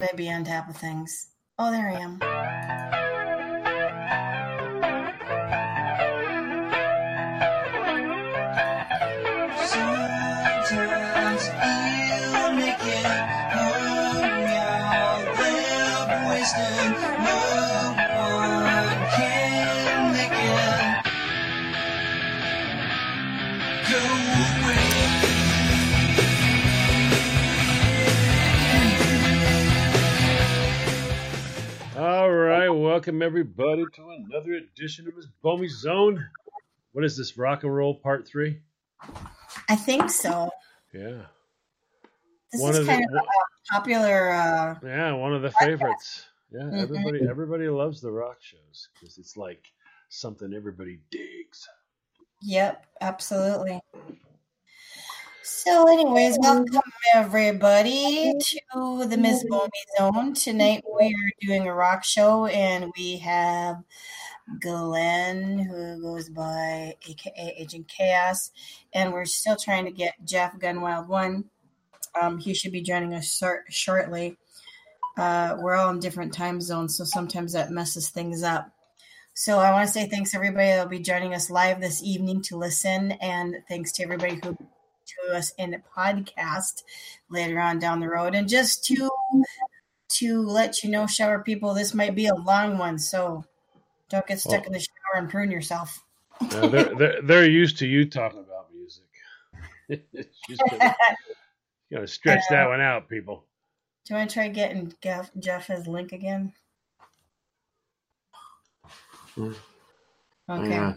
Maybe on top of things. Oh, there I am. Sometimes you make it home, y'all live wasted. Welcome everybody to another edition of Miss Bomey's Zone. What is this? Rock and roll part three? I think so. Yeah, This One is of the- kind of a popular. Uh, yeah, one of the favorites. Yeah, Mhm. everybody, everybody loves the rock shows because it's like something everybody digs. yep, absolutely. So, anyways, welcome everybody to the Miss Bomey Zone. Tonight we are doing a rock show, and we have Glenn, who goes by AKA Agent Chaos, and we're still trying to get Jeff Gunwild One. Um, he should be joining us short, shortly. Uh, we're all in different time zones, so sometimes that messes things up. So I want to say thanks everybody that'll be joining us live this evening to listen, and thanks to everybody who to us in the podcast later on down the road. And just to to let you know, shower people, this might be a long one, so don't get stuck Oh. in the shower and prune yourself. Now, they're, they're they're used to you talking about music. She's gonna, you gotta stretch that one out, people. Do you want to try getting Jeff, Jeff his link again? Mm. Okay. Yeah.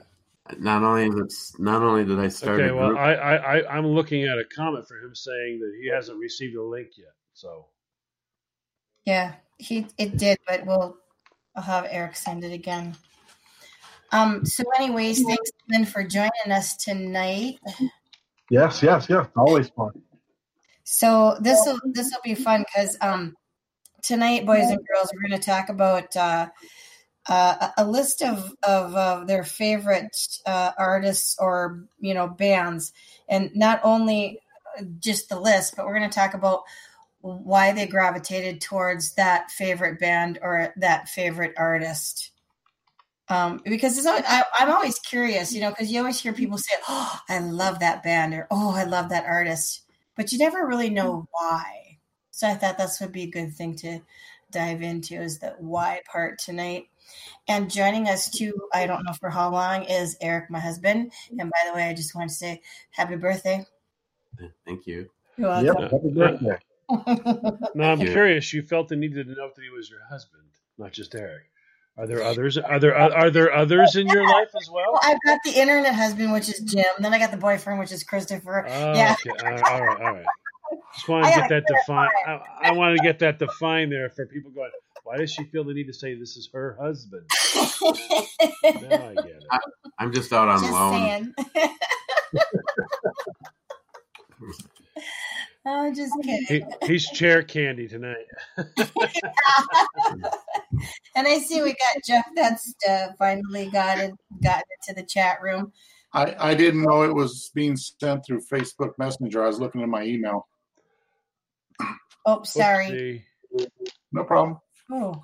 Not only that's not only did I start Okay, a well, group, I, I, I, I'm looking at a comment for him saying that he hasn't received a link yet. So, Yeah, he it did, but we'll I'll have Eric send it again. Um. So, anyways, thanks Lynn for joining us tonight. Yes, yes, yes. Always fun. So this will this will be fun because um tonight, boys and girls, we're going to talk about uh, uh, a list of of uh, their favorite uh, artists or you know bands, and not only just the list, but we're going to talk about why they gravitated towards that favorite band or that favorite artist. Um, because always, I, I'm always curious, you know, because you always hear people say, "Oh, I love that band," or "Oh, I love that artist," but you never really know why. So I thought this would be a good thing to dive into is the why part tonight. And joining us too, I don't know for how long, is Eric, my husband. And by the way, I just want to say happy birthday. thank you. You're Yep. Happy birthday. now I'm curious. You felt the need to know that he was your husband, not just Eric. Are there others? Are there are there others in your life as well? Well, I've got the internet husband, which is Jim. Then I got the boyfriend, which is Christopher. Oh, yeah. okay. All right, all right, all right. Just wanted I to get that defined. I, I wanted to get that defined there for people going. Why does she feel the need to say this is her husband? Now I get it. I'm just out on Just loan. saying. oh, just kidding. He, he's chair candy tonight. and I see we got Jeff that's uh, finally got it, got into the chat room. I, I didn't know it was being sent through Facebook Messenger. I was looking at my email. Oh, sorry. Oopsie. No problem. Oh,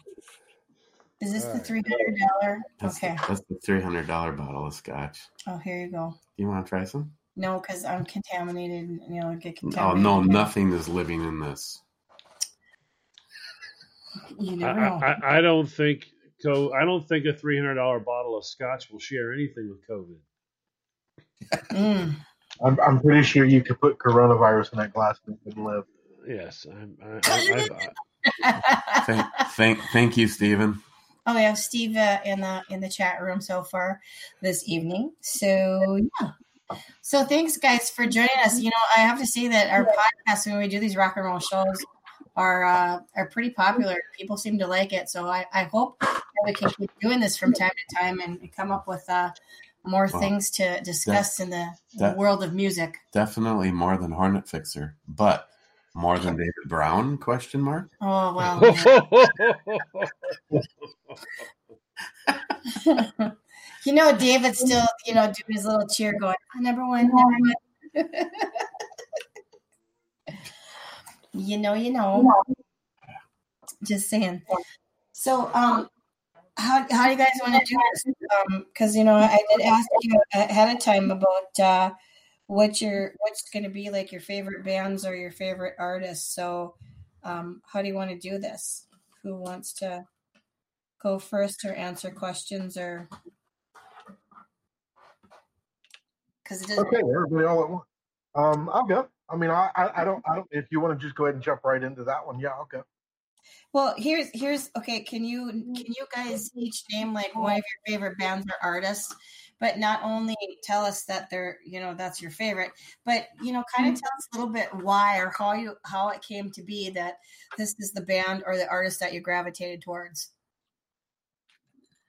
is this the three hundred dollar? Okay. the, that's the three hundred dollar bottle of scotch. Oh, here you go. Do You want to try some? No, because I'm contaminated. You know, get contaminated. Oh no, nothing is living in this. You I, never know. I, I- I don't think co- I don't think a three hundred dollar bottle of scotch will share anything with COVID. Mm. I'm, I'm pretty sure you could put coronavirus in that glass and live. Yes, I'm, I, I, I, Thank, thank, thank you, Stephen. Oh, we have Steve uh, in the in the chat room so far this evening. So yeah. So thanks guys for joining us. You know, I have to say that our podcasts when we do these rock and roll shows are uh, are pretty popular. People seem to like it. So I, I hope that we can keep doing this from time to time and come up with uh, more Well, things to discuss in the, the world of music. Definitely more than Hornet Fixer, but more than David Brown? Question mark. Oh well. yeah. you know, David's still, you know, doing his little cheer going, "Oh, number one, number one. you know, you know. Just saying. So, um, how how do you guys want to do this? Um, because you know, I did ask you ahead of time about uh, what your what's going to be like your favorite bands or your favorite artists. So, um, how do you want to do this? Who wants to go first or answer questions or? Because it doesn't. Okay, everybody all at once. Um, I'll go. I mean, I, I, I don't, I don't. If you want to just go ahead and jump right into that one, yeah, I'll go. Well, here's here's okay. Can you can you guys each name like one of your favorite bands or artists? But not only tell us that they're you know that's your favorite, but you know kind of tell us a little bit why or how you how it came to be that this is the band or the artist that you gravitated towards.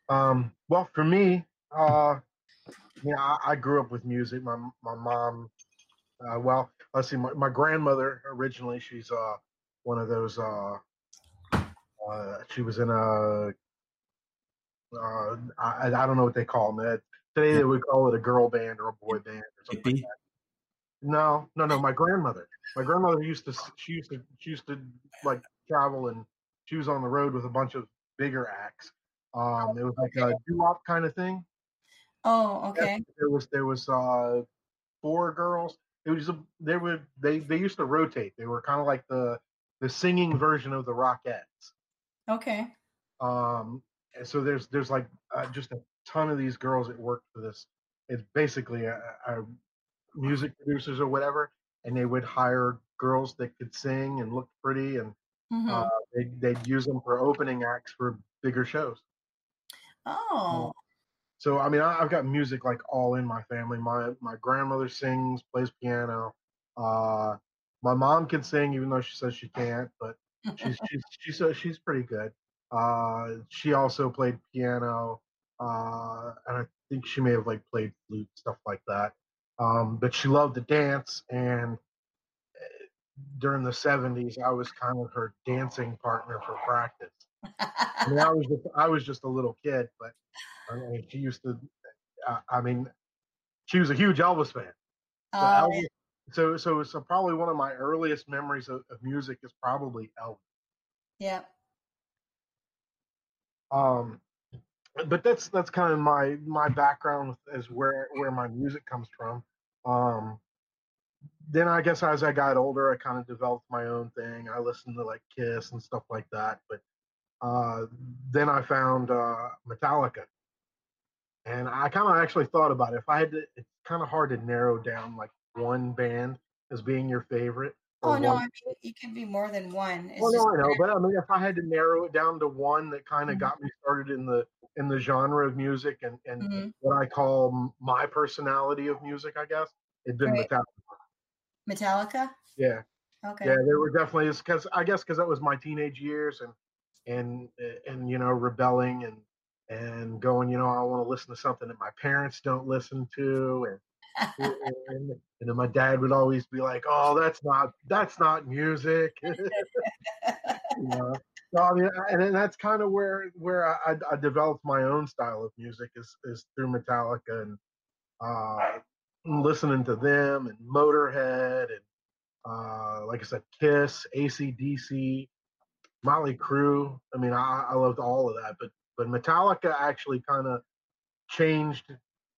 Um, well, for me, uh, you know, I, I grew up with music. My my mom, uh, well, let's see, my, my grandmother originally, she's uh one of those. Uh, uh, she was in a. Uh, I, I don't know what they call them. Today they would call it a girl band or a boy band or something. Like that. No, no, no. My grandmother. My grandmother used to. She used to. She used to like travel and she was on the road with a bunch of bigger acts. Um, it was like a doo-wop kind of thing. Oh, okay. There was there was uh four girls. It was a, they were they they used to rotate. They were kind of like the the singing version of the Rockettes. Okay. Um, and so there's there's like uh, just a ton of these girls that work for this. It's basically a, a music producers or whatever, and they would hire girls that could sing and look pretty, and Mhm. uh, they they'd use them for opening acts for bigger shows. oh, So I mean, I, I've got music like all in my family. My my grandmother sings, plays piano. Uh, my mom can sing, even though she says she can't, but she's she's she's uh, she's pretty good. Uh, she also played piano, uh, and I think she may have like played flute stuff like that. Um, but she loved to dance, and uh, during the '70s, I was kind of her dancing partner for practice. I mean, I was just, I was just a little kid, but I mean, she used to. Uh, I mean, she was a huge Elvis fan. So, oh, Elvis, so, so, so probably one of my earliest memories of, of music is probably Elvis. yeah. Um, but that's that's kind of my my background is where where my music comes from. Um, then I guess as I got older, I kind of developed my own thing. I listened to like Kiss and stuff like that. But uh, then I found uh, Metallica, and I kind of actually thought about it. If I had to, it's kind of hard to narrow down like one band as being your favorite. Oh no, one- I mean it can be more than one. It's well, no, I know, but I mean, if I had to narrow it down to one that kind of Mhm. got me started in the in the genre of music and and Mhm. what I call my personality of music, I guess it'd been Right. Metallica. Metallica. Yeah, Okay. yeah, there were definitely because I guess because that was my teenage years and and and you know rebelling and and going, you know, I want to listen to something that my parents don't listen to and. and, and then my dad would always be like, "Oh, that's not that's not music." you know? So I mean, and that's kind of where where I, I- developed my own style of music is is through Metallica and uh, listening to them and Motorhead and uh, like I said, Kiss, ACDC, Motley Crue. I mean, I, I loved all of that, but but Metallica actually kind of changed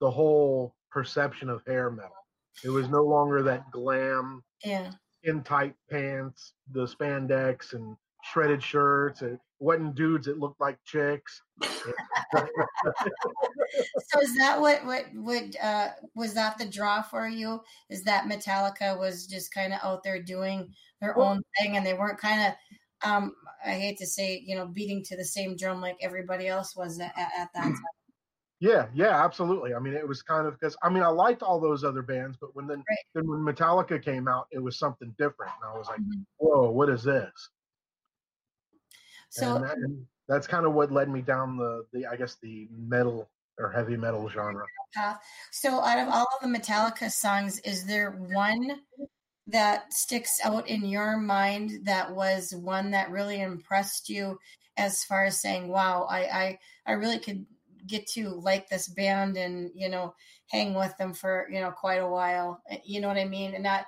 the whole perception of hair metal. It was no longer that glam yeah. in tight pants, the spandex and shredded shirts. It wasn't dudes that looked like chicks. So is that what what would uh was that the draw for you? Is that Metallica was just kind of out there doing their own thing and they weren't kind of um I hate to say, you know, beating to the same drum like everybody else was at, at that time. Yeah, yeah, absolutely. I mean, it was kind of because I mean, I liked all those other bands, but when then Right. then when Metallica came out, it was something different, and I was like, Mhm. "Whoa, what is this?" So that, that's kind of what led me down the the I guess the metal or heavy metal genre. path. So out of all of the Metallica songs, is there one that sticks out in your mind that was one that really impressed you as far as saying, wow, I I, I really could get to like this band and, you know, hang with them for, you know, quite a while. Eh, you know what I mean? And not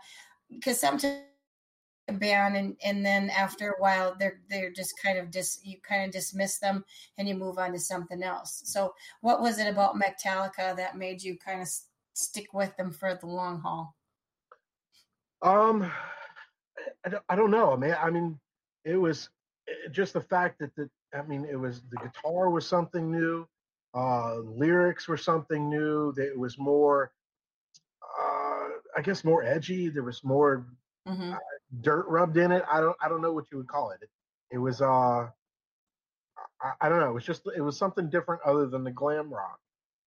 because sometimes band and and then after a while they're they're just kind of dis you kind of dismiss them and you move on to something else. So what was it about Metallica that made you kind of s- stick with them for the long haul? Um, I don't, I don't know. I mean, I mean, it was eh, just the fact that the I mean, it was the guitar was something new, uh, lyrics were something new. That it was more, uh, I guess, more edgy. There was more hmm dirt rubbed in it. I don't I don't know what you would call it. It, it was uh I, I don't know. It was just it was something different other than the glam rock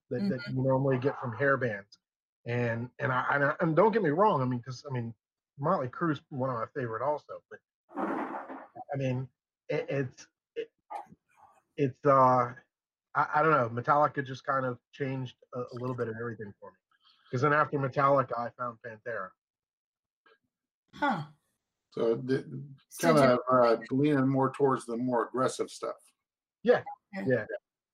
that, that you normally get from hair bands. And and I and, I, and don't get me wrong. I mean, because I mean, Motley Crue's one of my favorite also. But I mean, it, it's it, it's uh I, I don't know. Metallica just kind of changed a, a little bit of everything for me. Because then after Metallica, I found Pantera. Huh. So the, kind did- of uh, leaning more towards the more aggressive stuff. Yeah, Yeah.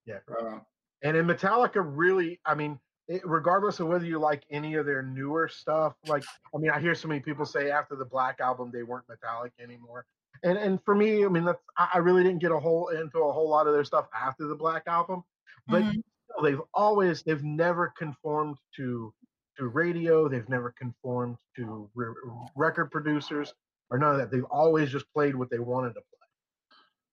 yeah. Uh, And in Metallica, really, I mean, it, regardless of whether you like any of their newer stuff, like, I mean, I hear so many people say after the Black album they weren't metallic anymore. And and for me, I mean, that's I, I really didn't get a whole into a whole lot of their stuff after the Black album, but Mhm. still, they've always they've never conformed to to radio. They've never conformed to re- record producers or none of that. They've always just played what they wanted to play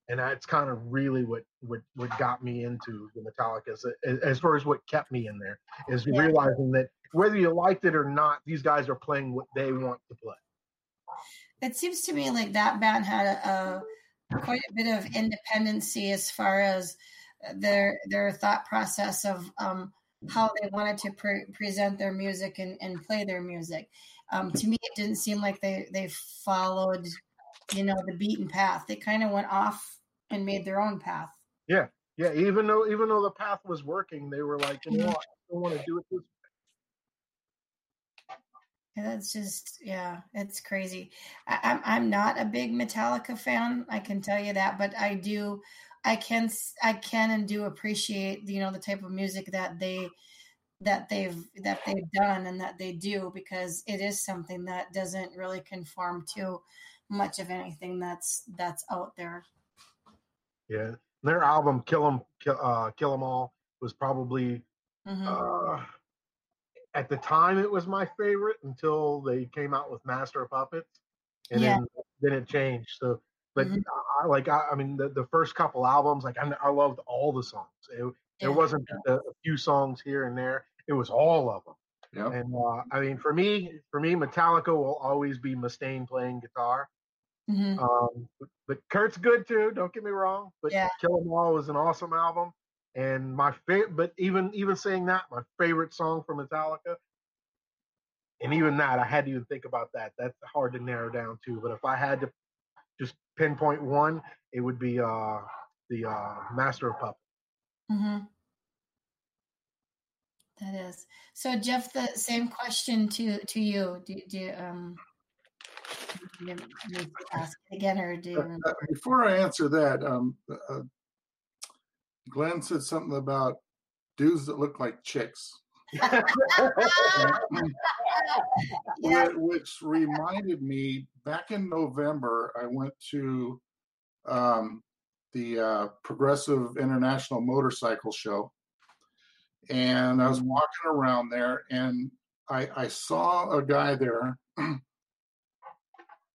and that's kind of really what what what got me into the Metallica as, as far as what kept me in there is Yeah. realizing that whether you liked it or not, these guys are playing what they want to play. It seems to me like that band had a, a quite a bit of independency as far as their their thought process of um, how they wanted to pre- present their music and, and play their music. Um, to me, it didn't seem like they they followed, you know, the beaten path. They kind of went off and made their own path. Yeah, yeah. even though even though the path was working, they were like, you know, I still want to do it this. way. And that's just yeah, it's crazy. I, I'm I'm not a big Metallica fan. I can tell you that, but I do, I can I can and do appreciate you know the type of music that they that they've that they've done and that they do because it is something that doesn't really conform to much of anything that's that's out there. Yeah, their album "Kill 'Em, Kill, uh, Kill 'Em All" was probably Mhm. uh, at the time it was my favorite until they came out with Master of Puppets, and Yeah. then then it changed. So, but Mhm. I, like I, I mean, the, the first couple albums, like I, I loved all the songs. It, Yeah. There wasn't a few songs here and there; it was all of them. yeah. And uh, I mean, for me, for me, Metallica will always be Mustaine playing guitar. Mhm. Um, but, but Kirk's good too. Don't get me wrong. But Yeah. Kill 'Em All was an awesome album. And my favorite, but even even saying that, my favorite song from Metallica, and even that, I had to even think about that. That's hard to narrow down to. But if I had to just pinpoint one, it would be uh the uh Master of Puppets. hmm That is so, Jeff. The same question to to you. Do, do um, do you ask again, or do you Uh, remember? before I answer that, um, uh, Glenn said something about dudes that look like chicks, yeah. which reminded me back in November, I went to um, the uh, Progressive International Motorcycle Show, and I was walking around there, and I, I saw a guy there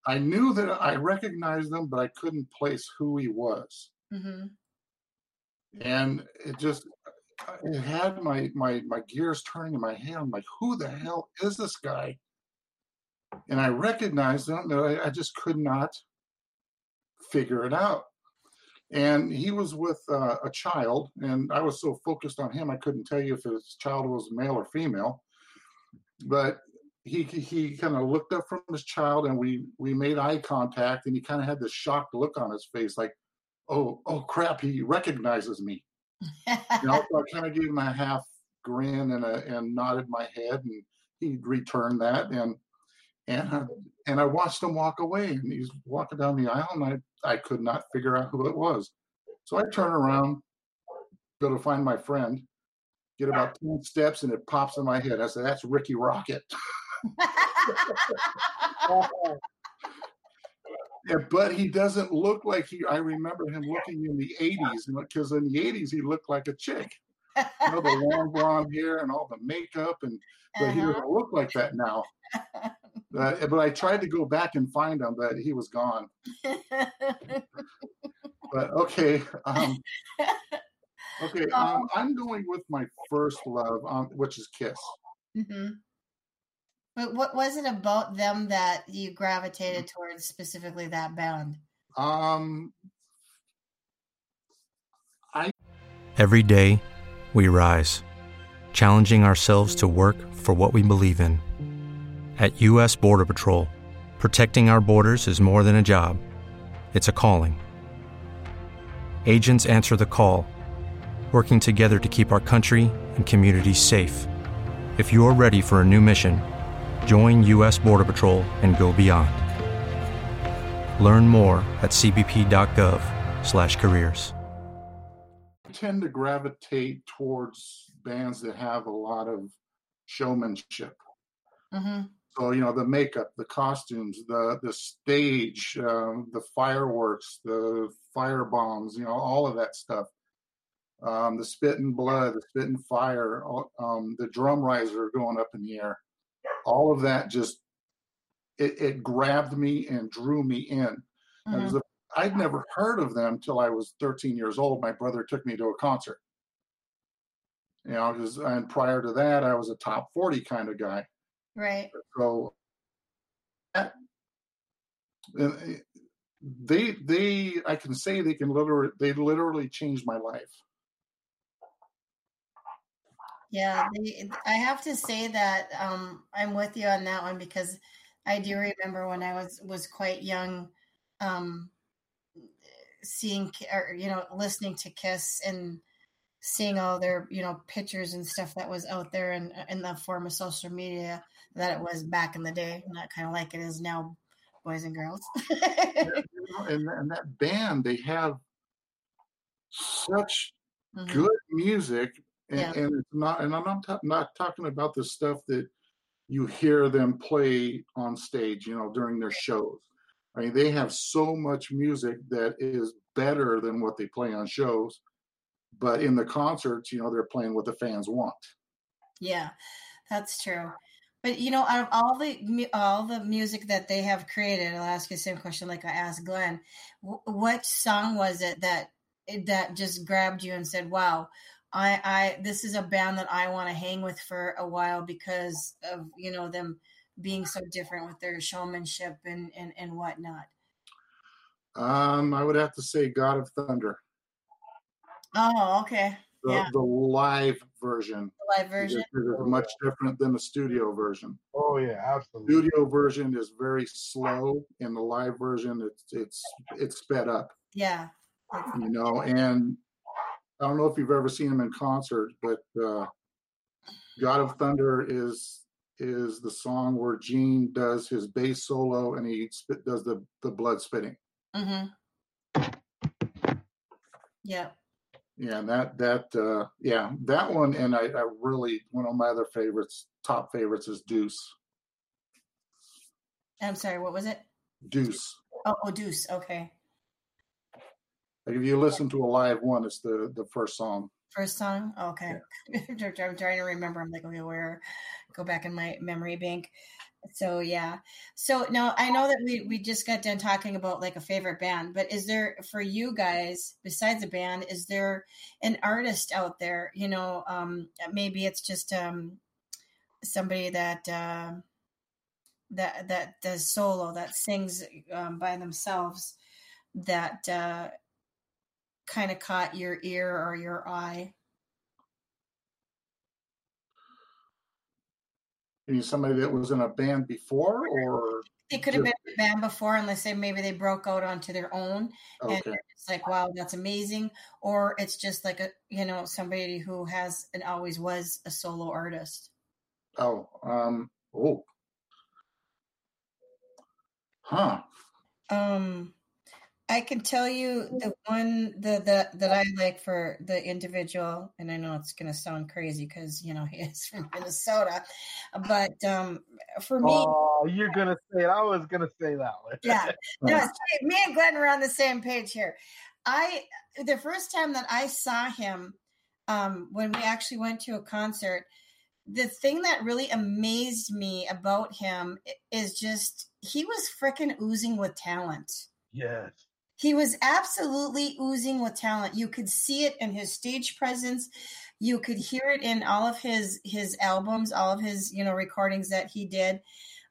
I knew that I recognized him, but I couldn't place who he was. hmm and it just it had my my my gears turning in my head. I'm like, who the hell is this guy? And I recognized him, but I, I just could not figure it out. And he was with uh, a child, and I was so focused on him, I couldn't tell you if his child was male or female. But he he kind of looked up from his child, and we we made eye contact, and he kind of had this shocked look on his face, like, oh oh crap, he recognizes me. You know, so I kind of gave him a half grin and a, and nodded my head, and he returned that, and and I, and I watched him walk away, and he's walking down the aisle, and I I could not figure out who it was, so I turn around, go to find my friend, get about ten steps, and it pops in my head. I said, "That's Rikki Rockett." But he doesn't look like he. I remember him looking in the '80s, because in the '80s he looked like a chick. You know, the long blonde hair and all the makeup, and but he Uh-huh. doesn't look like that now. Uh, but I tried to go back and find him, but he was gone. But okay, um, okay, um, I'm going with my first love, um, which is Kiss. hmm But what was it about them that you gravitated towards specifically that band? Um, I Every day, we rise, challenging ourselves to work for what we believe in. At U.S. Border Patrol, protecting our borders is more than a job, it's a calling. Agents answer the call, working together to keep our country and communities safe. If you're ready for a new mission, join U.S. Border Patrol and go beyond. Learn more at cbp.gov/careers. I tend to gravitate towards bands that have a lot of showmanship. hmm So you know the makeup, the costumes, the the stage, um, the fireworks, the fire bombs, you know all of that stuff. Um, the spit and blood, the spit and fire, um, the drum riser going up in the air. All of that just it, it grabbed me and drew me in. Was the- I'd never heard of them till I was 13 years old. My brother took me to a concert. You know, 'cause- and prior to that, I was a top 40 kind of guy. Right. So that- uh, they they I can say they can literally they literally changed my life. Yeah, they, I have to say that um, I'm with you on that one because I do remember when I was was quite young, um, seeing or you know listening to Kiss and seeing all their you know pictures and stuff that was out there in in the form of social media that it was back in the day, not kind of like it is now, boys and girls. You know, and and that band they have such Mhm. good music and, Yeah. and it's not and i'm not, ta- not talking about the stuff that you hear them play on stage you know during their shows i mean they have so much music that is better than what they play on shows but in the concerts you know they're playing what the fans want Yeah, that's true. But you know, out of all the all the music that they have created, I'll ask you the same question like I asked Glenn. Wh- What song was it that that just grabbed you and said, "Wow, I I this is a band that I want to hang with for a while because of you know them being so different with their showmanship and and and whatnot." um i would have to say god of thunder Oh, okay, the, Yeah. the live version the live version. is, is much different than the studio version Oh yeah, absolutely. studio version is very slow and the live version it's it's it's sped up Yeah, you know and i don't know if you've ever seen him in concert but uh god of thunder is is the song where gene does his bass solo and he spit, does the the blood spitting mm-hmm. Yeah. Yeah and that that uh yeah that one and i i really one of my other favorites top favorites is deuce I'm sorry. What was it? deuce Oh, oh Deuce. Okay. like if you listen to a live one it's the the first song First song? Okay. I'm trying to remember. I'm like, okay, where? Go back in my memory bank. So yeah. So now I know that we we just got done talking about like a favorite band, but is there for you guys besides a band, is there an artist out there? You know, um, maybe it's just um, somebody that uh, that that does solo that sings um, by themselves that uh, kind of caught your ear or your eye. You mean somebody that was in a band before, or They could have been in a band before, unless they maybe they broke out onto their own, and it's like, wow, that's amazing. Or it's just like a you know somebody who has and always was a solo artist. Oh, um, oh, huh? Um, I can tell you the one the the that I like for the individual, and I know it's going to sound crazy because you know he is from Minnesota, but um, for me, Oh, you're gonna say it. I was gonna say that one. yeah, no, me and Glenn are on the same page here. I the first time that I saw him, um, when we actually went to a concert, the thing that really amazed me about him is just he was freaking oozing with talent. Yes. He was absolutely oozing with talent. You could see it in his stage presence. You could hear it in all of his his albums, all of his you know recordings that he did.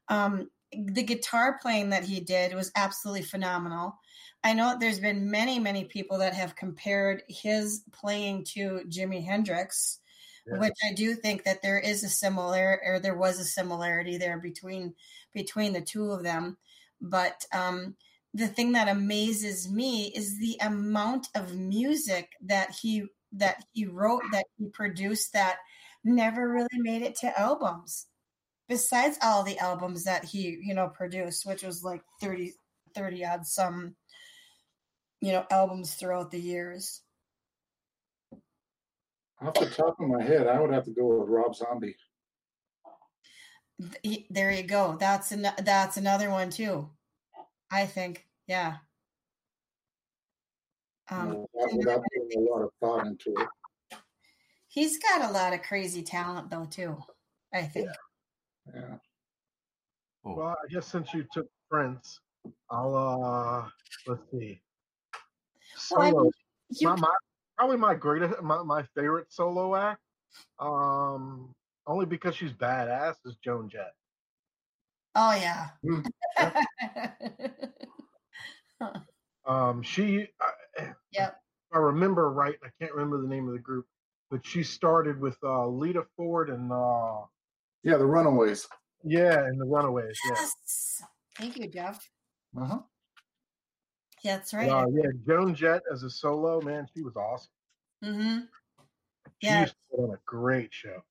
Um, the guitar playing that he did was absolutely phenomenal. I know there's been many many people that have compared his playing to Jimi Hendrix, Yeah. which I do think that there is a similar or there was a similarity there between between the two of them. But um, the thing that amazes me is the amount of music that he that he wrote that he produced that never really made it to albums. Besides all the albums that he you know produced which was like 30 30 odd some you know albums throughout the years. Off the top of my head, I would have to go with Rob Zombie. There you go. That's an, that's another one too i think yeah um, without putting a lot of thought into it. he's got a lot of crazy talent though too i think Yeah. Oh, Well, I guess since you took Prince, I'll uh let's see. Well, I Solo. mean, you my, my probably my greatest my, my favorite solo act. Um only because she's badass is Joan Jett. Oh yeah. Hmm. Um she I, Yep. if I remember right, I can't remember the name of the group, but she started with uh Lita Ford and uh Yeah, the Runaways. yeah, and the Runaways, yeah. yes. Thank you, Jeff. Uh-huh. Yeah, that's right. uh, yeah, Joan Jett as a solo, man, she was awesome. Mm-hmm. She Yeah. used to put on a great show.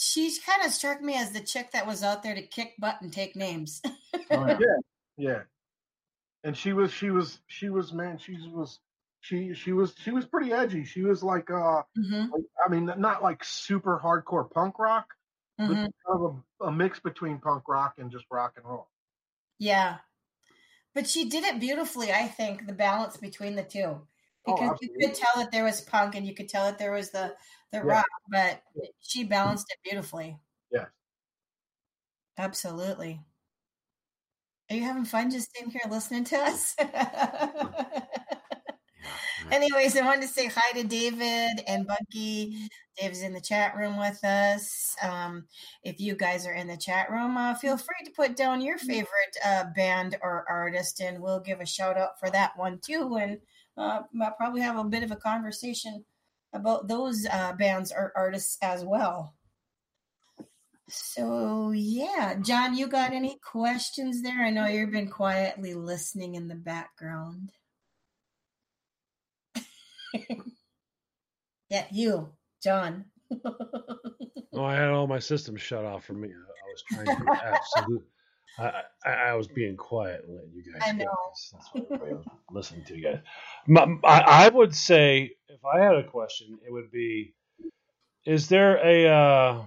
She kind of struck me as the chick that was out there to kick butt and take names. Oh, yeah. Yeah. And she was she was she was man, she was she she was she was pretty edgy. She was like uh hmm like, I mean not like super hardcore punk rock, but hmm kind of a, a mix between punk rock and just rock and roll. Yeah. But she did it beautifully, I think, the balance between the two. Oh, Because you could tell that there was punk and you could tell that there was the the Yeah. rock, but she balanced it beautifully. Yeah. Absolutely. Are you having fun just sitting here listening to us? Anyways, I wanted to say hi to David and Bunky. Dave's in the chat room with us. Um, if you guys are in the chat room, uh, feel free to put down your favorite uh, band or artist, and we'll give a shout out for that one too. And uh, we'll probably have a bit of a conversation about those uh, bands or artists as well. So yeah, John, you got any questions there? I know you've been quietly listening in the background. yeah, you, John. Oh, I had all my systems shut off for me. I was trying to be absolute. I, I, I was being quiet and letting you guys I know. 'cause That's what everybody was listening to, you guys. My, I, I would say, if I had a question, it would be: Is there a uh,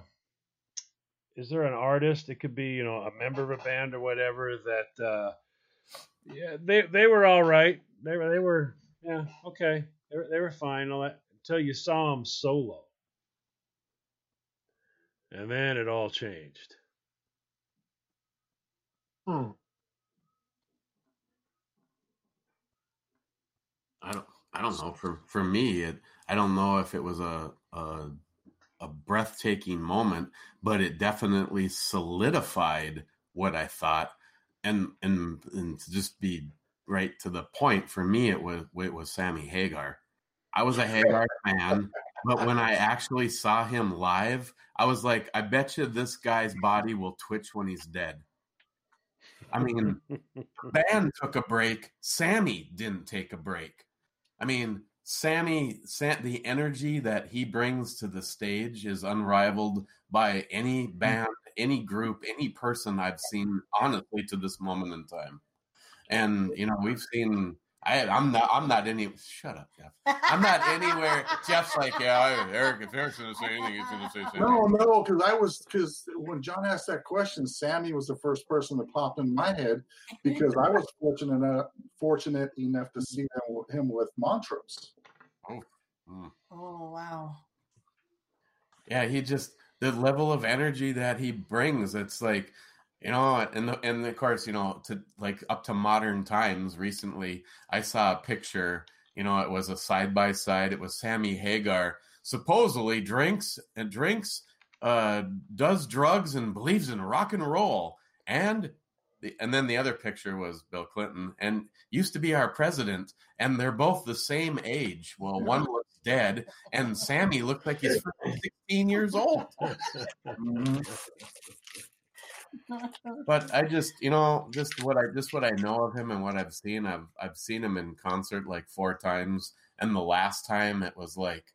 is there an artist? It could be, you know, a member of a band or whatever that. Uh, yeah, they they were all right. They were they were yeah okay. They were, they were fine. All that until you saw them solo. And then it all changed. Hmm. I don't. I don't know. For for me, it. I don't know if it was a a, a breathtaking moment, but it definitely solidified what I thought. And and and to just be right to the point, for me, it was it was Sammy Hagar. I was a Hagar fan, but when I actually saw him live, I was like, I bet you this guy's body will twitch when he's dead. I mean, the band took a break. Sammy didn't take a break. I mean, Sammy, Sam, the energy that he brings to the stage is unrivaled by any band, any group, any person I've seen, honestly, to this moment in time. And you know, we've seen. I, I'm not. I'm not any. Shut up, Jeff. I'm not anywhere. Jeff's like, yeah, Eric. If Eric's gonna say anything, he's gonna say something. No, no, because I was because when John asked that question, Sammy was the first person that popped in my head because I was fortunate enough, fortunate enough to see him, him with Montrose. Mm. Oh wow. Yeah, he just the level of energy that he brings. It's like you know, and the, and of course, you know, to like up to modern times. Recently, I saw a picture. You know, it was a side by side. It was Sammy Hagar supposedly drinks and drinks, uh, does drugs and believes in rock and roll, and the, and then the other picture was Bill Clinton and used to be our president, and they're both the same age. Well, one was dead, and Sammy looked like he's 16 years old. but I just, you know, just what I just what I know of him and what I've seen, I've I've seen him in concert like four times, and the last time it was like,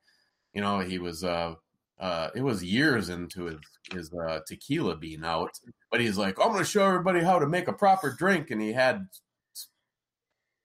you know, he was uh uh it was years into his his uh, tequila being out, but he's like, I'm gonna show everybody how to make a proper drink, and he had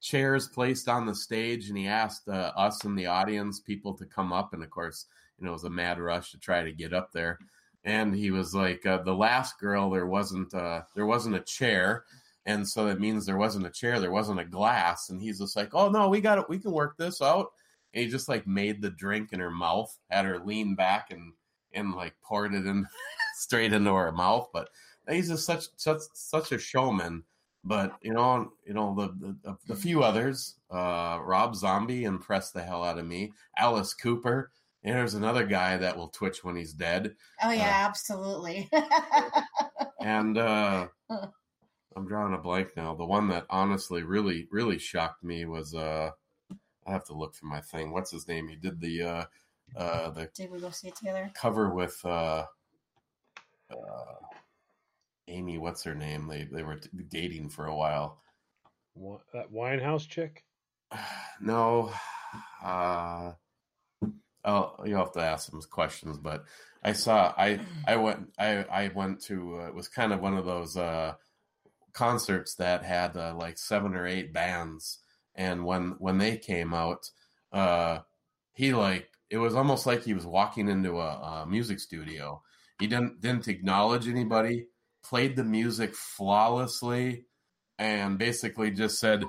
chairs placed on the stage, and he asked uh, us in the audience people to come up, and of course, you know, it was a mad rush to try to get up there and he was like uh, the last girl there wasn't uh, there wasn't a chair. And so that means there wasn't a chair there wasn't a glass. And he's just like oh no we got it we can work this out. And he just like made the drink in her mouth had her lean back and and like poured it in straight into her mouth. But he's just such such such a showman. But you know you know the the, the few others uh rob zombie impressed the hell out of me. Alice cooper and there's another guy that will twitch when he's dead. Oh yeah, absolutely. and uh i'm drawing a blank now. The one that honestly really really shocked me was uh i have to look for my thing. What's his name? He did the uh uh the Did we go see it together? cover with uh uh amy what's her name? They they were t- dating for a while. Wa- That Winehouse chick. no uh oh you'll have to ask some questions but i saw i i went i i went to uh, it was kind of one of those uh concerts that had uh, like seven or eight bands. And when when they came out uh he like it was almost like he was walking into a, a music studio. He didn't didn't acknowledge anybody played the music flawlessly and basically just said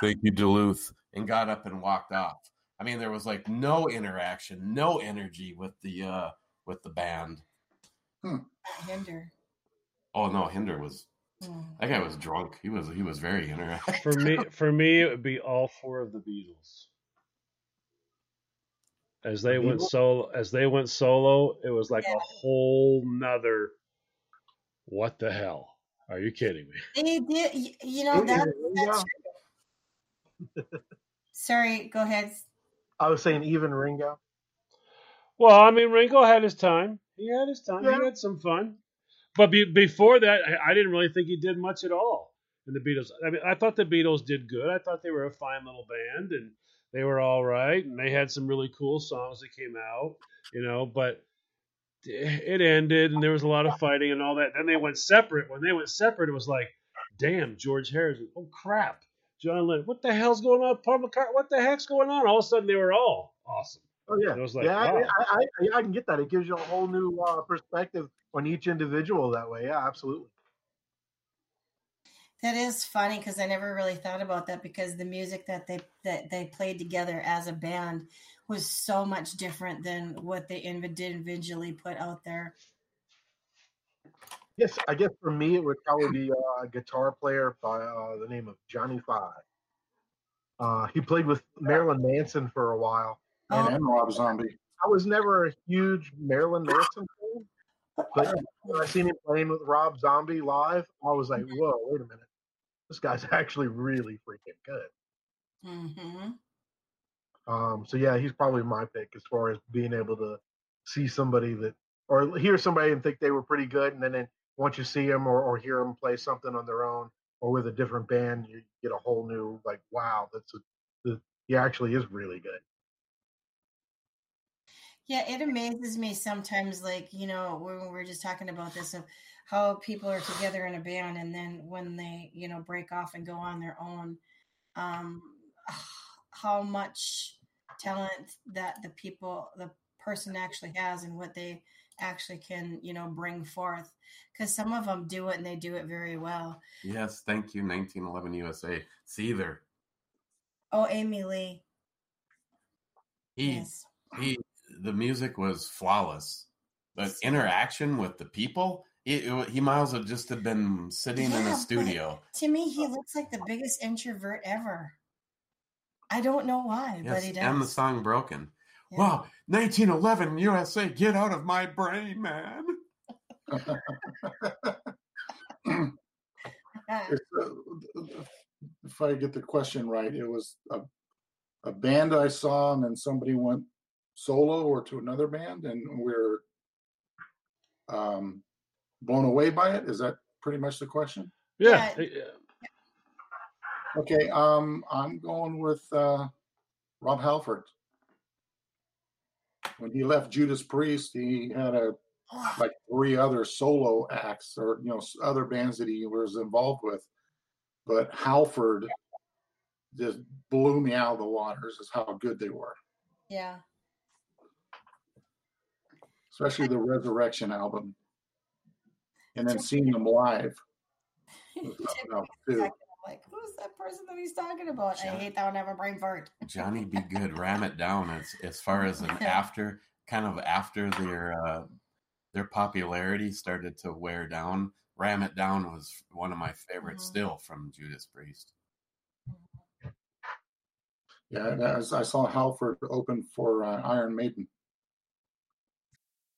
thank you duluth and got up and walked off i mean there was like no interaction no energy with the uh with the band Hinder. oh no hinder was Hmm. that guy was drunk he was he was very interactive For me, for me, it would be all four of the Beatles. As they went Beatles? solo, as they went solo, it was like a whole nother. What the hell? Are you kidding me? They did. You know that. Yeah. Sorry. Go ahead. I was saying even Ringo. Well, I mean, Ringo had his time. He had his time. Yeah. He had some fun. But be, before that, I, I didn't really think he did much at all in the Beatles. I mean, I thought the Beatles did good. I thought they were a fine little band and they were all right. And they had some really cool songs that came out, you know, but it ended and there was a lot of fighting and all that. Then they went separate. When they went separate, it was like, damn, George Harrison. Oh, crap. John Lennon. What the hell's going on? Paul McCartney. What the heck's going on? All of a sudden, they were all awesome. Oh yeah, It was like, yeah, I, wow. I, I, I can get that. It gives you a whole new uh, perspective on each individual that way. Yeah, absolutely. That is funny because I never really thought about that because the music that they that they played together as a band was so much different than what they individually put out there. Guess I guess for me it would probably be uh, a guitar player by uh, the name of Johnny Five. Uh, he played with Marilyn Manson for a while. And Rob Zombie. I was never a huge Marilyn Manson fan, but when I seen him playing with Rob Zombie live, I was like, "Whoa, wait a minute, this guy's actually really freaking good." Mm-hmm. Um, so yeah, he's probably my pick as far as being able to see somebody that, or hear somebody and think they were pretty good, and then, then once you see them or, or hear them play something on their own or with a different band, you get a whole new like, wow, that's a, the, he actually is really good. Yeah, it amazes me sometimes, like, you know, when we were just talking about this of how people are together in a band and then when they, you know, break off and go on their own, um, how much talent that the people, the person actually has and what they actually can, you know, bring forth. Because some of them do it and they do it very well. Yes, thank you, 1911 USA. Seether. Oh, Amy Lee. He Yes. he the music was flawless. The interaction with the people, it- he miles have just have been sitting in Yeah, a studio. To me, he looks like the biggest introvert ever. I don't know why, but he does. and the song broken. Yeah. Wow, 1911 USA, get out of my brain, man. If I get the question right, it was a, a band I saw, and then somebody went solo or to another band, and we're um, blown away by it. Is that pretty much the question? Yeah. Yeah. yeah. Okay, um, I'm going with uh, Rob Halford. When he left Judas Priest, he had a oh, like three other solo acts or you know other bands that he was involved with. But halford just blew me out of the waters is how good they were. Yeah. especially the resurrection album. And then seeing them live oh, was something else, too. Exactly. I'm like, who's that person that he's talking about? I hate that one. Have a brain fart. Johnny Be Good, ram it down as as far as an after kind of after their uh their popularity started to wear down. Ram It Down was one of my favorites Mhm. still from Judas Priest. yeah as i saw halford open for uh, iron maiden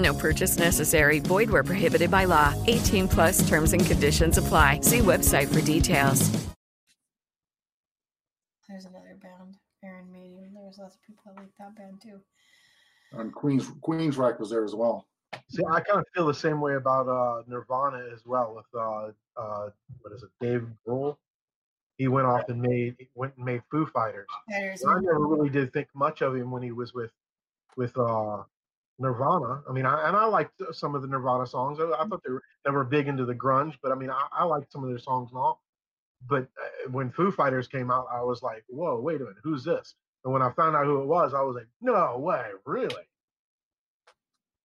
No purchase necessary. Void where prohibited by law. 18 plus terms and conditions apply. See website for details. There's another band, Iron Maiden. There was lots of people that like that band too. and queens queensryche was there as well See, I kind of feel the same way about uh, Nirvana as well. With uh, uh, what is it, Dave Grohl? He went off and made went and made Foo Fighters. Fighters. And I never really did think much of him when he was with with uh, Nirvana. I mean, I, and I liked some of the Nirvana songs. I, I thought they were never big into the grunge, but I mean, I, I liked some of their songs and all. But uh, when Foo Fighters came out, I was like, "Whoa, wait a minute, who's this?" And when I found out who it was, I was like, "No way, really?"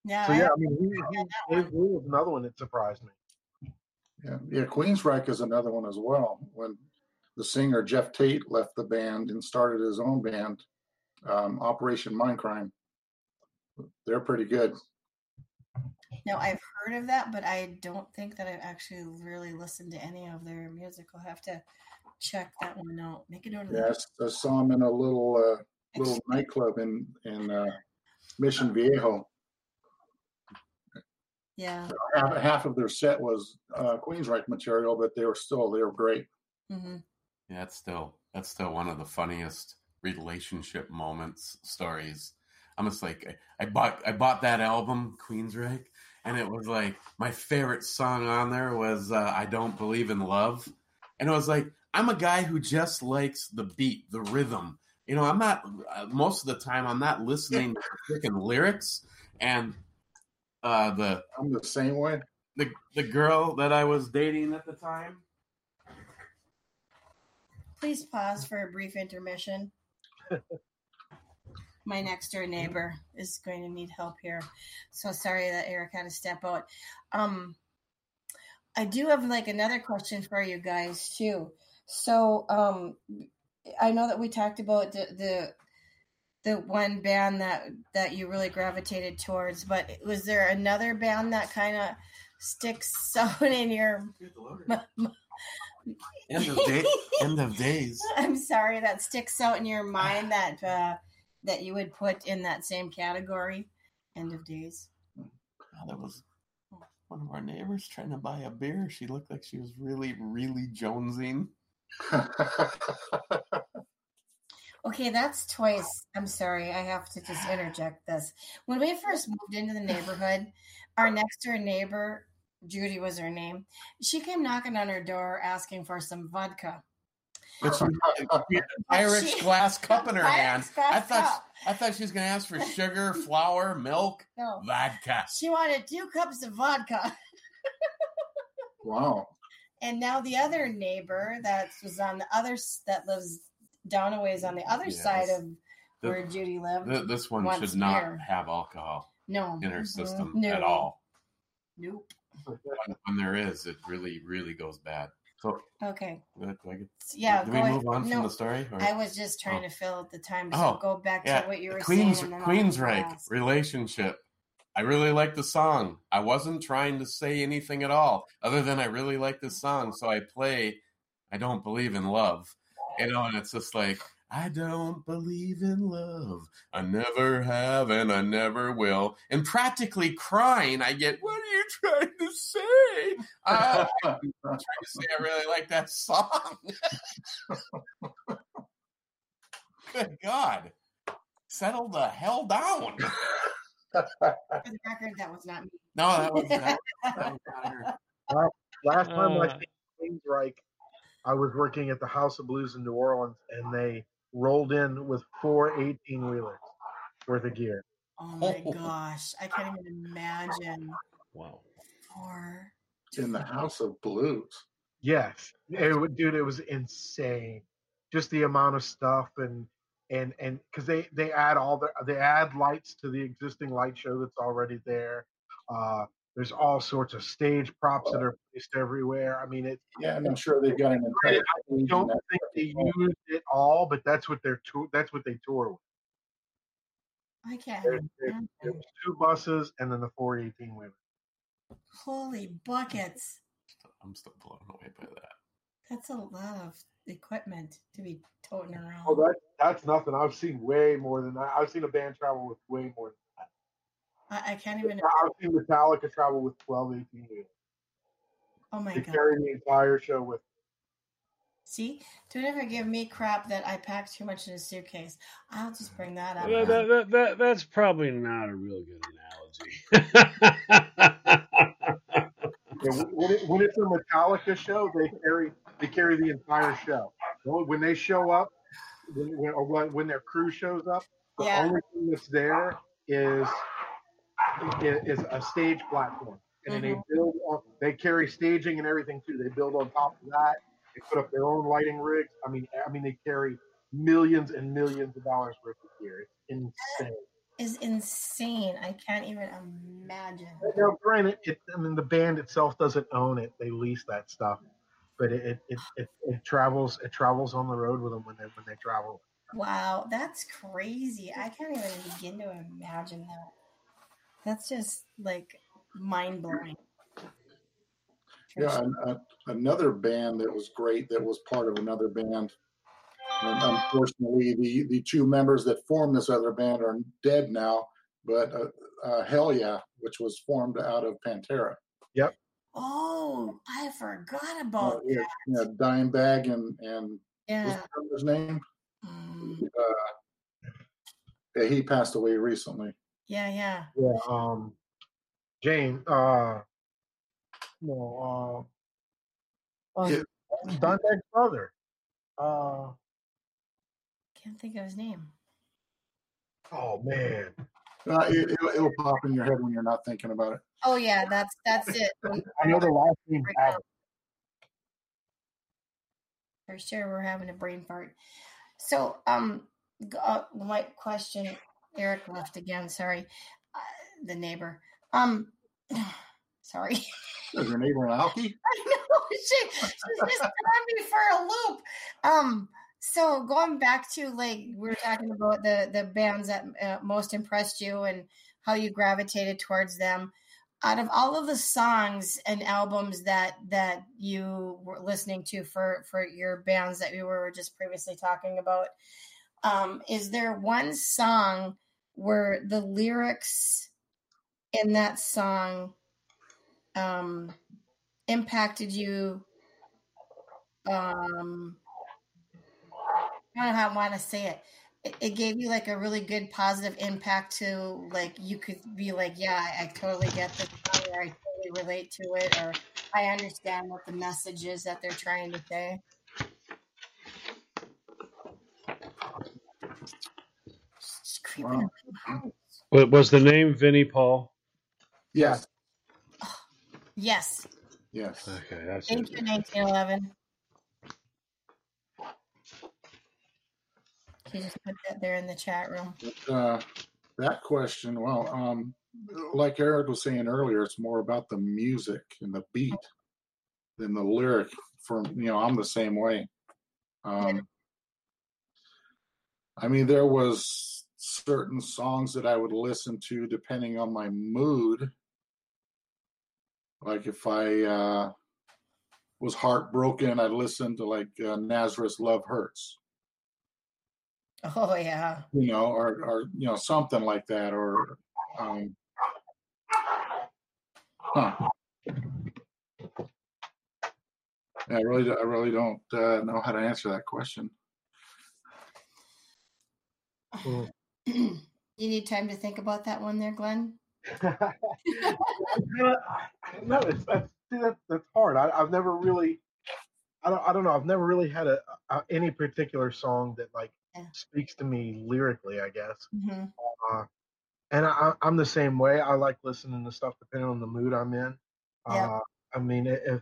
Yeah, So yeah, have- I mean, he, he, Dave Grohl was another one that surprised me. yeah yeah queensryche is another one as well when the singer Geoff Tate left the band and started his own band, um, Operation Mindcrime. They're pretty good. Now I've heard of that, but I don't think that I've actually really listened to any of their music. I'll have to check that one out. Make a note of Yeah, I that. s- I saw them in a little uh, little nightclub in in uh, Mission Viejo. Yeah. Half, half of their set was uh, Queensryche material, but they were still they were great. hmm Yeah, that's still that's still one of the funniest relationship moments stories. I'm just like I, I bought I bought that album Queensryche, and it was like my favorite song on there was uh, I Don't Believe in Love, and it was like I'm a guy who just likes the beat, the rhythm. You know, I'm not uh, most of the time I'm not listening to freaking lyrics and uh, the I'm the same way. the the girl that I was dating at the time. Please pause for a brief intermission. My next door neighbor is going to need help here. So sorry that Eric had to step out. Um I do have like another question for you guys too. So um I know that we talked about the the the one band that that you really gravitated towards, but was there another band that kind of sticks out in your End of day, end of days. I'm sorry that sticks out in your mind that uh, that you would put in that same category. End of days. Oh, that was one of our neighbors trying to buy a beer. She looked like she was really, really jonesing. Okay, that's twice. I'm sorry. I have to just interject this. When we first moved into the neighborhood, our next door neighbor, Judy was her name, she came knocking on her door asking for some vodka. But she had an Irish She- glass cup in her hand. I thought cup. I thought she was going to ask for sugar, flour, milk, No. vodka. She wanted two cups of vodka. Wow. And now the other neighbor that was on the other that lives down a ways on the other Yes. side of The- where Judy lived. Th- This one should not have alcohol No. in her Mhm. system No. at all. Nope. When, when there is, it really, really goes bad. So, Okay. I Yeah. do we ahead. move on no, from the story? or- I was just trying Oh. to fill the time. So Oh, go back yeah, to what you were Queens, saying. and then I'll Queensryche relationship. I really like the song. I wasn't trying to say anything at all, other than I really like this song. So I play. I don't believe in love, you know, and it's just like I don't believe in love. I never have, and I never will. And practically crying, I get, "What are you trying to say?" Uh, I'm trying to say I really like that song. Good God, settle the hell down. For the record, that was not me. No, that was, that, that was not her. Well, last time I Uh. seen Queensryche, I was working at the House of Blues in New Orleans, and they rolled in with four 18 wheelers worth of gear. Oh my gosh, I can't even imagine. Wow. Or In the House of Blues. Yes, it, dude, it was insane. Just the amount of stuff and and and because they they add all the they add lights to the existing light show that's already there. Uh, there's all sorts of stage props that are placed everywhere. I mean, it. Yeah, and I'm sure they've got an entire. stage don't think they used it all, but that's what they're tour. That's what they tour with. I can't. There, there, there was two buses and then the four 18 wheelers. Holy buckets! I'm still blown away by that. That's a lot of equipment to be toting oh, around. Oh, that that's nothing. I've seen way more than that. I've seen a band travel with way more than I, I can't even. I've seen Metallica travel with 12, 18 wheelers. Oh my They god! carry the entire show with. See, don't ever give me crap that I packed too much in a suitcase. I'll just bring that up. That, that, that, that- that's probably not a real good analogy. Yeah, when, when it, when it's a Metallica show, they carry they carry the entire show. When when they show up, when, when, or when, when their crew shows up, the Yeah. only thing that's there is is a stage platform, and then they mm-hmm. build on. They carry staging and everything too. They build on top of that. They put up their own lighting rigs. I mean, I mean, they carry millions and millions of dollars worth of gear. It's insane. is insane. I can't even imagine. Now, granted, it, I mean, the band itself doesn't own it. They lease that stuff. but it it, it, it it travels it travels on the road with them when they when they travel. Wow, that's crazy. I can't even begin to imagine that. That's just like mind blowing. Yeah, an, a, another band that was great that was part of another band. And unfortunately, the the two members that formed this other band are dead now. But uh, uh, Hellyeah, which was formed out of Pantera. Yep. Oh, I forgot Uh, about yeah, that. yeah, Dimebag and and Yeah. what's the name? Mm, Uh, he passed away recently. yeah, yeah. Yeah. Um, Jane. Uh, no. Uh, uh, Yeah. Dimebag's brother. Uh, Can't think of his name. oh man. Uh, it, it'll, it'll pop in your head when you're not thinking about it. Oh yeah, that's that's it. I know the last name. For sure, we're having a brain fart. So, um, uh, my question, Eric left again. Sorry, uh, the neighbor. Um, sorry. Is your neighbor an alkie? I know she, she's just throwing me for a loop. Um, so going back to like we were talking about the the bands that uh, most impressed you and how you gravitated towards them. Out of all of the songs and albums that that you were listening to for for your bands that we were just previously talking about, um, is there one song where the lyrics in that song um, impacted you um I don't know how I want to say it. it. It gave you like a really good positive impact to like you could be like, yeah, I, I totally get this song, or I totally relate to it, or I understand what the message is that they're trying to say. Just Wow. around the house. Wa- Was the name Vinnie Paul? Yes. Yes. Yes. Okay, that's Thank it. you, 1911. She just put that there in the chat room. But, uh, that question, well, um, like Eric was saying earlier, it's more about the music and the beat than the lyric. From you know, I'm the same way. Um, I mean, there was certain songs that I would listen to depending on my mood. Like if I uh, was heartbroken, I'd listen to like uh, Nazareth "Love Hurts." Oh yeah. you know, or or you know something like that, or um, huh. Yeah, I really, I really don't uh, know how to answer that question. Mm. you need time to think about that one there, Glenn. No, it's that's, that's that's hard. I, I've never really, I don't, I don't know. I've never really had a, a any particular song that like Yeah. speaks to me lyrically. I guess, hmm uh, and I, I'm the same way. I like listening to stuff depending on the mood I'm in. Yeah. Uh, I mean, if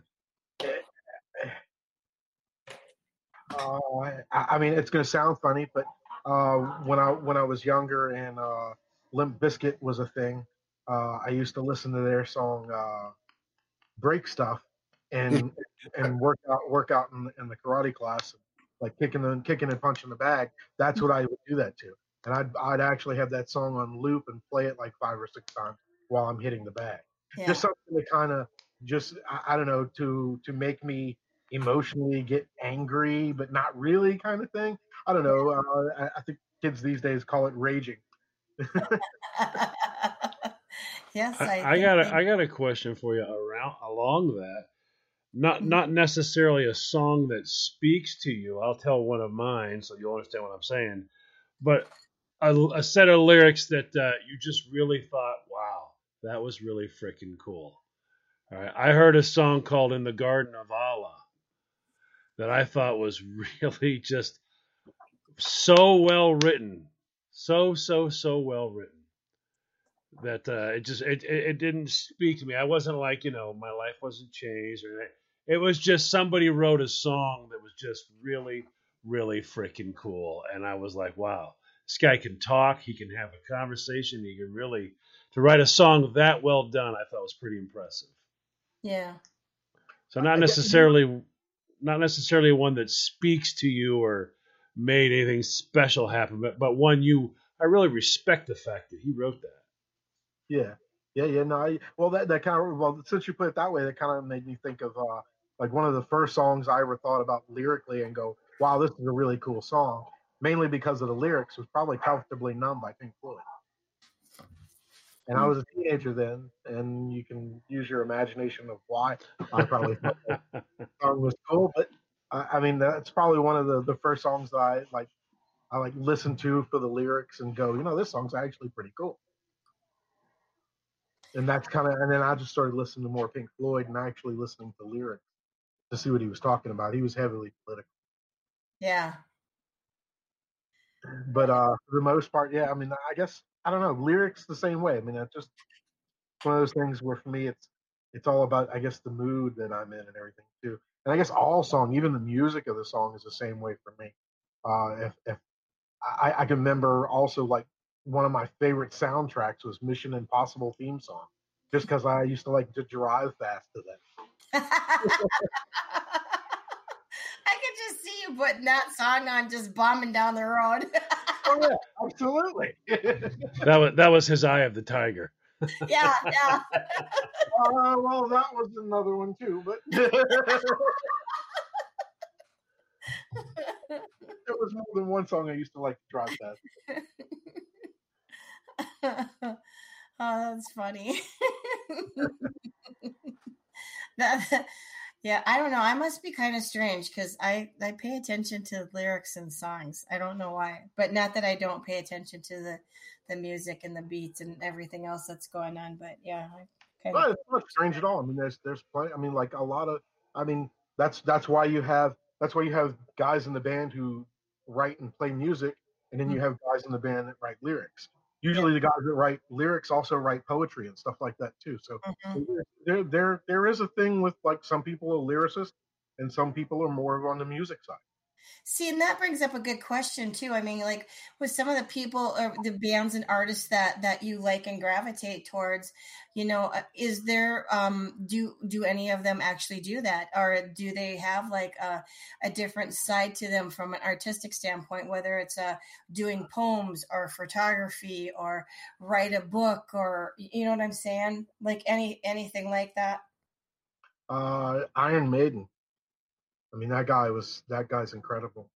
uh, I, I mean, it's going to sound funny, but uh, when I when I was younger and uh, Limp Bizkit was a thing, uh, I used to listen to their song uh, "Break Stuff" and and work out work out in, in the karate class, like kicking and kicking and punching the bag. That's what I would do that to, and I'd I'd actually have that song on loop and play it like five or six times while I'm hitting the bag. Yeah. Just something to kind of just I, I don't know to to make me emotionally get angry, but not really kind of thing. I don't know. Uh, I, I think kids these days call it raging. yes, I, I, I got a, I got a question for you around along that. Not Mhm. not necessarily a song that speaks to you. I'll tell one of mine so you'll understand what I'm saying. But a, a set of lyrics that uh, you just really thought, wow, that was really freaking cool. All right, I heard a song called "In the Garden of Allah" that I thought was really just so well written, so so so well written that uh, it just it, it it didn't speak to me. I wasn't like you know my life wasn't changed or anything. It was just somebody wrote a song that was just really really freaking cool, and I was like, wow, this guy can talk, he can have a conversation, he can really to write a song that well done. I thought was pretty impressive. yeah. So not necessarily not necessarily one that speaks to you or made anything special happen, but but one you I really respect the fact that he wrote that. Yeah, yeah, yeah. No, I, well, that that kind of well, since you put it that way, that kind of made me think of uh, like one of the first songs I ever thought about lyrically and go, "Wow, this is a really cool song." Mainly because of the lyrics was probably "Comfortably Numb" by Pink Floyd. And I was a teenager then, and you can use your imagination of why I probably thought that song was cool. But I, I mean, that's probably one of the, the first songs that I like. I like listen to for the lyrics and go, you know, this song's actually pretty cool. And that's kind of, and then I just started listening to more Pink Floyd and actually listening to lyrics to see what he was talking about. He was heavily political, Yeah. but uh, for the most part, yeah. I mean, I guess I don't know lyrics the same way. I mean, that's just one of those things where for me, it's it's all about I guess the mood that I'm in and everything too. And I guess all song, even the music of the song, is the same way for me. Uh, if if I, I can remember also like one of my favorite soundtracks was Mission Impossible theme song, just because I used to like to drive fast to that. I could just see you putting that song on, just bombing down the road. Oh yeah, absolutely. That was that was his eye of the tiger. yeah, yeah. Uh, well, that was another one too, but there was more than one song I used to like to drive fast. oh, that's funny. that, yeah, I don't know. I must be kind of strange because I I pay attention to lyrics and songs. I don't know why, but not that I don't pay attention to the the music and the beats and everything else that's going on. But yeah, I kind Well, of it's not strange at all. I mean, there's there's plenty. I mean, like a lot of. I mean, that's that's why you have that's why you have guys in the band who write and play music, and then you mm. have guys in the band that write lyrics. Usually, the guys that write lyrics also write poetry and stuff like that too. So Mhm. there there there is a thing with like some people are lyricists, and some people are more on the music side. See, and that brings up a good question too. I mean, like with some of the people or the bands and artists that that you like and gravitate towards, you know, uh, is there um do do any of them actually do that, or do they have like a a different side to them from an artistic standpoint, whether it's uh doing poems or photography or write a book or you know what I'm saying, like any anything like that. Uh, Iron Maiden. I mean, that guy was that guy's incredible.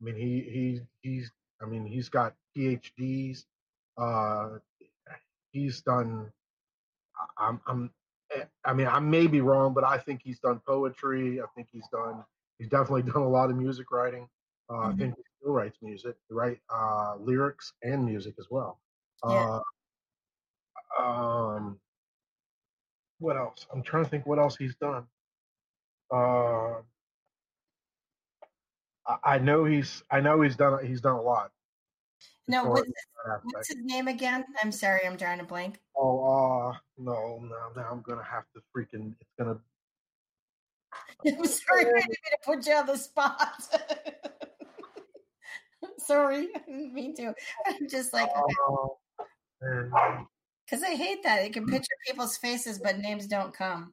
I mean, he he he's I mean, he's got PhDs. Uh, he's done. I- I'm I'm. eh, I mean, I may be wrong, but I think he's done poetry. I think he's done. He's definitely done a lot of music writing. Uh, I Mhm. think he still writes music, right? Uh, lyrics and music as well. Yeah. Uh, um, what else? I'm trying to think what else he's done. Uh, I, know he's I know he's done he's done a lot. No, what's his, what's his name again? I'm sorry, I'm drawing a blank. Oh, uh, no, no, now I'm gonna have to freaking. It's gonna. I'm sorry, I didn't mean to put you on the spot. sorry, I didn't mean to. I'm just like, Uh, man, because I hate that. You can picture people's faces, but names don't come.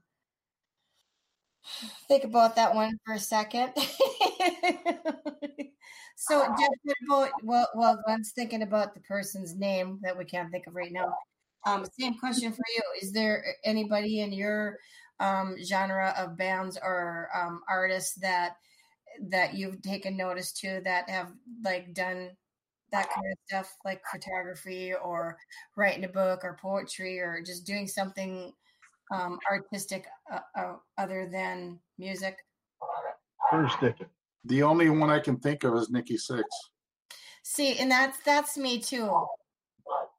Think about that one for a second. so, Jeff, what about, well, well, Glenn's thinking about the person's name that we can't think of right now. Um, same question for you. Is there anybody in your um, genre of bands or um, artists that that you've taken notice to that have like done that kind of stuff, like photography or writing a book or poetry or just doing something um, artistic uh, uh, other than music? Bruce Dickin. The only one I can think of is Nikki Sixx. See, and that's that's me too.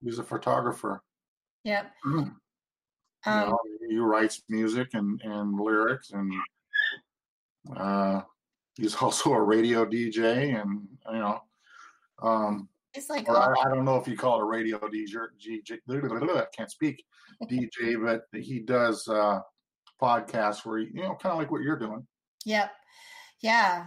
He's a photographer. Yep. Mm. You Um, know, he writes music and, and lyrics, and uh, he's also a radio DJ, and you know, um, it's like I, I don't know if you call it a radio DJ. DJ can't speak DJ, but he does uh, podcasts where he, you know, kind of like what you're doing. yep, yeah.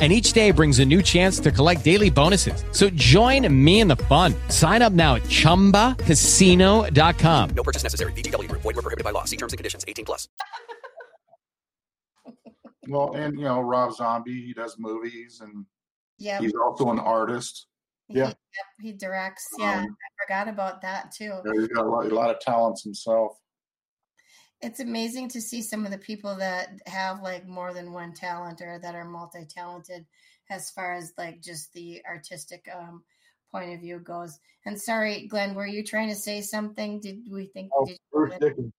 and each day brings a new chance to collect daily bonuses. So join me in the fun. Sign up now at ChumbaCasino.com. No purchase necessary. VGW Group. Void were prohibited by law. See terms and conditions. 18 plus. Well, and you know, Rob Zombie, he does movies and yeah, he's also an artist. Yeah. yep, he directs. Yeah, Um, I forgot about that too. Yeah, He's got a lot, a lot of talents himself. It's amazing to see some of the people that have like more than one talent or that are multi-talented as far as like just the artistic um point of view goes. And sorry, Glenn, were you trying to say something? Did we think Oh, did Bruce you Dickens.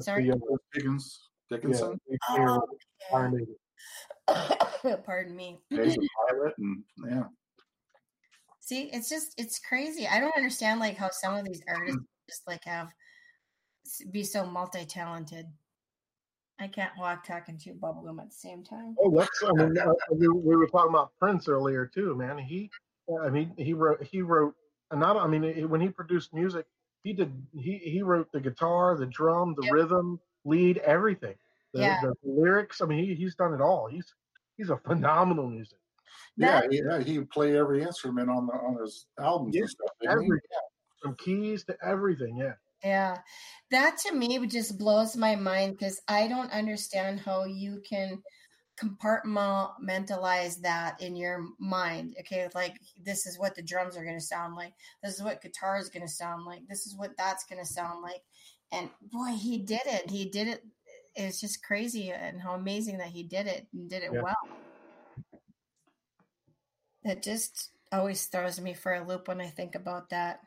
Sorry? the, uh, Dickens, Dickinson. Yeah, Oh, Iron Pardon me. He's a pilot, and yeah, See, it's just it's crazy. I don't understand like how some of these artists just like have be so multi-talented. I can't walk, talk, and chew bubblegum at the same time. Oh, that's. I mean, uh, we, we were talking about Prince earlier too, man. He, I mean, he wrote. He wrote. And not. I mean, when he produced music, he did. He he wrote the guitar, the drum, the rhythm, lead, everything. The, Yeah. the lyrics. I mean, he, he's done it all. He's he's a phenomenal music. yeah, he, yeah. He would play every instrument on the on his albums Yeah, and stuff. didn't? Every, from keys to everything. Yeah. Yeah, that to me just blows my mind because I don't understand how you can compartmentalize that in your mind. Okay, like this is what the drums are going to sound like. This is what guitar is going to sound like. This is what that's going to sound like. And boy, he did it. He did it. It's just crazy and how amazing that he did it and did it Yeah. well. It just always throws me for a loop when I think about that.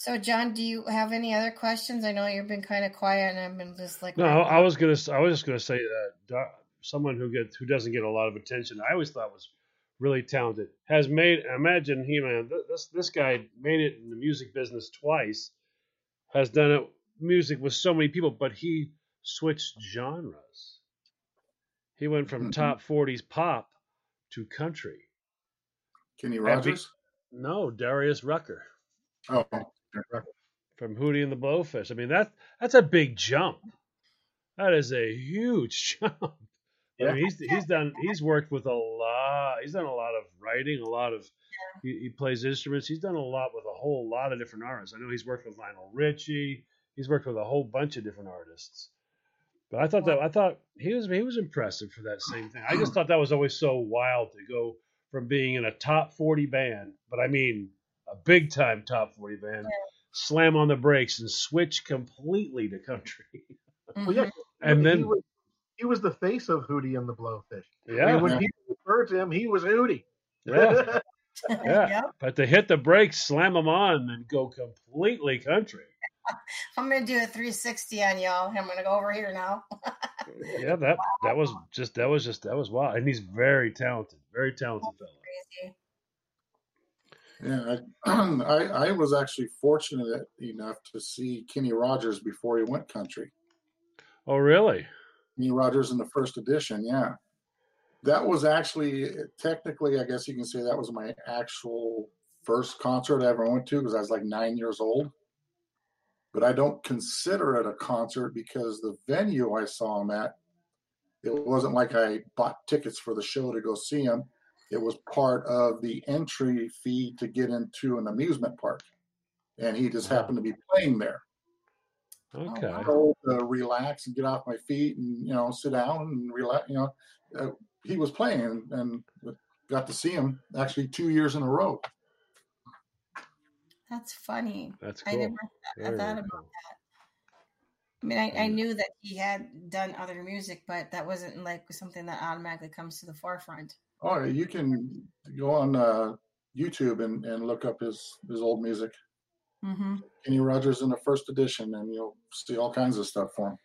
So, John, do you have any other questions? I know you've been kind of quiet, and I've been just like, No, I was gonna. I was just gonna say that someone who gets who doesn't get a lot of attention. I always thought was really talented. Has made. Imagine he man. This this guy made it in the music business twice. Has done it music with so many people, but he switched genres. He went from Mhm. top forties pop to country. Kenny And be- Rogers. no, Darius Rucker Oh, from Hootie and the Blowfish. I mean that that's a big jump. That is a huge jump. I Yeah. mean, he's he's done he's worked with a lot. He's done a lot of writing, a lot of he, he plays instruments. He's done a lot with a whole lot of different artists. I know he's worked with Lionel Richie. He's worked with a whole bunch of different artists. But I thought that I thought he was he was impressive for that same thing. I just thought that was always so wild to go from being in a top forty band, but I mean a big time top forty band, slam on the brakes and switch completely to country. Well, mm-hmm. yeah. And he then was, he was the face of Hootie and the Blowfish. I Yeah. mean, when Yeah. people referred to him, he was Hootie. Yeah. yeah, but to hit the brakes, slam them on, and go completely country. I'm going to do a 360 on y'all. I'm going to go over here now. Yeah, that that was just that was just that was wild, and he's very talented, very talented fellow. Crazy. Yeah, I, I I was actually fortunate enough to see Kenny Rogers before he went country. Oh, really? Kenny Rogers in the first edition, yeah. That was actually technically, I guess you can say that was my actual first concert I ever went to because I was like nine years old. But I don't consider it a concert because the venue I saw him at, it wasn't like I bought tickets for the show to go see him. It was part of the entry fee to get into an amusement park. And he just happened to be playing there. Okay. So to relax and get off my feet and you know sit down and relax. You know, uh, he was playing and, and got to see him actually two years in a row. That's funny. That's I cool. never I Very, thought about that. I mean, I, I knew that he had done other music, but that wasn't like something that automatically comes to the forefront. Oh, you can go on uh, YouTube and, and look up his his old music. Mm-hmm. Kenny Rogers in the first edition, and you'll see all kinds of stuff for him.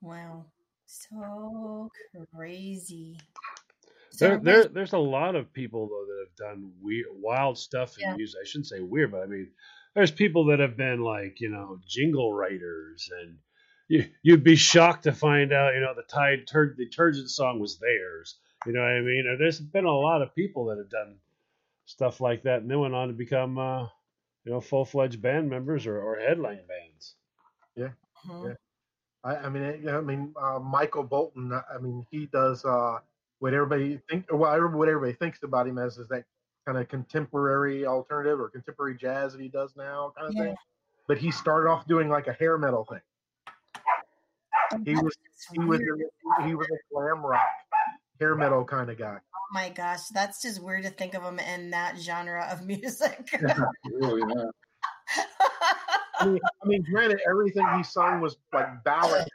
Wow, so crazy. There, So there, there's a lot of people though that have done weird, wild stuff in Yeah. music. I shouldn't say weird, but I mean, there's people that have been like, you know, jingle writers, and you, you'd be shocked to find out, you know, the Tide Tur- detergent song was theirs. You know what I mean? There's been a lot of people that have done stuff like that, and then went on to become, uh, you know, full fledged band members or, or headline bands. Yeah. Mhm. Yeah. I, I mean, I I mean, uh, Michael Bolton. I mean, he does uh, what everybody think. Well, every- what everybody thinks about him as is that kind of contemporary alternative or contemporary jazz that he does now, kind of Yeah. thing. But he started off doing like a hair metal thing. He was he was a, he was a glam rock hair metal kind of guy. Oh my gosh, that's just weird to think of him in that genre of music. really, yeah. I mean, I mean, granted, everything he sung was like ballad,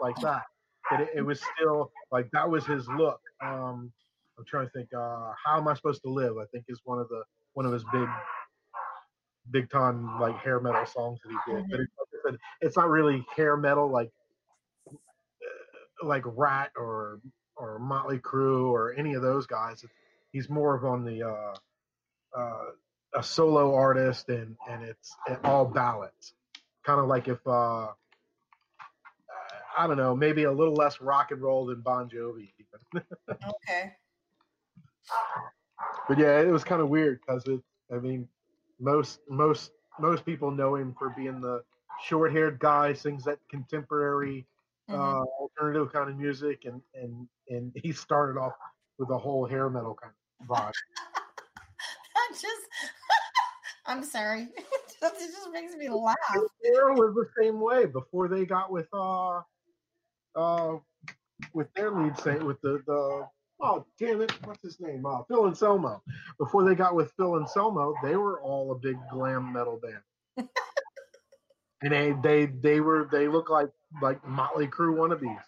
like that, but it, it was still like that was his look. Um, I'm trying to think. Uh, How am I supposed to live? I think is one of the one of his big, big time like hair metal songs that he did. But it's, like I said, it's not really hair metal like uh, like Ratt or or Motley Crue or any of those guys. He's more of on the uh, uh, a solo artist and and it's it, all ballads kind of like if uh i don't know maybe a little less rock and roll than bon jovi okay. but yeah it was kind of weird because it i mean most most most people know him for being the short haired guy sings that contemporary uh alternative kind of music and and and he started off with a whole hair metal kind of vibe. That just, I'm sorry. that just makes me laugh. Arrow was the same way before they got with uh uh with their lead saint with the the oh damn it what's his name? Uh Phil Anselmo. Before they got with Phil Anselmo they were all a big glam metal band. And they they they were they look like like Motley Crue wannabes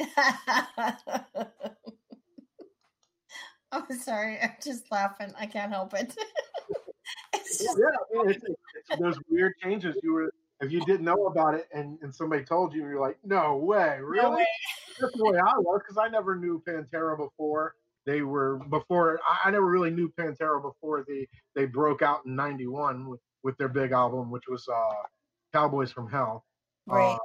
I'm sorry. I'm just laughing. I can't help it. it's just, yeah it's, it's those weird changes you were if you didn't know about it and, and somebody told you you're like no way really way. that's the way I was because I never knew Pantera before they were before I, I never really knew Pantera before they they broke out in '91 with, with their big album which was uh, Cowboys from Hell Right. Uh,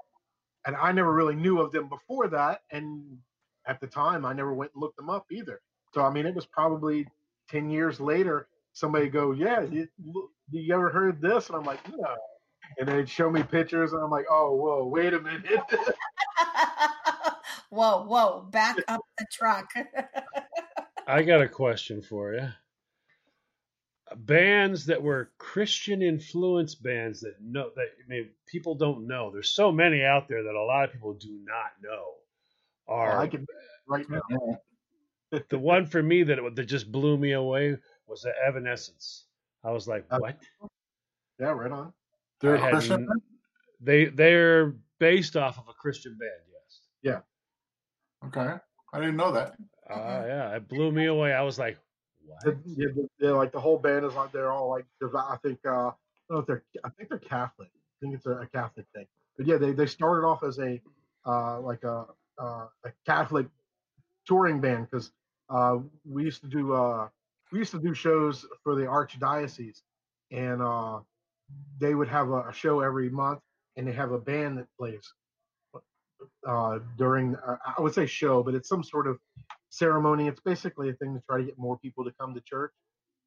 and I never really knew of them before that and at the time I never went and looked them up either so I mean it was probably 10 years later somebody go yeah you, you ever heard this and I'm like no and they'd show me pictures and I'm like oh whoa wait a minute whoa, whoa, back up the truck. I got a question for you. Bands that were Christian influence bands that know that I mean people don't know. There's so many out there that a lot of people do not know. Are I can right now the one for me that that just blew me away was the Evanescence. I was like, Uh, what? yeah right on They're had Christian. They they're based off of a Christian band. Yes. yeah Okay, I didn't know that. Ah, yeah, it blew me away. I was like, what? yeah, like the whole band is like they're all like devout. I think uh, I don't know if they're I think they're Catholic. I think it's a, a Catholic thing. But yeah, they, they started off as a uh, like a uh, a Catholic touring band because uh, we used to do uh, we used to do shows for the archdiocese, and uh, they would have a, a show every month, and they have a band that plays uh, during uh, I would say show, but it's some sort of ceremony. It's basically a thing to try to get more people to come to church.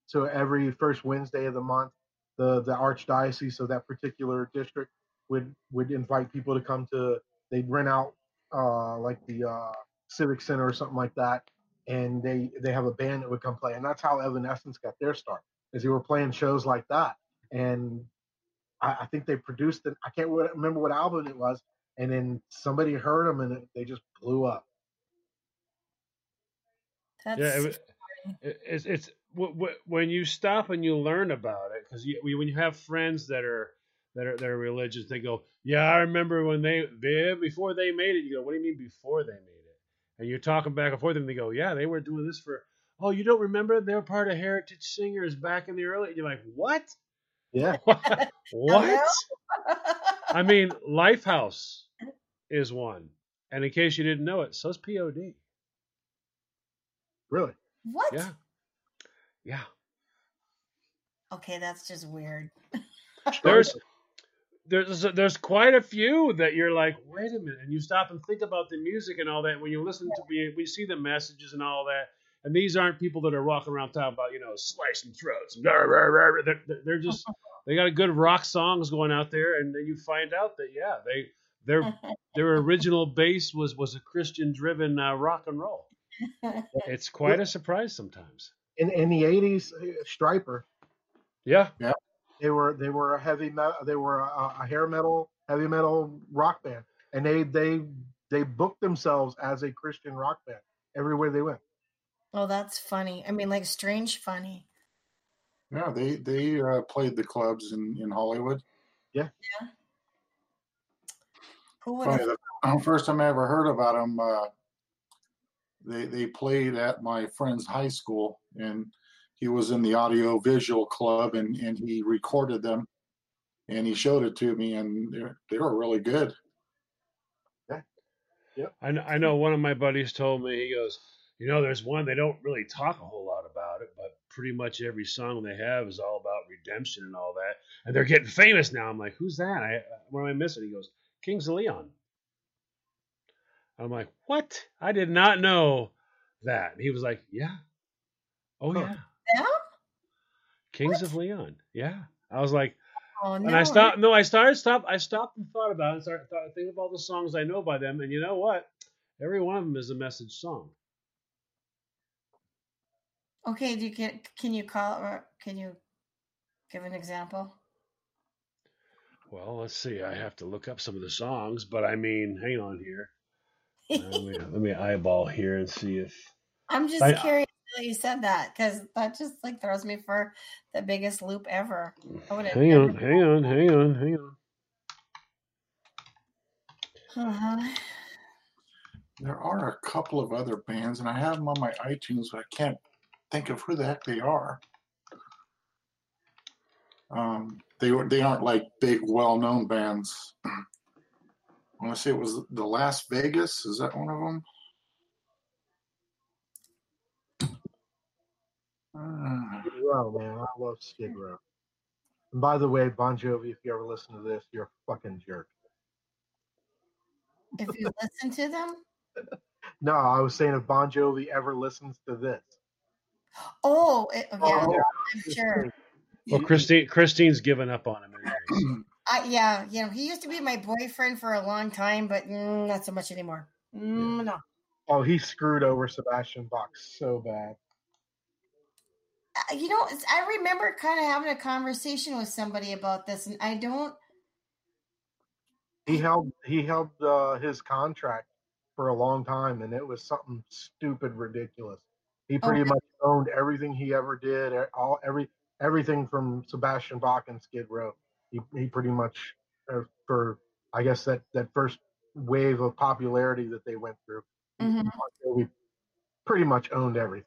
So every first Wednesday of the month, the the archdiocese of that particular district would would invite people to come to. They'd rent out uh, like the uh, civic center or something like that, and they they have a band that would come play, and that's how Evanescence got their start. Is they were playing shows like that, and I, I think they produced it. I can't remember what album it was, and then somebody heard them, and they just blew up. That's yeah, it, wa- it, it's it's w- w- when you stop and you learn about it because you, when you have friends that are that are that are religious. They go, "Yeah, I remember when they yeah, before they made it." You go, "What do you mean before they made it?" And you're talking back and forth, and they go, "Yeah, they were doing this for." Oh, you don't remember? They were part of Heritage Singers back in the early. You're like, what? Yeah. What? I mean, Lifehouse is one, and in case you didn't know it, so's POD. Really? What? Yeah. Yeah. Okay, that's just weird. There's there's there's quite a few that you're like, wait a minute, and you stop and think about the music and all that. When you listen to we we see the messages and all that, and these aren't people that are walking around talking about you know slicing throats. they're- they're just they got a good rock songs going out there, and then you find out that yeah, they their their original base was was a Christian driven uh, rock and roll. It's quite a surprise sometimes. In in the eighties, Stryper. Yeah. Yeah. They were they were a heavy metal. They were a, a hair metal heavy metal rock band, and they they they booked themselves as a Christian rock band everywhere they went. Oh, that's funny. I mean, like strange funny. Yeah, they they uh, played the clubs in in Hollywood. Yeah. Yeah. Who would Funny, the the first time I ever heard about them, uh, they they played at my friend's high school, and he was in the audio visual club, and and he recorded them, and he showed it to me, and they they were really good. I know, I know one of my buddies told me, he goes, you know, there's one, they don't really talk a whole lot about it, but pretty much every song they have is all about redemption and all that. And they're getting famous now. I'm like, who's that? I, uh, what am I missing? He goes, Kings of Leon. I'm like, what? I did not know that. And he was like, yeah. Oh, yeah. Yeah? Kings of Leon. Yeah. I was like, Oh no. and I stopped. No, I started. Stop. I stopped and thought about it. And started thought, think of all the songs I know by them. And you know what? Every one of them is a message song. Okay, do you get? Can you call or can you give an example? Well, let's see. I have to look up some of the songs, but I mean, hang on here. Let, me, let me eyeball here and see if. I'm just I- curious that you said that because that just like throws me for the biggest loop ever. I would Hang on, hang on, hang on, hang on. Uh-huh. There are a couple of other bands, and I have them on my iTunes, but I can't think of who the heck they are. Um, they they aren't like big, well-known bands. I want to say it was the Las Vegas. Is that one of them? Uh, Skid Row, man, I love Skid Row. And by the way, Bon Jovi, if you ever listen to this, you're a fucking jerk. If you listen to them, No, I was saying if Bon Jovi ever listens to this. oh it, yeah, Oh. I'm sure. Well, Christine, Christine's given up on him. anyways. I, yeah, you know, he used to be my boyfriend for a long time, but mm, not so much anymore. Mm, no, Oh, he screwed over Sebastian Bach so bad. Uh, you know, I remember kind of having a conversation with somebody about this, and I don't. He held he held uh, his contract for a long time, and it was something stupid, ridiculous. He pretty Okay. much owned everything he ever did, all every everything from Sebastian Bach and Skid Row. He he pretty much uh, for I guess that that first wave of popularity that they went through. Mhm. We pretty much owned everything.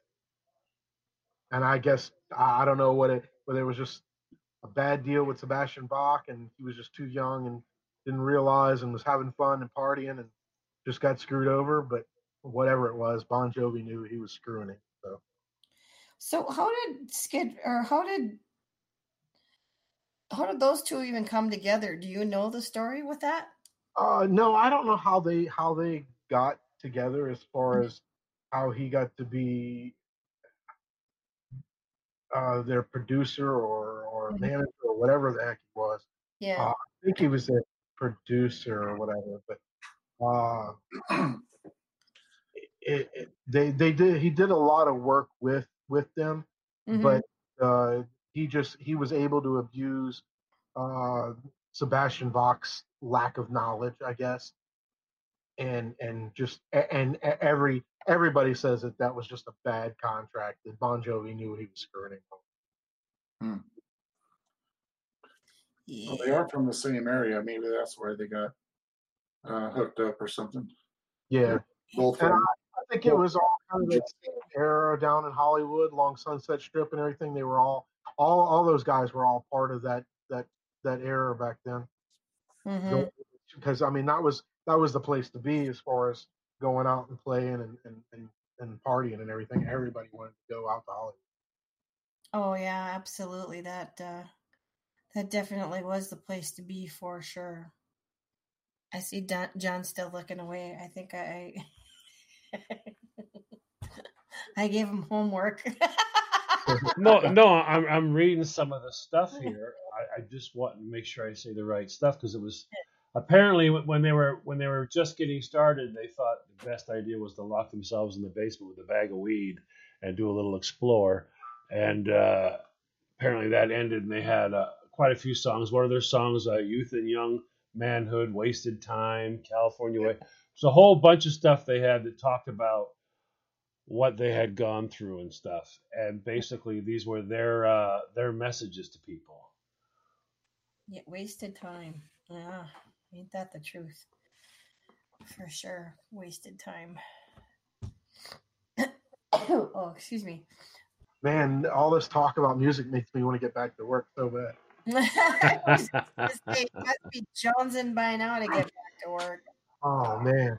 And I guess I I don't know what it whether it was just a bad deal with Sebastian Bach and he was just too young and didn't realize and was having fun and partying and just got screwed over. But whatever it was, Bon Jovi knew he was screwing it. So So how did Skid or how did how did those two even come together? Do you know the story with that? uh no, I don't know how they how they got together as far as how he got to be uh their producer or or Mhm. manager or whatever the heck he was. Yeah. Uh, I think he was a producer or whatever, but uh, it, it, they they did he did a lot of work with with them, Mhm. but uh, he just he was able to abuse uh, Sebastian Bach's lack of knowledge, I guess, and and just and every everybody says that that was just a bad contract that Bon Jovi knew he was screwing him. over. Well, they are from the same area. Maybe that's why they got uh, hooked up or something. Yeah. Both And I, I think it was all kind of the same era down in Hollywood, long Sunset Strip and everything. They were all, all, all those guys were all part of that that that era back then. Because I mean, that was that was the place to be as far as going out and playing and and and, and partying and everything. Everybody wanted to go out to Hollywood. Oh yeah, absolutely. That uh that definitely was the place to be for sure. I see Don, John still looking away. I think I I gave him homework. no, no, I'm I'm reading some of the stuff here. I, I just want to make sure I say the right stuff because it was apparently when they were when they were just getting started, they thought the best idea was to lock themselves in the basement with a bag of weed and do a little explore. And uh, apparently that ended, and they had uh, quite a few songs. One of their songs, uh, "Youth and Young Manhood," "Wasted Time," "California Way." It's a whole bunch of stuff they had that talked about what they had gone through and stuff. And basically, these were their uh, their messages to people. yeah, wasted time. Yeah, ain't that the truth? For sure, wasted time. oh, excuse me. Man, all this talk about music makes me want to get back to work so bad. Must be jonesing by now to get back to work. Oh man.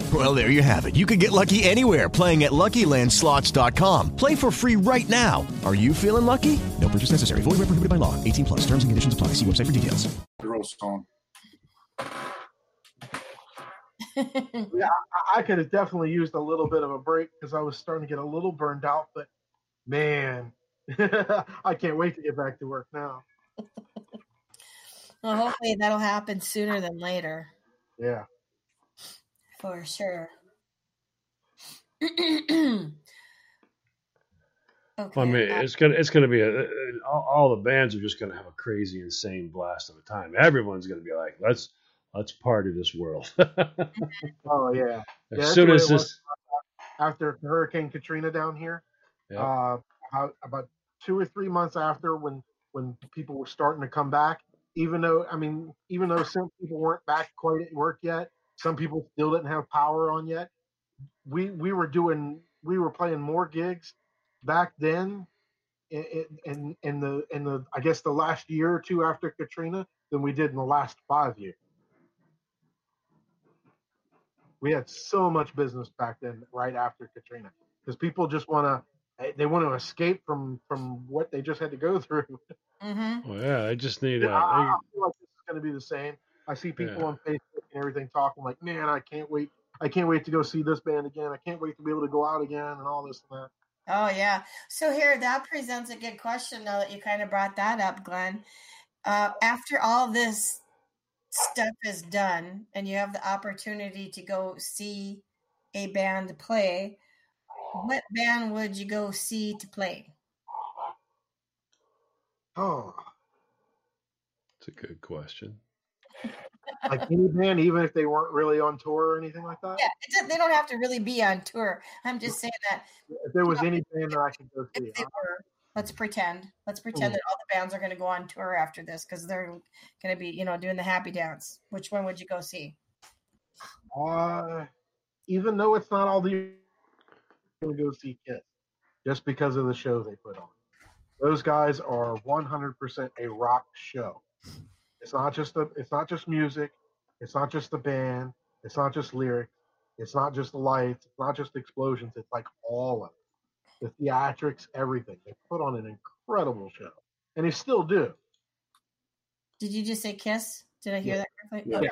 Well, there you have it. You can get lucky anywhere playing at LuckyLandSlots.com. Play for free right now. Are you feeling lucky? No purchase necessary. Void where prohibited by law. 18 plus. Terms and conditions apply. See website for details. Girl song. yeah, I, I could have definitely used a little bit of a break because I was starting to get a little burned out. But man, I can't wait to get back to work now. Well, hopefully that'll happen sooner than later, Yeah. For sure. I mean, it's gonna it's gonna be a all, all the bands are just gonna have a crazy, insane blast of a time. Everyone's gonna be like, let's let's party this world. Oh yeah. yeah as that's soon as this, after Hurricane Katrina down here, Yeah. uh, how, about two or three months after when when people were starting to come back, even though I mean, even though some people weren't back quite at work yet, some people still didn't have power on yet. We we were doing we were playing more gigs back then in in, in the in the I guess the last year or two after Katrina than we did in the last five years. We had so much business back then, right after Katrina, because people just want to they want to escape from from what they just had to go through. Mm-hmm. well, yeah, I just need Yeah, a. I, I feel like this is going to be the same. I see people Yeah. on Facebook and everything talking like, "Man, I can't wait! I can't wait to go see this band again. I can't wait to be able to go out again and all this and that." Oh yeah. So here that presents a good question now that you kind of brought that up, Glenn. Uh, after all this stuff is done and you have the opportunity to go see a band play, what band would you go see to play? Oh, It's a good question. Like any band, even if they weren't really on tour or anything like that. Yeah, they don't have to really be on tour. I'm just saying that If there was any band that I could go see, they were, let's pretend, let's pretend Mm. that all the bands are going to go on tour after this because they're going to be, you know, doing the happy dance. Which one would you go see? Uh, even though it's not all the going to go see Kiss just because of the show they put on. Those guys are 100% a rock show. It's not just the it's not just music, it's not just the band, it's not just lyrics, it's not just the lights, it's not just explosions, it's like all of it. the theatrics, everything. They put on an incredible show, and they still do. Did you just say Kiss? Did I hear Yeah. that correctly? Yeah. Okay.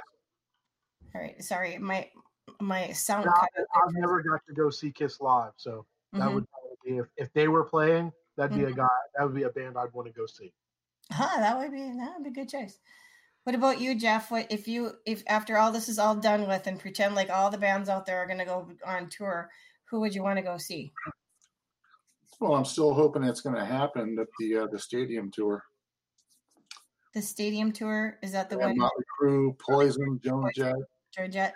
All right. Sorry, my my sound. Cut I've never got to go see Kiss live, so that Mhm. would probably be if, if they were playing, that'd be a Mhm. guy. That would be a band I'd want to go see. Huh, that would be that would be a good choice. What about you, Jeff? What if you if after all this is all done with and pretend like all the bands out there are gonna go on tour, who would you want to go see? Well, I'm still hoping it's going to happen at the uh, the stadium tour. The stadium tour is that the Yeah, one? Motley Crue, Poison, Joan Jett. Georgette.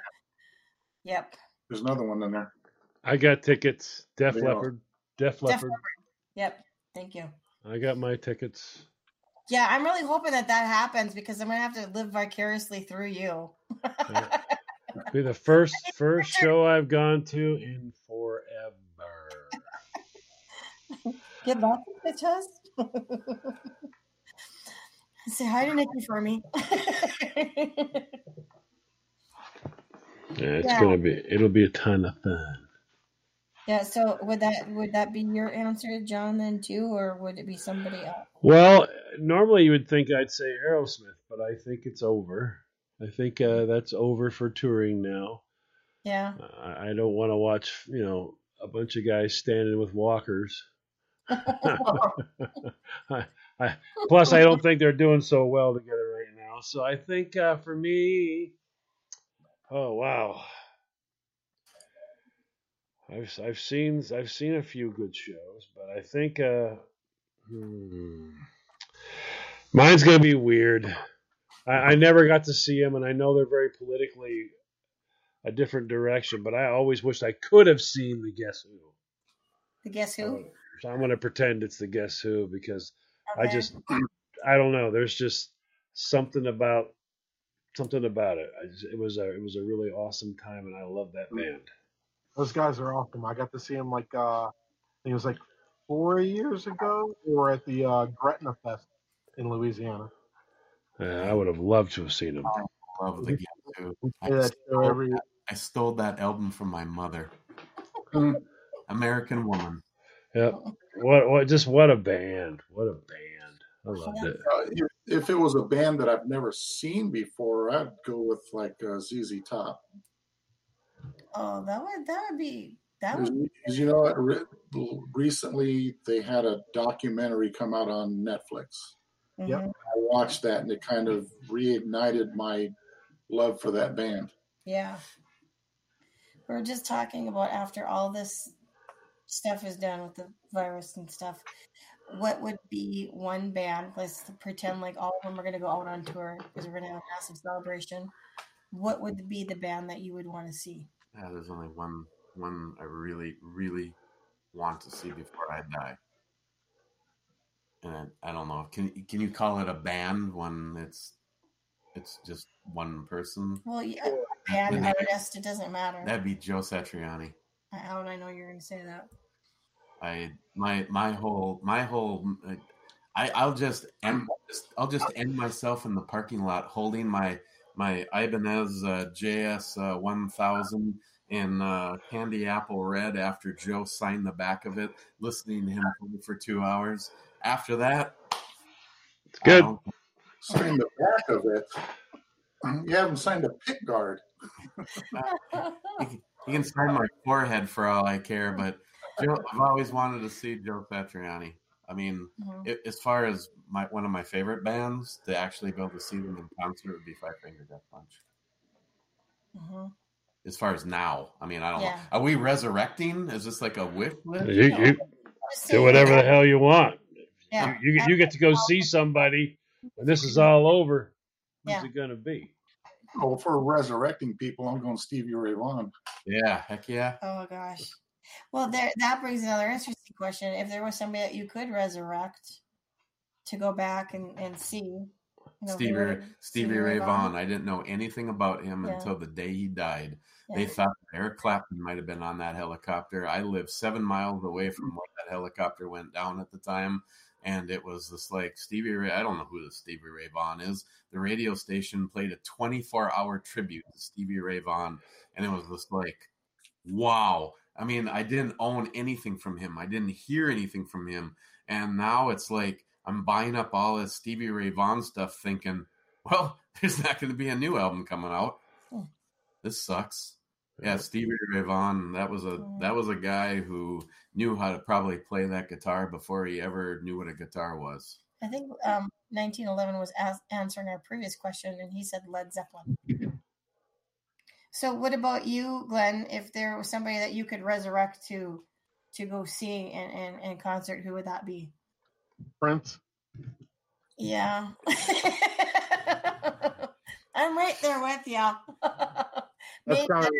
Yep. There's another one in there. I got tickets. Def Yeah. Leppard. Def Def Leppard. Leppard. Yep. Thank you. I got my tickets. Yeah, I'm really hoping that that happens because I'm gonna have to live vicariously through you. Be the first first show I've gone to in forever. Get luck, bitches. Say hi to Nikki for me. Yeah, it's Yeah. gonna be. It'll be a ton of fun. Yeah. So would that would that be your answer, John, then too, or would it be somebody else? Well, normally you would think I'd say Aerosmith, but I think it's over. I think uh, that's over for touring now. Yeah. I, I don't want to watch, you know, a bunch of guys standing with walkers. I, I, plus, I don't think they're doing so well together right now. So I think uh, for me, oh wow, I've I've seen I've seen a few good shows, but I think uh, hmm, mine's gonna be weird. I, I never got to see them, and I know they're very politically a different direction, but I always wished I could have seen the Guess Who. The guess who? So I'm going to pretend it's the Guess Who because I just I don't know. There's just something about something about it. I just, it was a it was a really awesome time, and I love that band. Those guys are awesome. I got to see them like uh, I think it was like four years ago. We were at the uh, Gretna Fest in Louisiana. Uh, I would have loved to have seen them. I love the Guess Who. I play stole every- that- I stole that album from my mother. American Woman. Yep. What what just what a band. What a band. I loved it. Uh, if, if it was a band that I've never seen before, I'd go with like uh, ZZ Top. Oh, that would that would be that would. Because you know what? Re- recently they had a documentary come out on Netflix. Yep. Mhm. I watched that and it kind of reignited my love for that band. Yeah. We are just talking about after all this stuff is done with the virus and stuff, what would be one band? Let's pretend like all of them are going to go out on tour because we're going to have a massive celebration. What would be the band that you would want to see? Yeah, there's only one one I really, really want to see before I die. And I, I don't know. Can can you call it a band when it's it's just one person? Well, yeah, band, That'd be- artist, it doesn't matter. That'd be Joe Satriani. How would I know you're going to say that? I my my whole my whole I I'll just end I'll just end myself in the parking lot holding my my Ibanez uh, JS uh, 1000 in uh, candy apple red after Joe signed the back of it, listening to him play for two hours. After that, it's good. Signed the back of it. You haven't signed a pick guard. He can sign my forehead for all I care, but Joe, I've always wanted to see Joe Satriani. I mean, Mhm. it, as far as my one of my favorite bands to actually be able to see them in concert would be Five Finger Death Punch. Mhm. As far as now, I mean, I don't Yeah. Are we resurrecting? Is this like a wish list? You, you do whatever the hell you want. Yeah. You, you, you get to go see somebody when this is all over. Who's Yeah. it going to be? Oh, for resurrecting people, I'm going Stevie Ray Vaughan. Yeah, heck yeah. Oh my gosh. Well, there that brings another interesting question. If there was somebody that you could resurrect to go back and, and see, you know, Stevie, Ray, Stevie Ray Vaughan. I didn't know anything about him Yeah. until the day he died. They thought Eric Clapton might have been on that helicopter. I lived seven miles away from where that helicopter went down at the time. And it was this like Stevie Ray. I don't know who the Stevie Ray Vaughan is. The radio station played a 24 hour tribute to Stevie Ray Vaughan. And it was just like, wow. I mean, I didn't own anything from him. I didn't hear anything from him. And now it's like I'm buying up all this Stevie Ray Vaughan stuff thinking, well, there's not going to be a new album coming out. Hmm. This sucks. Yeah, Stevie Ray Vaughan, that was a that was a guy who knew how to probably play that guitar before he ever knew what a guitar was. I think um, 1911 was as- answering our previous question, and he said Led Zeppelin. So, what about you, Glenn? If there was somebody that you could resurrect to to go see in, in, in concert, who would that be? Prince. Yeah, I'm right there with you. That's kind of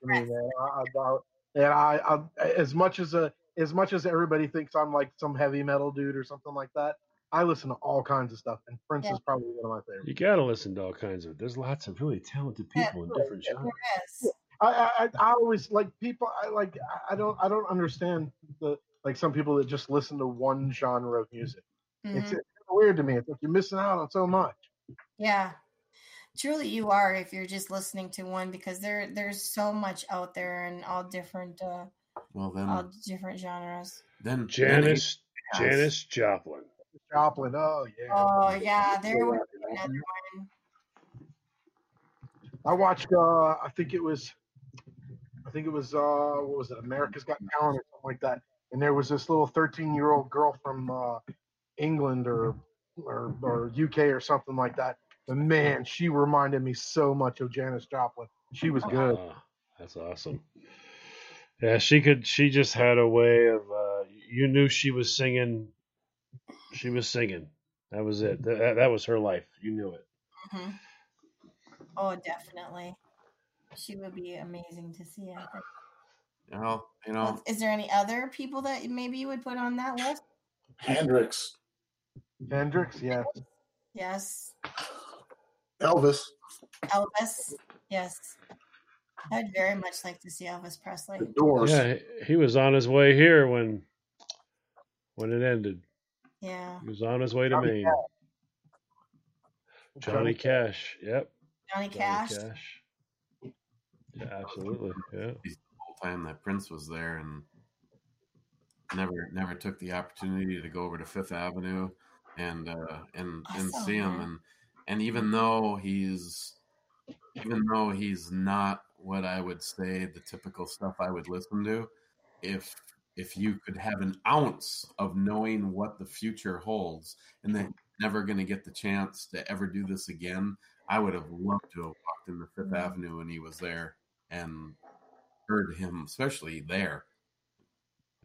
for me, man. I, I, and I, I, as much as a, as much as everybody thinks I'm like some heavy metal dude or something like that, I listen to all kinds of stuff, and Prince Yeah. is probably one of my favorites. You got to listen to all kinds of. There's lots of really talented people in different genres. I, I, I- I always like people. I like. I- I don't. I don't understand the like some people that just listen to one genre of music. It's, Mhm. it's weird to me. It's like you're missing out on so much. Yeah, truly, you are if you're just listening to one because there there's so much out there and all different uh, Well, then, all different genres. then Janis Yes. Janis Joplin. Joplin. Oh yeah. Oh yeah, there was be another one. I watched. Uh, I think it was. I think it was. Uh, what was it? America's Got Talent or something like that. And there was this little 13 year old girl from uh, England or, or or UK or something like that. And man, she reminded me so much of Janis Joplin. She was good. Ah, that's awesome. Yeah, she could. She just had a way of. Uh, you knew she was singing. She was singing. That was it. That, that was her life. You knew it. hmm Oh, definitely. She would be amazing to see. I think. You know, you know, Is there any other people that maybe you would put on that list? Hendrix, Hendrix, yeah. Yes. Elvis. Elvis. Yes. I'd very much like to see Elvis Presley. Doors. Yeah, he- he was on his way here when when it ended. Yeah. He was on his way to Johnny Maine. Cash. Johnny Cash. Yep. Johnny Johnny Cash. Cash. Yeah, absolutely. Yeah. the whole time that Prince was there, and never never took the opportunity to go over to Fifth Avenue and uh, and and see him, and and even though he's even though he's not what I would say the typical stuff I would listen to, if if you could have an ounce of knowing what the future holds and then never going to get the chance to ever do this again, I would have loved to have walked into 5th Mhm. Avenue when he was there and heard him, especially there.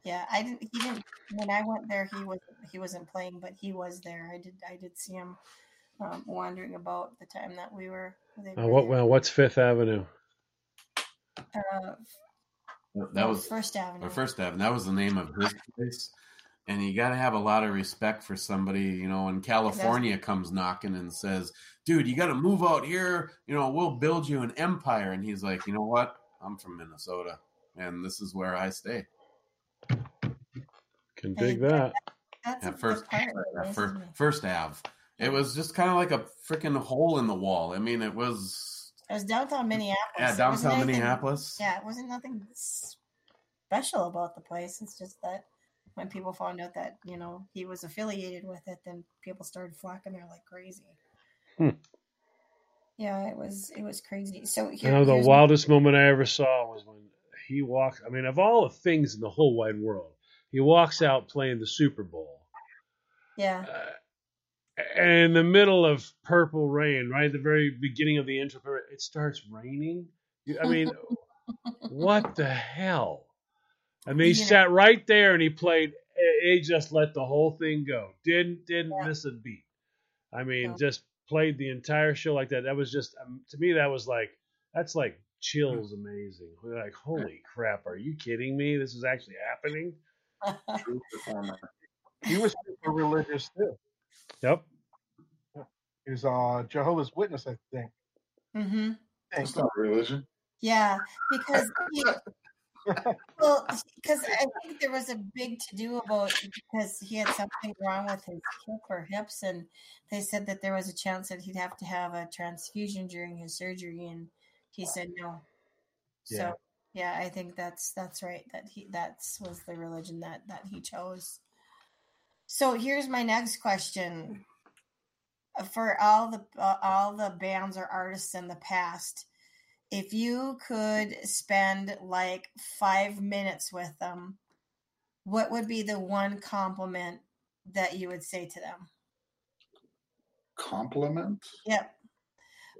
Yeah, I didn't. He didn't. When I went there, he was he wasn't playing, but he was there. I did. I did see him um, wandering about the time that we were. They Uh, were what? there. Well, what's Fifth Avenue? Uh, That no, was First Avenue. or First Avenue. That was the name of his place. And you got to have a lot of respect for somebody, you know, when California comes knocking and says, dude, you got to move out here. You know, we'll build you an empire. And he's like, you know what? I'm from Minnesota and this is where I stay. Can dig that. That's At a first, part. that at first, me. first Ave. It was just kind of like a freaking hole in the wall. I mean, it was, It was downtown Minneapolis. yeah, It wasn't downtown anything- Minneapolis. Yeah, it wasn't nothing special about the place. It's just that when people found out that you know he was affiliated with it, then people started flocking there like crazy. Hmm. Yeah, it was it was crazy. So I here, know the here's wildest moment I ever saw was when he walked. I mean, of all the things in the whole wide world, he walks out playing the Super Bowl. yeah, And in the middle of Purple Rain, right at the very beginning of the intro, it starts raining. I mean, what the hell? I mean, he You know- sat right there and he played. He just let the whole thing go. Didn't didn't miss a beat. I mean, No. just played the entire show like that. That was just um, to me. That was like that's like chills amazing. We're like, holy crap! Are you kidding me? This is actually happening. True performer. He was super religious too. Yep. He was uh, Jehovah's Witness, I think. mm-hmm. It's not religion. yeah, because he, well, because I think there was a big to do about because he had something wrong with his hip or hips, and they said that there was a chance that he'd have to have a transfusion during his surgery, and he said no. Yeah. So Yeah, I think that's that's right. That he that's was the religion that that he chose. So here's my next question: for all the uh, all the bands or artists in the past, if you could spend like five minutes with them, what would be the one compliment that you would say to them? Compliment? Yep.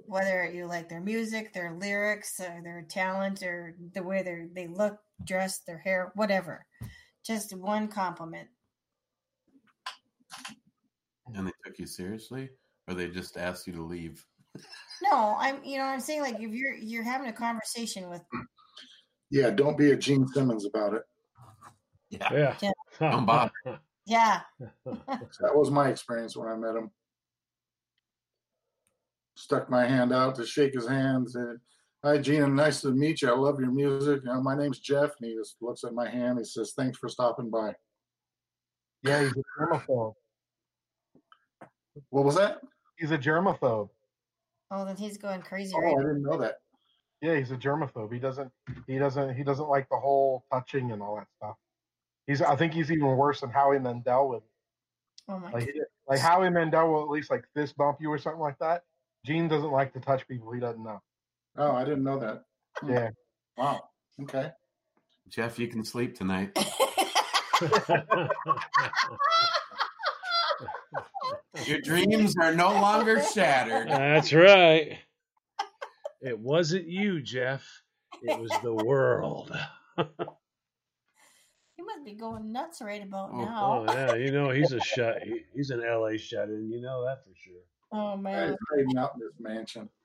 Whether you like their music, their lyrics, or their talent, or the way they they look, dress, their hair, whatever. Just one compliment. And they took you seriously, or they just asked you to leave? No, I'm you know I'm saying like if you're you're having a conversation with Yeah, don't be a Gene Simmons about it. Yeah. Yeah. Don't bother. yeah. That was my experience when I met him. Stuck my hand out to shake his hand. Said, Hi, Gene. Nice to meet you. I love your music. You know, my name's Jeff. And he just looks at my hand. He says, Thanks for stopping by. Yeah, he's a germaphobe. What was that? He's a germaphobe. Oh, then he's going crazy Oh, right I didn't know that. Yeah, he's a germaphobe. He doesn't he doesn't he doesn't like the whole touching and all that stuff. He's I think he's even worse than Howie Mandel with Oh my like god. like Howie Mandel will at least like fist bump you or something like that. Gene doesn't like to touch people he doesn't know. Oh, I didn't know that. Hmm. Yeah. Wow. Okay. Jeff, you can sleep tonight. Your dreams are no longer shattered. That's right. It wasn't you, Jeff. It was the world. He must be going nuts right about Oh, now. Oh yeah, you know he's a shut. He, he's an LA shut in. You know that for sure. Oh man, He's man. hiding out in this mansion.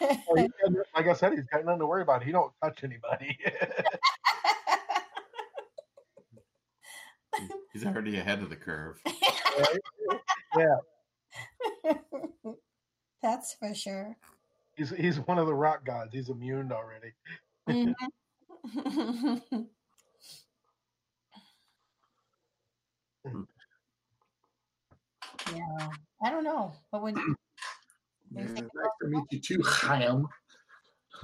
Well, like I said, he's got nothing to worry about. He don't touch anybody. He's already ahead of the curve. yeah. That's for sure. He's he's one of the rock gods. He's immune already. Mhm. yeah. I don't know. But when Yeah, nice to meet you too, Chaim.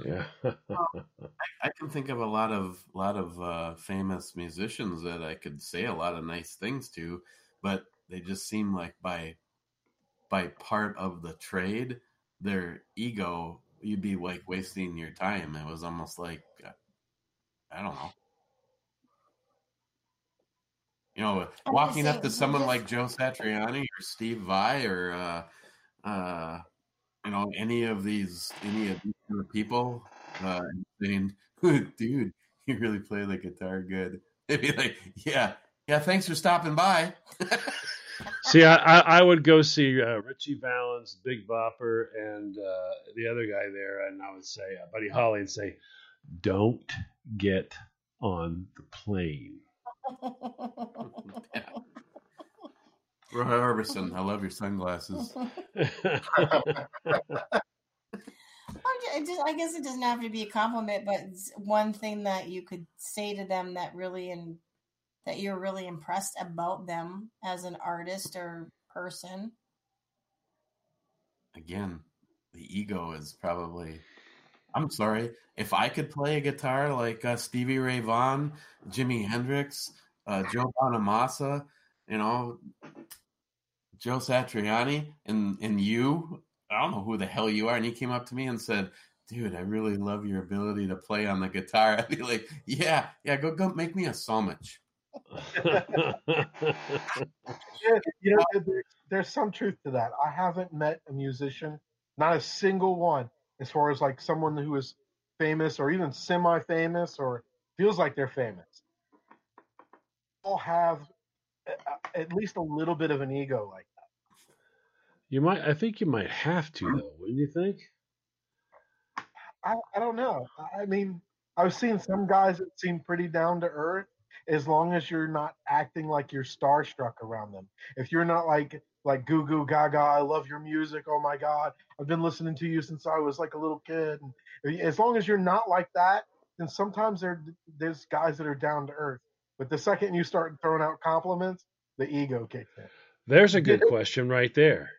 Yeah. I can think of a lot of lot of uh, famous musicians that I could say a lot of nice things to, but they just seem like by by part of the trade, their ego, you'd be like wasting your time. It was almost like uh, I don't know. You know, I'm walking up to someone just- like Joe Satriani or Steve Vai or uh, uh, you know any of these any of these people uh, saying, "Dude, you really play the guitar good." They'd be like, "Yeah, yeah, thanks for stopping by." See, I, I, I would go see uh, Ritchie Valens, Big Bopper, and uh, the other guy there, and I would say, uh, Buddy Holly, and say, "Don't get on the plane." Roy Orbison, I love your sunglasses. I'm ju- it just, I guess it doesn't have to be a compliment, but one thing that you could say to them that really and that you're really impressed about them as an artist or person. Again, the ego is probably. I'm sorry. If I could play a guitar like uh, Stevie Ray Vaughan, Jimi Hendrix, uh, Joe Bonamassa, you know, Joe Satriani, and and you, I don't know who the hell you are, and he came up to me and said, "Dude, I really love your ability to play on the guitar." I'd be like, "Yeah, yeah, go go make me a sandwich." Yeah, you know, there's some truth to that. I haven't met a musician, not a single one, as far as like someone who is famous or even semi-famous or feels like they're famous. All have at least a little bit of an ego like that. You might. I think you might have to, though. Wouldn't you think? I, I don't know. I mean, I've seen some guys that seem pretty down to earth as long as you're not acting like you're starstruck around them. If you're not like like goo goo gaga, I love your music. Oh my god, I've been listening to you since I was like a little kid. And uh, as long as you're not like that, then sometimes there there's guys that are down to earth. But the second you start throwing out compliments, the ego kicks in. There's a good question right there.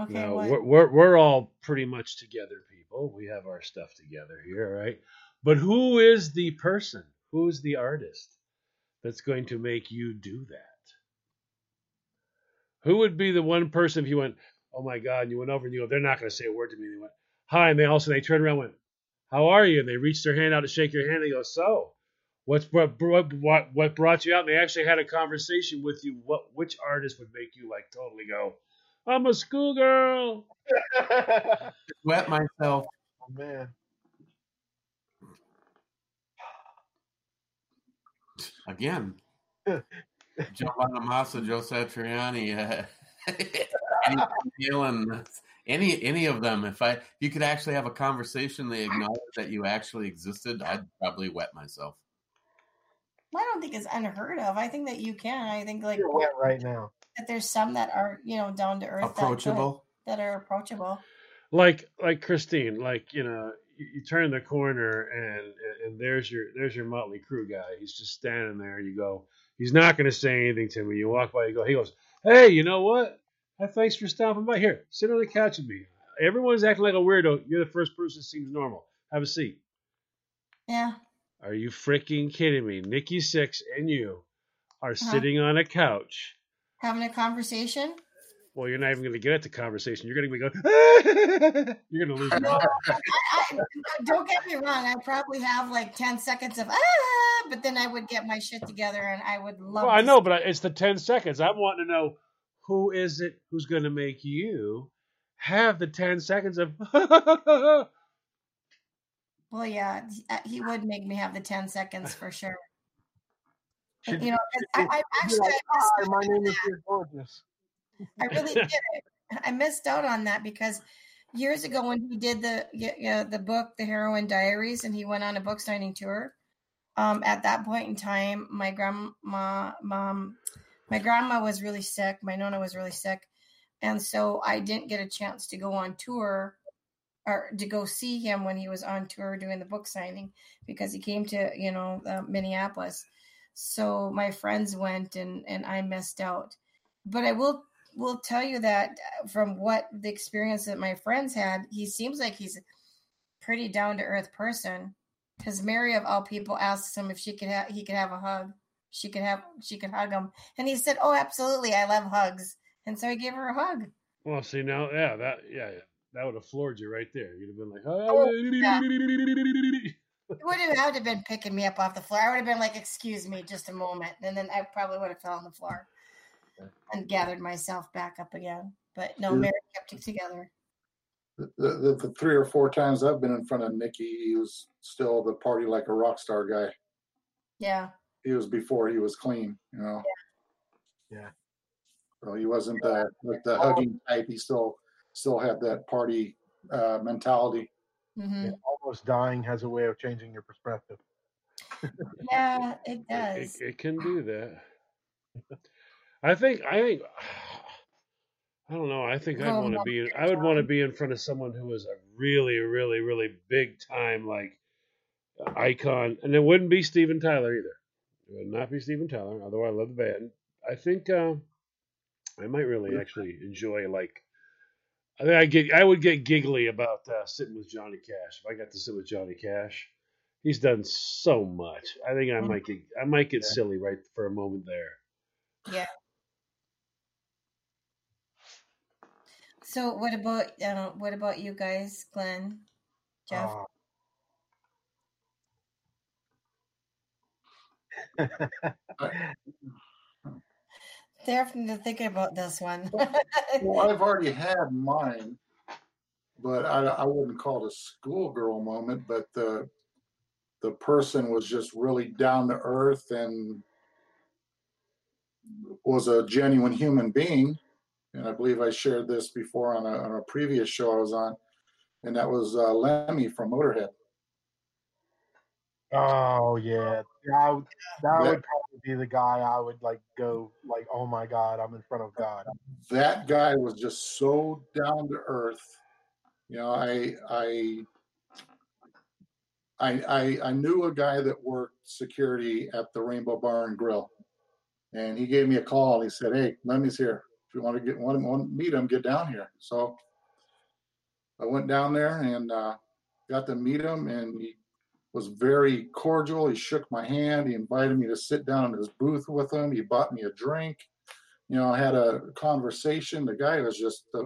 Okay, Now, we're, we're we're all pretty much together people. We have our stuff together here, right? But who is the person? Who is the artist that's going to make you do that? Who would be the one person if you went, oh my God, and you went over and you go, they're not going to say a word to me. And they went, hi. And they also, they turned around and went, how are you? And they reached their hand out to shake your hand. And they go, so what's what, what, what, brought you out? And they actually had a conversation with you. What, which artist would make you like totally go, I'm a schoolgirl? Wet myself. Oh man. Again. Joe Bonamassa, Joe Satriani, uh, any, Dylan, any any of them. If I if you could actually have a conversation, they acknowledge that you actually existed, I'd probably wet myself. I don't think it's unheard of. I think that you can. I think like You're wet right now. that there's some that are you know down to earth, that good, Approachable. that are approachable. like like Christine, like you know, you, you turn the corner and and there's your there's your Motley Crue guy. He's just standing there. You go, he's not going to say anything to me. You walk by, you go, he goes, hey, you know what? Hey, thanks for stopping by. Here, sit on the couch with me. Everyone's acting like a weirdo. You're the first person that seems normal. Have a seat. Yeah. Are you freaking kidding me? Nikki Sixx and you are Uh-huh. sitting on a couch. Having a conversation. Well, you're not even going to get at the conversation. You're going to be going. you're going to lose your mind. I, I, don't get me wrong. I probably have like ten seconds of ah, but then I would get my shit together and I would love. Well, I know, but I- it's the 10 seconds. I'm wanting to know who is it who's going to make you have the 10 seconds of. Well, yeah, uh, he would make me have the 10 seconds for sure. Should- you know, 'cause I, I actually like, I missed, Hi, my name is Dear Gorgeous. I really did it. I missed out on that because years ago when he did the the book, The heroin Diaries, and he went on a book signing tour. Um, at that point in time, my grandma, mom, my grandma was really sick. My nonna was really sick, and so I didn't get a chance to go on tour or to go see him when he was on tour doing the book signing because he came to you know uh, Minneapolis. So my friends went and and I missed out. But I will will tell you that uh, from what the experience that my friends had, he seems like he's a pretty down to earth person. Because Mary of all people asks him if she could have he could have a hug. She could have she could hug him, and he said, "Oh, absolutely, I love hugs." And so he gave her a hug. well, see, now, yeah, that, yeah, yeah, that would have floored you right there. You'd have been like, Oh, yeah. He would have had to been picking me up off the floor. I would have been like, "Excuse me, just a moment," and then I probably would have fell on the floor and gathered myself back up again. But no, Yeah. Mary kept it together. The, the, the three or four times I've been in front of Nikki, he was still the party like a rock star guy. Yeah. He was before he was clean, you know. Yeah. So he wasn't the like the hugging type. He still still had that party uh, mentality. hmm Yeah, almost dying has a way of changing your perspective. Yeah, it It, does. it can do that. I think, I think, I don't know. I think I'd want to be, in, I would want to be in front of someone who was a really, really, really big time, like, icon. And it wouldn't be Steven Tyler either. It would not be Steven Tyler, although I love the band. I think uh, I might really actually enjoy like. I think I get I would get giggly about uh, sitting with Johnny Cash if I got to sit with Johnny Cash. He's done so much. I think I might get I might get silly right for a moment there. Yeah. So what about uh, what about you guys, Glenn, Jeff? Uh, They're having to think about this one. Well, I've already had mine, but I, I wouldn't call it a schoolgirl moment. But the the person was just really down to earth and was a genuine human being. And I believe I shared this before on a, on a previous show I was on, and that was uh, Lemmy from Motorhead. oh yeah, that, would- that would probably be the guy I would like go like, oh my god, I'm in front of God. that guy was just so down to earth. You know, I I I I, I knew a guy that worked security at the Rainbow Bar and Grill, and he gave me a call. He said, "Hey, Lemmy's here. If you want to get one, to meet him, get down here." So I went down there and uh, got to meet him, and he was very cordial. He shook my hand. He invited me to sit down in his booth with him. He bought me a drink. You know, I had a conversation. The guy was just a,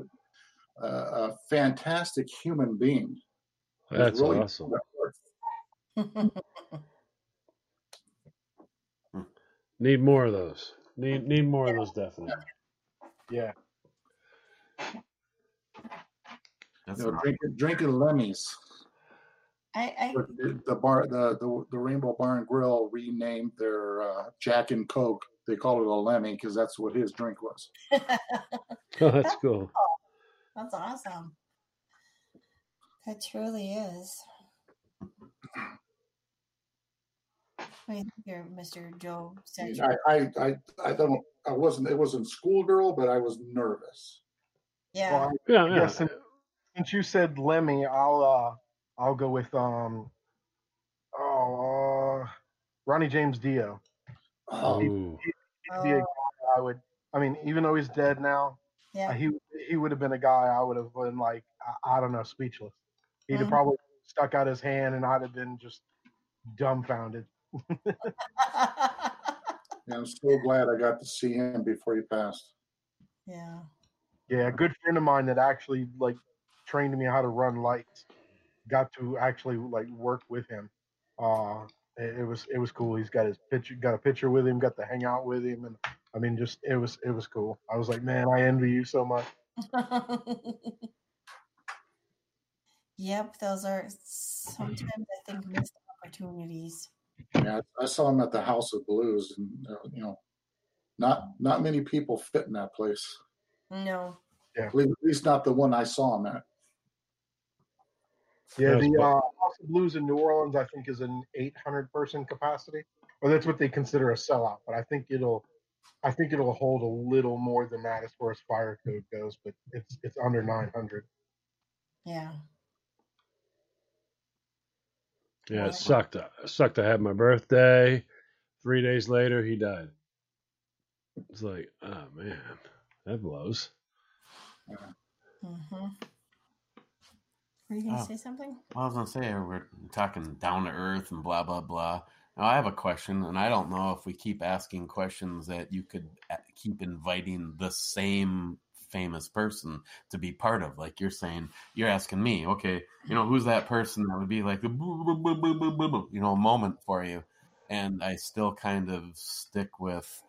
a, a fantastic human being. That's really awesome. Need more of those. Need need more of those definitely. Yeah. That's You know, not- drinking, drinking Lemmy's. I, I The, the bar, the, the the Rainbow Bar and Grill renamed their uh, Jack and Coke. They call it a Lemmy because that's what his drink was. Oh, that's cool. That's awesome. That truly is. What do you think here, Mr. Joe said? I, I, I, I don't. I wasn't. It wasn't schoolgirl, but I was nervous. Yeah. Well, I- Yeah, yeah. since, since you said Lemmy, I'll uh I'll go with um oh uh, Ronnie James Dio. Oh, He- Ooh. He'd be a guy I would. I mean, even though he's dead now, Yeah. uh, he he would have been a guy I would have been like I, I don't know, speechless. He'd have Mhm. probably stuck out his hand, and I'd have been just dumbfounded. Yeah, I'm so glad I got to see him before he passed. yeah. Yeah, a good friend of mine that actually like trained me how to run lights. Got to actually like work with him. Uh, it, it was it was cool. He's got his picture, got a picture with him, got to hang out with him, and I mean, just it was it was cool. I was like, man, I envy you so much. yep, those are sometimes I think missed opportunities. Yeah, I saw him at the House of Blues, and uh, you know, not not many people fit in that place. No. At least, at least not the one I saw him at. Yeah, the uh, House of Blues in New Orleans, I think, is an 800 person capacity, or that's what they consider a sellout. But I think it'll, I think it'll hold a little more than that as far as fire code goes. But it's it's under 900. Yeah. Yeah, it sucked. It sucked. I had my birthday. Three days later, he died. It's like, oh man, that blows. Mm-hmm. Were you gonna Oh. say something? I was gonna say we're talking down to earth and blah blah blah. Now I have a question, and I don't know if we keep asking questions that you could keep inviting the same famous person to be part of. Like you're saying, you're asking me, okay, you know, who's that person that would be like a boo, you know moment for you? And I still kind of stick with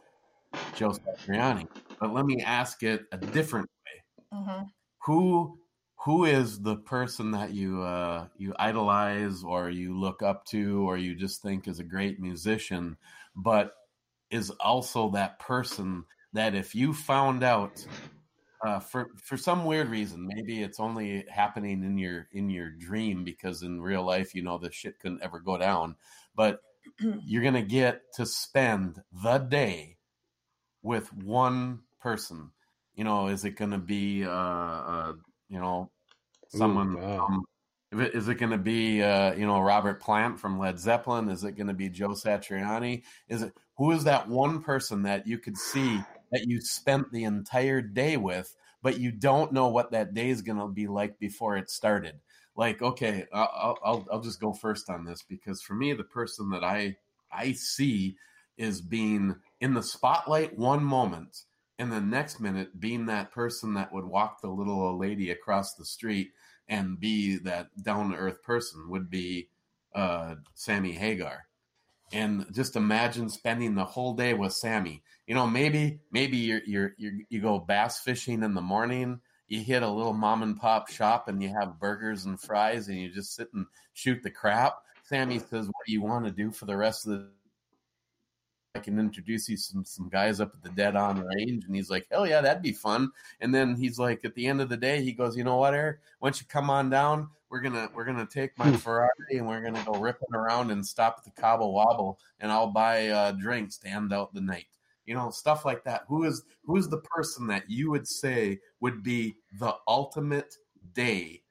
Joe Satriani. But let me ask it a different way Mm-hmm. who who is the person that you uh, you idolize or you look up to or you just think is a great musician, but is also that person that if you found out uh, for for some weird reason, maybe it's only happening in your in your dream because in real life you know this shit couldn't ever go down, but you're gonna get to spend the day with one person. You know, is it going to be, uh, uh, you know, someone? wow. um, is it going to be, uh, you know, Robert Plant from Led Zeppelin? Is it going to be Joe Satriani? Is it who is that one person that you could see that you spent the entire day with, but you don't know what that day is going to be like before it started? Like, okay, I'll, I'll I'll just go first on this because for me, the person that I I see is being in the spotlight one moment and the next minute being that person that would walk the little old lady across the street and be that down to earth person would be uh, Sammy Hagar. And just imagine spending the whole day with Sammy. You know, maybe maybe you're, you're, you're you go bass fishing in the morning. You hit a little mom and pop shop and you have burgers and fries and you just sit and shoot the crap. Sammy says, "What do you want to do for the rest of the I can introduce you some some guys up at the Dead On Range, and he's like, hell yeah, that'd be fun. And then he's like, at the end of the day, he goes, you know what, Eric? Why don't you come on down? We're gonna we're gonna take my Ferrari and we're gonna go ripping around and stop at the Cabo Wabo, and I'll buy uh, drinks to end out the night. You know, stuff like that. Who is who is the person that you would say would be the ultimate day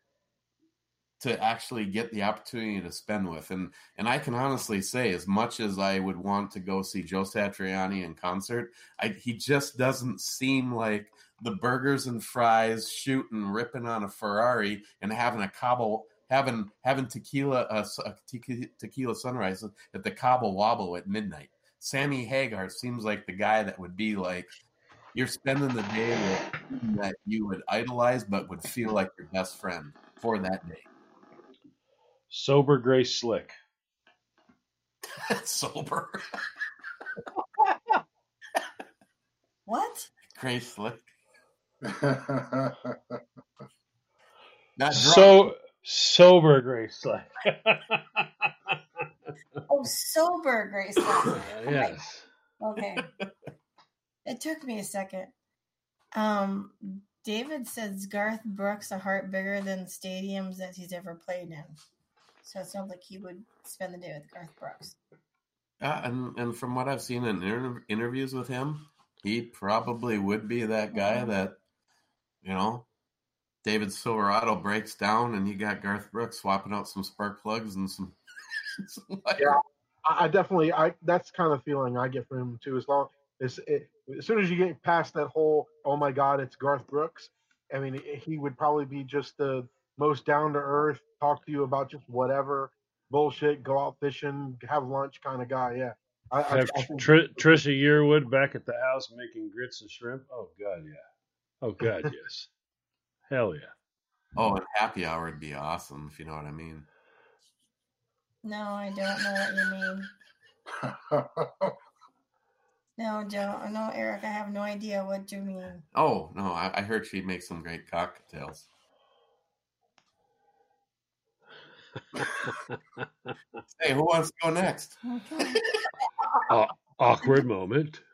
to actually get the opportunity to spend with. And and I can honestly say, as much as I would want to go see Joe Satriani in concert, I, he just doesn't seem like the burgers and fries, shooting, ripping on a Ferrari, and having a Cabo having having tequila uh, tequila, sunrise at the Cabo Wabo at midnight. Sammy Hagar seems like the guy that would be like you're spending the day with that you would idolize, but would feel like your best friend for that day. Sober Grace Slick. Sober, What? Grace Slick. Not drunk. So sober Grace Slick. Oh, sober Grace. yes. Okay. It took me a second. Um, David says Garth Brooks a heart bigger than stadiums that he's ever played in. So it sounds like he would spend the day with Garth Brooks. Uh, and and from what I've seen in inter- interviews with him, he probably would be that guy that, you know, David Silverado breaks down, and you got Garth Brooks swapping out some spark plugs and some. some Yeah, I, I definitely. I that's kind of feeling I get from him too. As long as it, as soon as you get past that whole, oh my God, it's Garth Brooks. I mean, eh, he would probably be just the most down to earth, talk to you about just whatever bullshit, go out fishing, have lunch kind of guy. Yeah, I, I, Have I think Tr- Trisha Yearwood back at the house making grits and shrimp. Oh God, yeah. Oh God, yes. Hell yeah. Oh, and happy hour would be awesome if you know what I mean. No, I don't know what you mean. No, Joe. No, Eric, I have no idea what you mean. Oh no, I, I heard she makes some great cocktails. Hey, who wants to go next? Okay. Aw- awkward moment.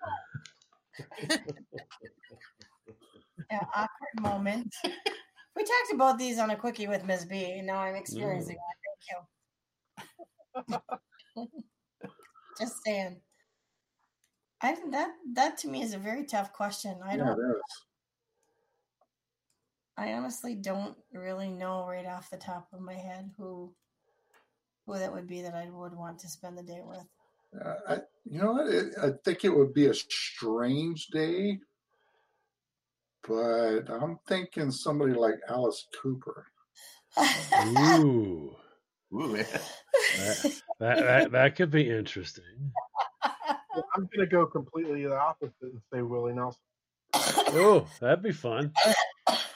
Yeah, awkward moment. we talked about these on a quickie with Ms. B, and now I'm experiencing mm. that. Thank you. Just saying. I that that to me is a very tough question. I yeah, don't. I honestly don't really know right off the top of my head who who that would be that I would want to spend the day with. Uh, I, you know what? It, I think it would be a strange day, but I'm thinking somebody like Alice Cooper. Ooh. Ooh, yeah. That, that, that, that could be interesting. I'm gonna go completely the opposite and say Willie Nelson. Oh, that'd be fun.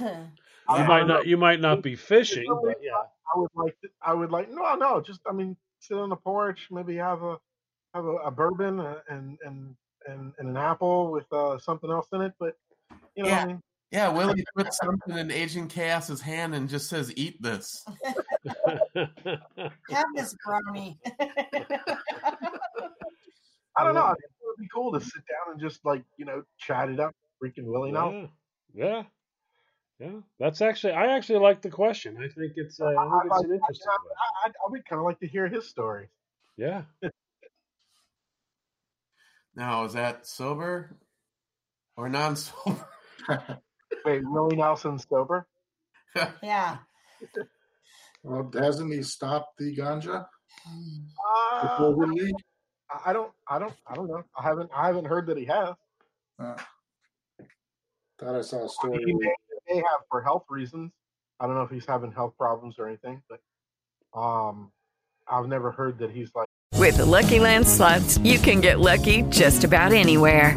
You might not you might not be fishing, but yeah. I would like. To, I would like. No, no. Just I mean, sit on the porch, maybe have a have a, a bourbon uh, and and and and an apple with uh, something else in it. But you know, Yeah. I mean, Yeah, Willie puts something in Agent Chaos's hand and just says, "Eat this." Have this brownie. I don't know. I think it would be cool to sit down and just like you know chat it up, freaking Willie Nelson. Yeah. Yeah. Yeah. That's actually I actually like the question. I think it's uh, I think it's an interesting I, one. I, I would kind of like to hear his story. Yeah. Now, is that sober or non-sober? Wait, Willie Nelson sober? yeah. Well, hasn't he stopped the ganja? Uh, Before we leave? I I don't. I don't. I don't know. I haven't. I haven't heard that he has. Uh, thought I saw a story. mean, he where- may, may have for health reasons. I don't know if he's having health problems or anything, but um, I've never heard that he's like. With the Lucky Land slots, you can get lucky just about anywhere.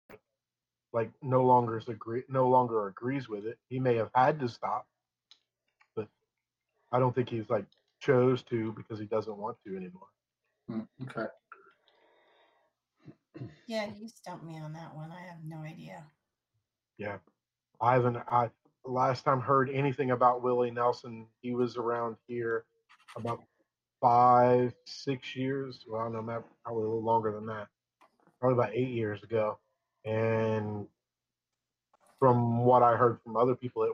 Like no longer agree no longer agrees with it. He may have had to stop, but I don't think he's like chose to because he doesn't want to anymore. Hmm, Okay. Yeah, you stumped me on that one. I have no idea. Yeah, I haven't. I last time heard anything about Willie Nelson. He was around here about five, six years. Well, I don't know, maybe- probably a little longer than that. Probably about eight years ago. And from what I heard from other people that,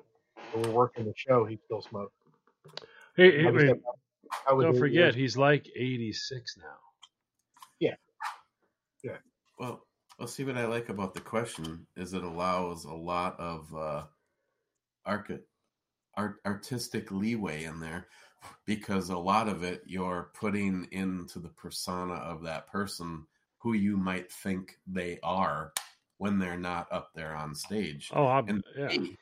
that were working the show, he still smoked. Hey, hey, said, I was don't forget, years- he's like 86 now. Yeah. Yeah. Well, well, see what I like about the question is it allows a lot of uh, archi- art, artistic leeway in there because a lot of it you're putting into the persona of that person who you might think they are when they're not up there on stage. Oh, I'm, and yeah. me,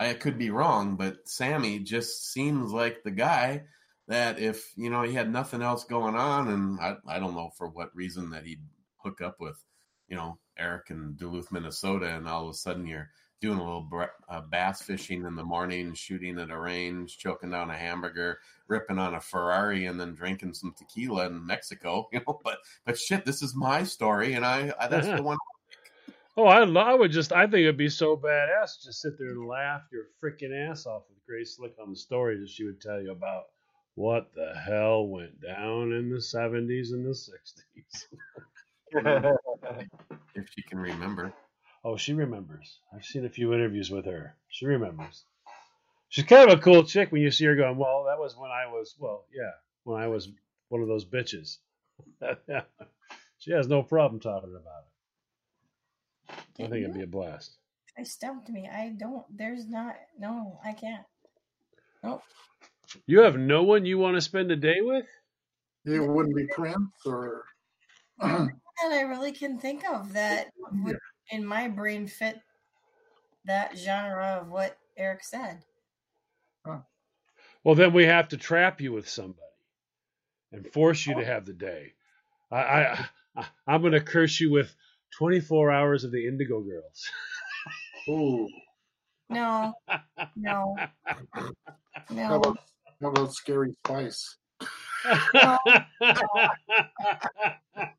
I could be wrong, but Sammy just seems like the guy that if you know he had nothing else going on, and I I don't know for what reason that he'd hook up with you know Eric in Duluth, Minnesota, and all of a sudden you're doing a little br- uh, bass fishing in the morning, shooting at a range, choking down a hamburger, ripping on a Ferrari, and then drinking some tequila in Mexico. You know, but but shit, this is my story, and I, I that's the one. Oh, I, I would just, I think it'd be so badass to just sit there and laugh your freaking ass off with Grace Slick on the stories that she would tell you about what the hell went down in the 70s and the 60s. if she can remember. Oh, she remembers. I've seen a few interviews with her. She remembers. She's kind of a cool chick when you see her going, well, that was when I was, well, yeah, when I was one of those bitches. she has no problem talking about it. I think it'd be a blast. I stumped me. I don't. There's not. No, I can't. Nope. You have no one you want to spend a day with? It wouldn't be Prince or And I really can think of that would, in my brain, fit that genre of what Eric said. Well, then we have to trap you with somebody and force you to oh. have the day. I, I, I I'm going to curse you with 24 hours of the Indigo Girls. Ooh. No, no, How no. about, how about Scary Spice? No,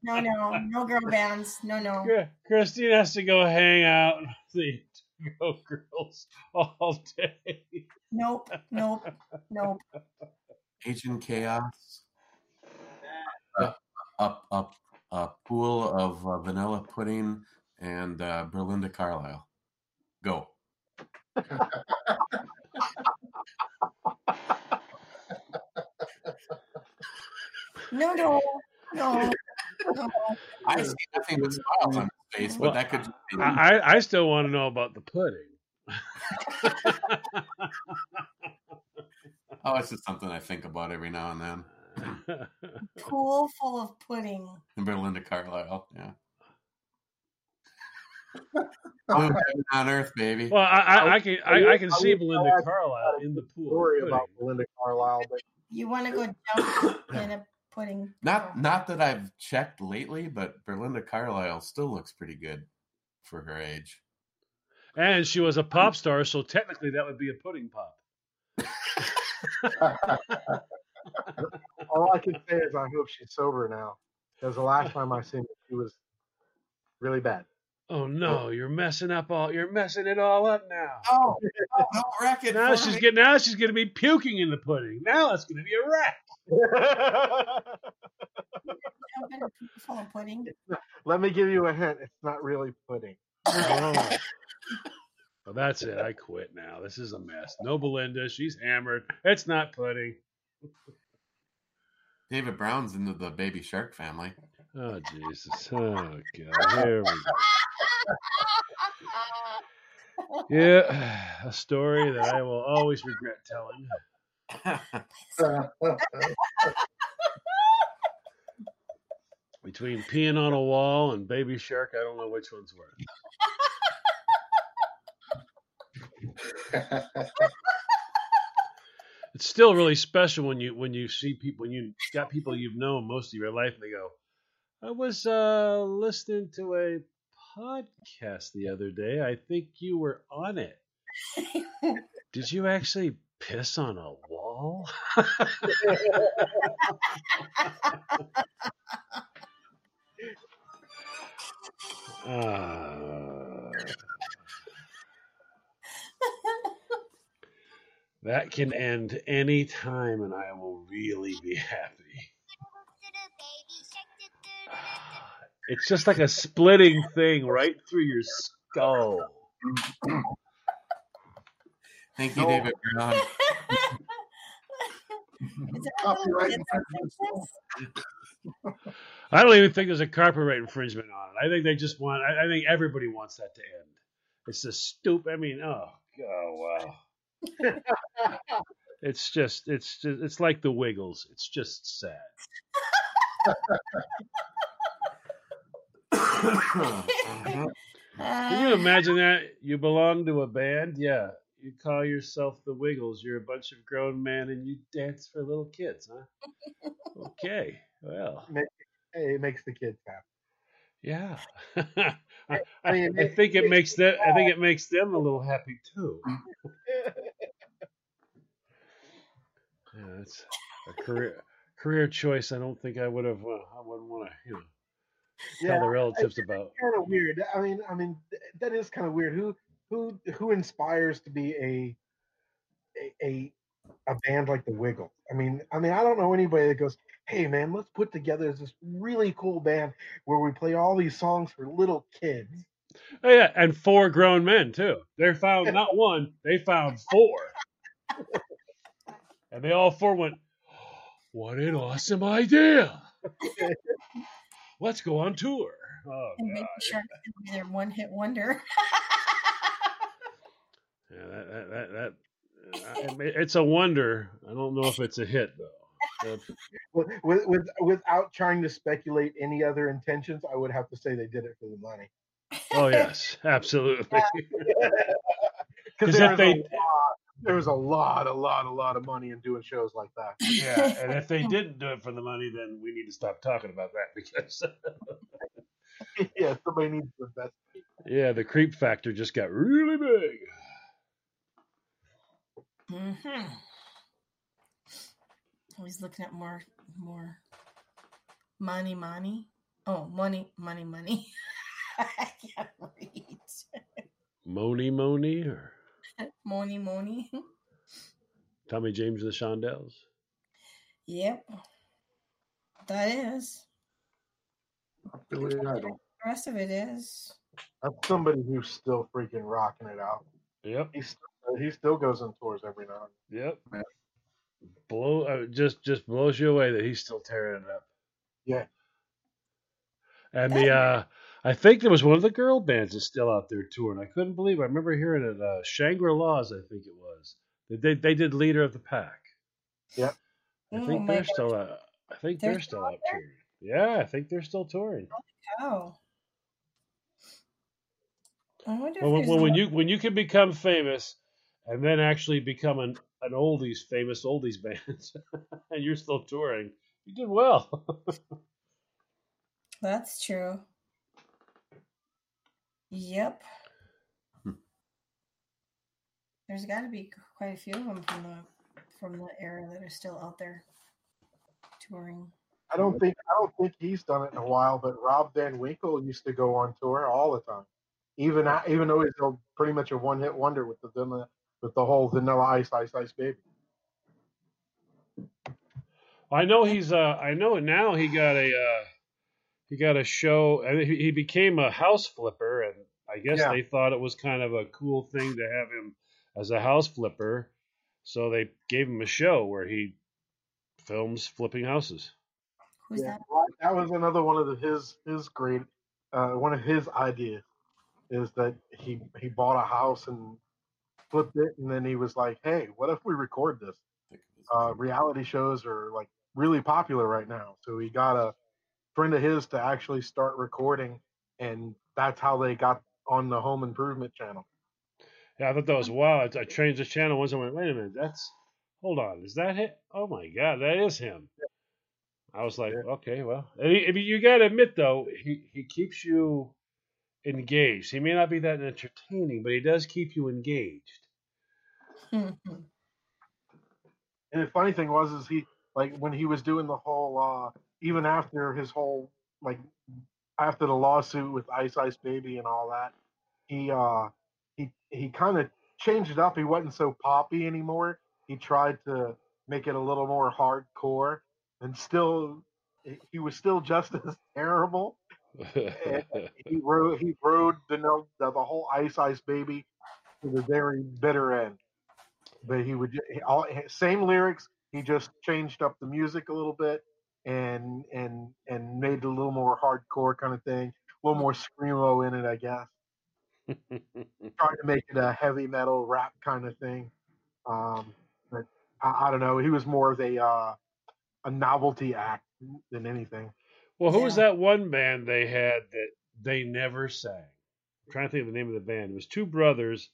no, no, no girl bands. No, no. Christine has to go hang out with the Indigo Girls all day. Nope, nope, nope. Agent Chaos. Uh, up, up, a pool of uh, vanilla pudding and uh, Belinda Carlisle. Go. No, no, no. no. I see nothing but smiles on his face, but Well, that could be I, I- I still want to know about the pudding. Oh, it's just something I think about every now and then. Pool full of pudding. Belinda Carlisle, yeah. Oh, on earth, baby. Well, I, I, I can I, I can see would Belinda Carlisle in the pool. of Story about Belinda Carlisle, but You want to go jump in a pudding? Not oh. not that I've checked lately, but Belinda Carlisle still looks pretty good for her age. And she was a pop star, so technically that would be a pudding pop. all I can say is I hope she's sober now. Because the last time I seen her, she was really bad. Oh no, you're messing up all you're messing it all up now. Oh, oh don't wreck it. Now she's me. getting now she's gonna be puking in the pudding. Now it's gonna be a wreck. Jump in a pool full pudding. Let me give you a hint. It's not really pudding. Oh. Well, that's it. I quit now. This is a mess. No Belinda. She's hammered. It's not pudding. David Brown's into the Baby Shark family. Oh Jesus. Oh God. Here we go. Yeah, a story that I will always regret telling. Between peeing on a wall and Baby Shark, I don't know which one's worse. It's still really special when you when you see people when you got people you've known most of your life and they go, I was uh listening to a podcast the other day. I think you were on it. Did you actually piss on a wall? all. that can end any time, and I will really be happy. It's just like a splitting thing right through your skull. Thank you, David Brown. Is that a Copyright infringement. I don't even think there's a copyright infringement on it. I think they just want. I, I think everybody wants that to end. It's just stupid. I mean, oh, oh wow. It's just, it's just, it's like the Wiggles. It's just sad. Can you imagine that? You belong to a band? Yeah. You call yourself the Wiggles. You're a bunch of grown men and you dance for little kids, huh? Okay. Well, it makes the kids happy. yeah. I, I I, mean, I think it it- makes them. I think it makes them a little happy too. Yeah, it's a career career choice. I don't think I would have. Uh, I wouldn't want to, you know, tell the relatives about. kind of weird. I mean, I mean, that is kind of weird. Who who who inspires to be a a a, a band like the Wiggles? I mean, I mean, I don't know anybody that goes, "Hey, man, let's put together this really cool band where we play all these songs for little kids." Oh yeah, and four grown men too. They found not one, they found four. And they all four went, What an awesome idea. Let's go on tour. Oh And Baby god. Shark's gonna their one hit wonder. Yeah, that, that, that, that I mean, it's a wonder. I don't know if it's a hit though. With, with, with, without trying to speculate any other intentions, I would have to say they did it for the money. oh yes, absolutely. Because Because if they a lot- there was a lot, a lot, a lot of money in doing shows like that. yeah, and if they didn't do it for the money, then we need to stop talking about that because yeah, somebody needs to invest. yeah, the creep factor just got really big. hmm Always looking at more, more money, money. Oh, money, money, money. I can't read. Moni Moni or Money, money. Tommy James and the Shondells. Yep. That is. Billy Idol. The rest of it is. That's somebody who's still freaking rocking it out. Yep. He still, he still goes on tours every now and Yep. Blow uh, just just blows you away that he's still tearing it up. Yeah. And the uh I think there was one of the girl bands that's still out there touring. I couldn't believe. It. I remember hearing it. Uh, Shangri La's, I think it was. They, they they did Leader of the Pack. Yep. I Oh think my they're gosh. still. Uh, I think They're they're, still still out out touring. Yeah, I think they're still touring. Oh. I wonder Well, when, if when, when you when you can become famous and then actually become an an oldies famous oldies band and you're still touring, you did well. That's true. Yep. Hmm. There's got to be quite a few of them from the from the era that are still out there touring. I don't think I don't think he's done it in a while, but Rob Van Winkle used to go on tour all the time. Even a- even though he's a, pretty much a one hit wonder with the vanilla, with the whole Vanilla Ice Ice Ice Baby. I know he's uh I know now he got a uh he got a show and he, he became a house flipper and I guess Yeah. they thought it was kind of a cool thing to have him as a house flipper. So they gave him a show where he films flipping houses. Who's Yeah, that? well, that was another one of the, his his great uh, one of his ideas is that he he bought a house and flipped it, and then he was like, "Hey, what if we record this?" Uh, reality shows are like really popular right now, so he got a friend of his to actually start recording, and that's how they got on the Home Improvement channel. Yeah, I thought that was wild. I, I changed the channel once. I went, wait a minute, that's hold on, is that him? Oh my god, that is him. I was like, okay, well, and he, I mean, you got to admit though, he he keeps you engaged. He may not be that entertaining, but he does keep you engaged. And the funny thing was, is he like when he was doing the whole, uh, even after his whole like after the lawsuit with Ice Ice Baby and all that, he uh he he kind of changed it up. He wasn't so poppy anymore. He tried to make it a little more hardcore, and still he- was still just as terrible. He rode he rode the the, the whole Ice Ice Baby to the very bitter end. But he would all same lyrics. He just changed up the music a little bit and and and made it a little more hardcore kind of thing, a little more screamo in it, I guess. Trying to make it a heavy metal rap kind of thing. Um, but I, I don't know. He was more of a uh, a novelty act than anything. Well, who was that one band they had that they never sang? I'm trying to think of the name of the band. It was two brothers,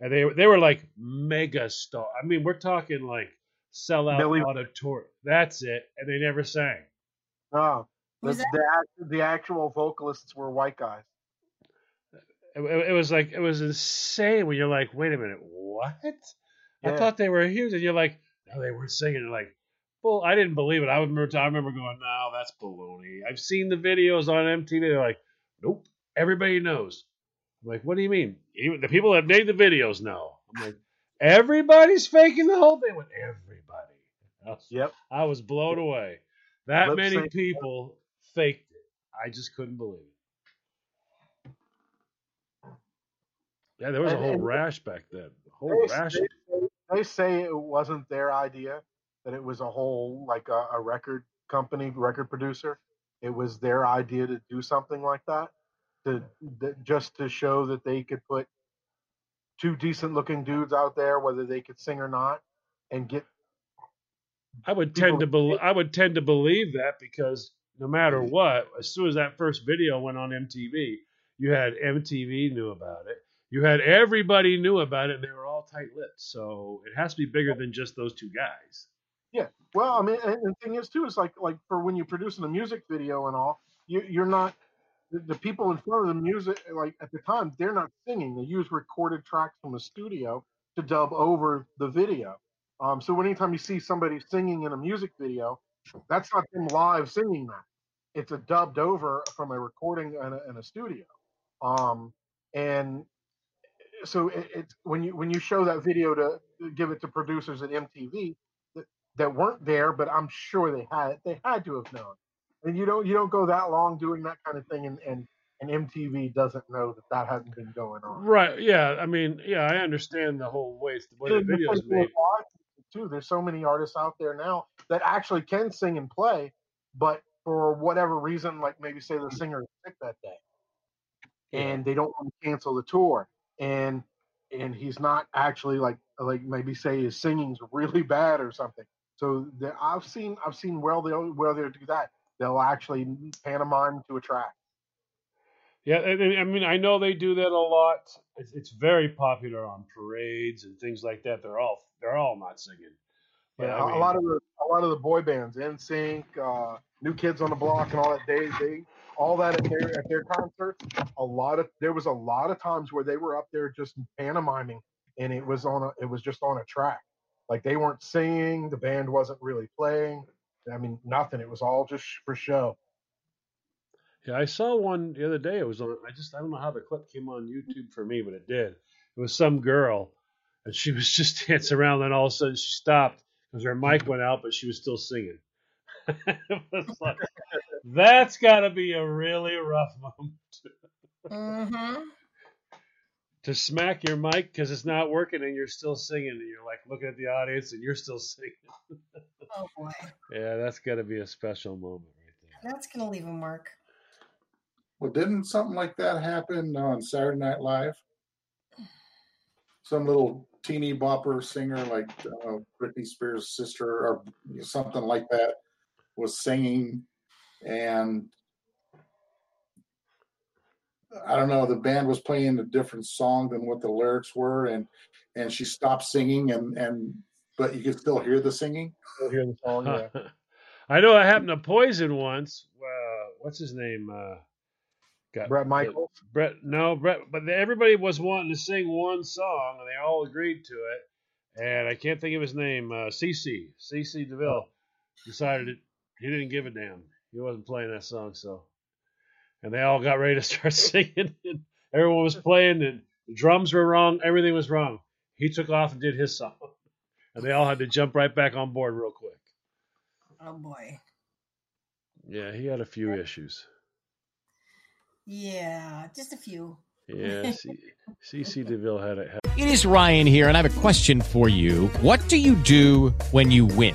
and they they were like mega star. I mean, we're talking like sellout Billy- auditorium. That's it, and they never sang. No, the, the, the actual vocalists were white guys. It, it- it was like it was insane when you're like, wait a minute, what? I thought they were huge, and you're like, no, they weren't singing. You're like, well, I didn't believe it. I remember, I remember going, no, that's baloney. I've seen the videos on MTV. They're like, nope, everybody knows. I'm like, what do you mean? Even the people that made the videos know. I'm like, everybody's faking the whole thing with everybody. I was, Yep. I was blown away. That Lip many people faked it. I just couldn't believe it. Yeah, there was a whole rash back then. Whole They, rash. they, they say it wasn't their idea; that it was a whole like a, a record company, record producer. It was their idea to do something like that, to, that just to show that they could put two decent-looking dudes out there, whether they could sing or not, and get I would tend to bel I would tend to believe that because no matter what, as soon as that first video went on MTV, you had MTV knew about it. You had everybody knew about it. and They were all tight-lipped. So it has to be bigger than just those two guys. Yeah. Well, I mean, and and the thing is too is like like for when you're producing a music video and all, you you're not the, the people in front of the music like at the time they're not singing. They use recorded tracks from the studio to dub over the video. Um, so anytime you see somebody singing in a music video, that's not them live singing that. It's a dubbed over from a recording in a, in a studio. Um, and so it, it's when you when you show that video to give it to producers at MTV that, that weren't there, but I'm sure they had they had to have known. And you don't you don't go that long doing that kind of thing, and and, and MTV doesn't know that that hasn't been going on. Right. Yeah. I mean, yeah, I understand the whole way the way the the video's made. Too. There's so many artists out there now that actually can sing and play, but for whatever reason, like maybe say the mm. singer is sick that day, and they don't want to cancel the tour, and and he's not actually like like maybe say his singing's really bad or something. So the, I've seen I've seen where they'll where they'll do that. They'll actually pantomime to a track. Yeah, I mean, I know they do that a lot. It's, it's very popular on parades and things like that. They're all they're all not singing. But, Yeah, I a- a mean- lot of the a lot of the boy bands, NSYNC, uh, New Kids on the Block, and all that. They they all that at their at their concerts. A lot of there was a lot of times where they were up there just pantomiming, and it was on a it was just on a track. Like they weren't singing, the band wasn't really playing. I mean, nothing. It was all just for show. Yeah, I saw one the other day. It was on. I just I don't know how the clip came on YouTube for me, but it did. It was some girl, and she was just dancing around. Then all of a sudden she stopped because her mic went out, but she was still singing. it was like, that's got to be a really rough moment Mm-hmm. to smack your mic because it's not working and you're still singing, and you're like looking at the audience and you're still singing. Oh boy, yeah, that's got to be a special moment. that's gonna leave a mark. Well, didn't something like that happen on Saturday Night Live? Some little teeny bopper singer like uh, Britney Spears' sister or something like that was singing, and I don't know. The band was playing a different song than what the lyrics were, and and she stopped singing, and and but you could still hear the singing. Still hear the song, yeah. I know it happened to Poison once. Uh, what's his name? Uh, got Bret Michaels. Brett, no, Brett. But everybody was wanting to sing one song, and they all agreed to it. and I can't think of his name. Uh, CC CC Deville decided it, he didn't give a damn. He wasn't playing that song, so and they all got ready to start singing. And everyone was playing, and the drums were wrong. Everything was wrong. He took off and did his song, and they all had to jump right back on board real quick. Oh boy. Yeah, he had a few issues. Yeah, just a few. Yeah, C- CC Deville had it. Had It is Ryan here, and I have a question for you. What do you do when you win?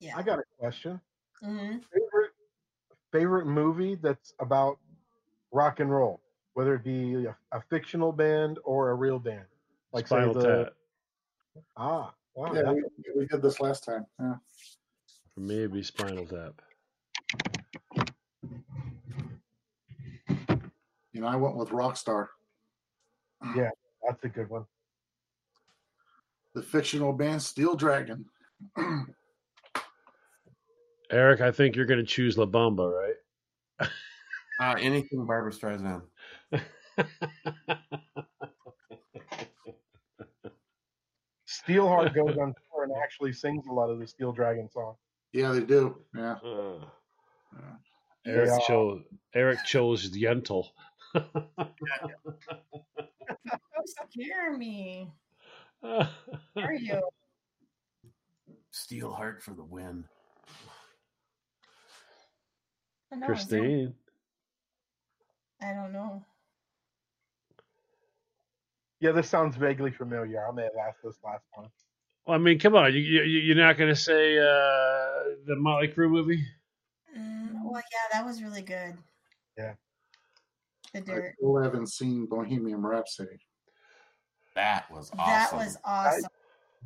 Yeah. I got a question. hmm Favorite favorite movie that's about rock and roll, whether it be a, a fictional band or a real band, like Spinal say the Tap. ah wow Yeah, we, we did this last time. Yeah. For me, it'd be Spinal Tap. You know, I went with Rockstar. yeah that's a good one. The fictional band Steel Dragon. Eric, I think you're going to choose La Bamba, right? Uh, anything Barbra Streisand. Steelheart goes on tour and actually sings a lot of the Steel Dragon song. Yeah, they do. Yeah. Uh, Yeah. Eric Yeah. chose Eric chose Yentl. Don't scare me. Are you? Steel Heart for the win. I know, it's not- Christine. I don't know. Yeah, this sounds vaguely familiar. I may have asked this last time. Well, I mean, come on, you, you you're not going to say uh, the Motley Crue movie? Mm, well, yeah, that was really good. Yeah. The dirt. I still haven't seen Bohemian Rhapsody. That was awesome. That was awesome.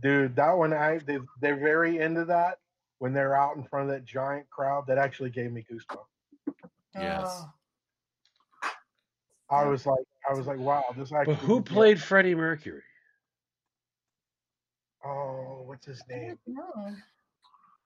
Dude, that one I they, they're very into that when they're out in front of that giant crowd. That actually gave me goosebumps. Yes. Oh, I was like, I was like, wow, this actually. But who played Freddie Mercury? Oh, what's his name?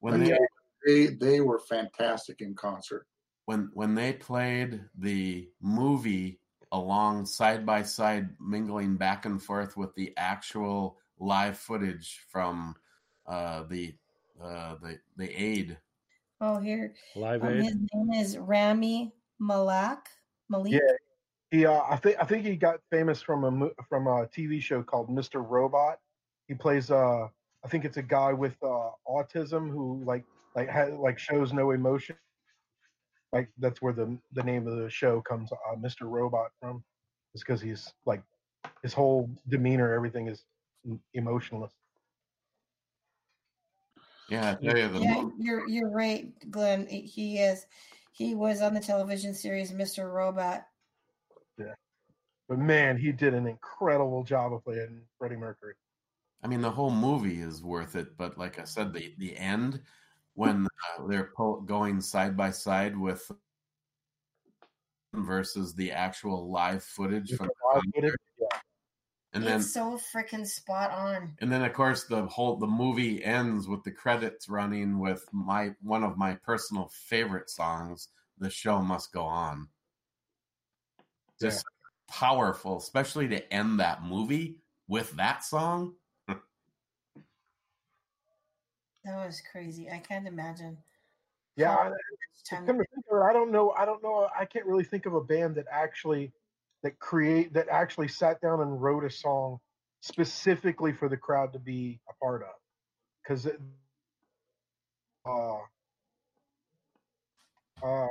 When they they they were fantastic in concert. when when they played the movie along side by side, mingling back and forth with the actual live footage from uh, the uh, the the aid. Oh, here. Live Um, Aid? his name is Rami Malak. Malik. Yeah, he. Uh, I think I think he got famous from a from a TV show called Mr. Robot. He plays. Uh, I think it's a guy with uh, autism who like like ha- like shows no emotion. Like that's where the the name of the show comes, uh, Mr. Robot, from. It's because he's like his whole demeanor, everything is m- emotionless. Yeah, I you the Yeah, mo- you're you're right, Glenn. He is. He was on the television series Mr. Robot. Yeah, but man, he did an incredible job of playing Freddie Mercury. I mean, the whole movie is worth it, but like I said, the the end when uh, they're po- going side by side with versus the actual live footage Just from the the live footage, concert. yeah. and then it's so freaking spot on. and then of course the whole the movie ends with the credits running with my one of my personal favorite songs the show must go on just powerful especially to end that movie with that song That was crazy. I can't imagine. Yeah, how I- much time- Come to think of it, I don't know. I don't know. I can't really think of a band that actually that create that actually sat down and wrote a song specifically for the crowd to be a part of. Because uh, uh,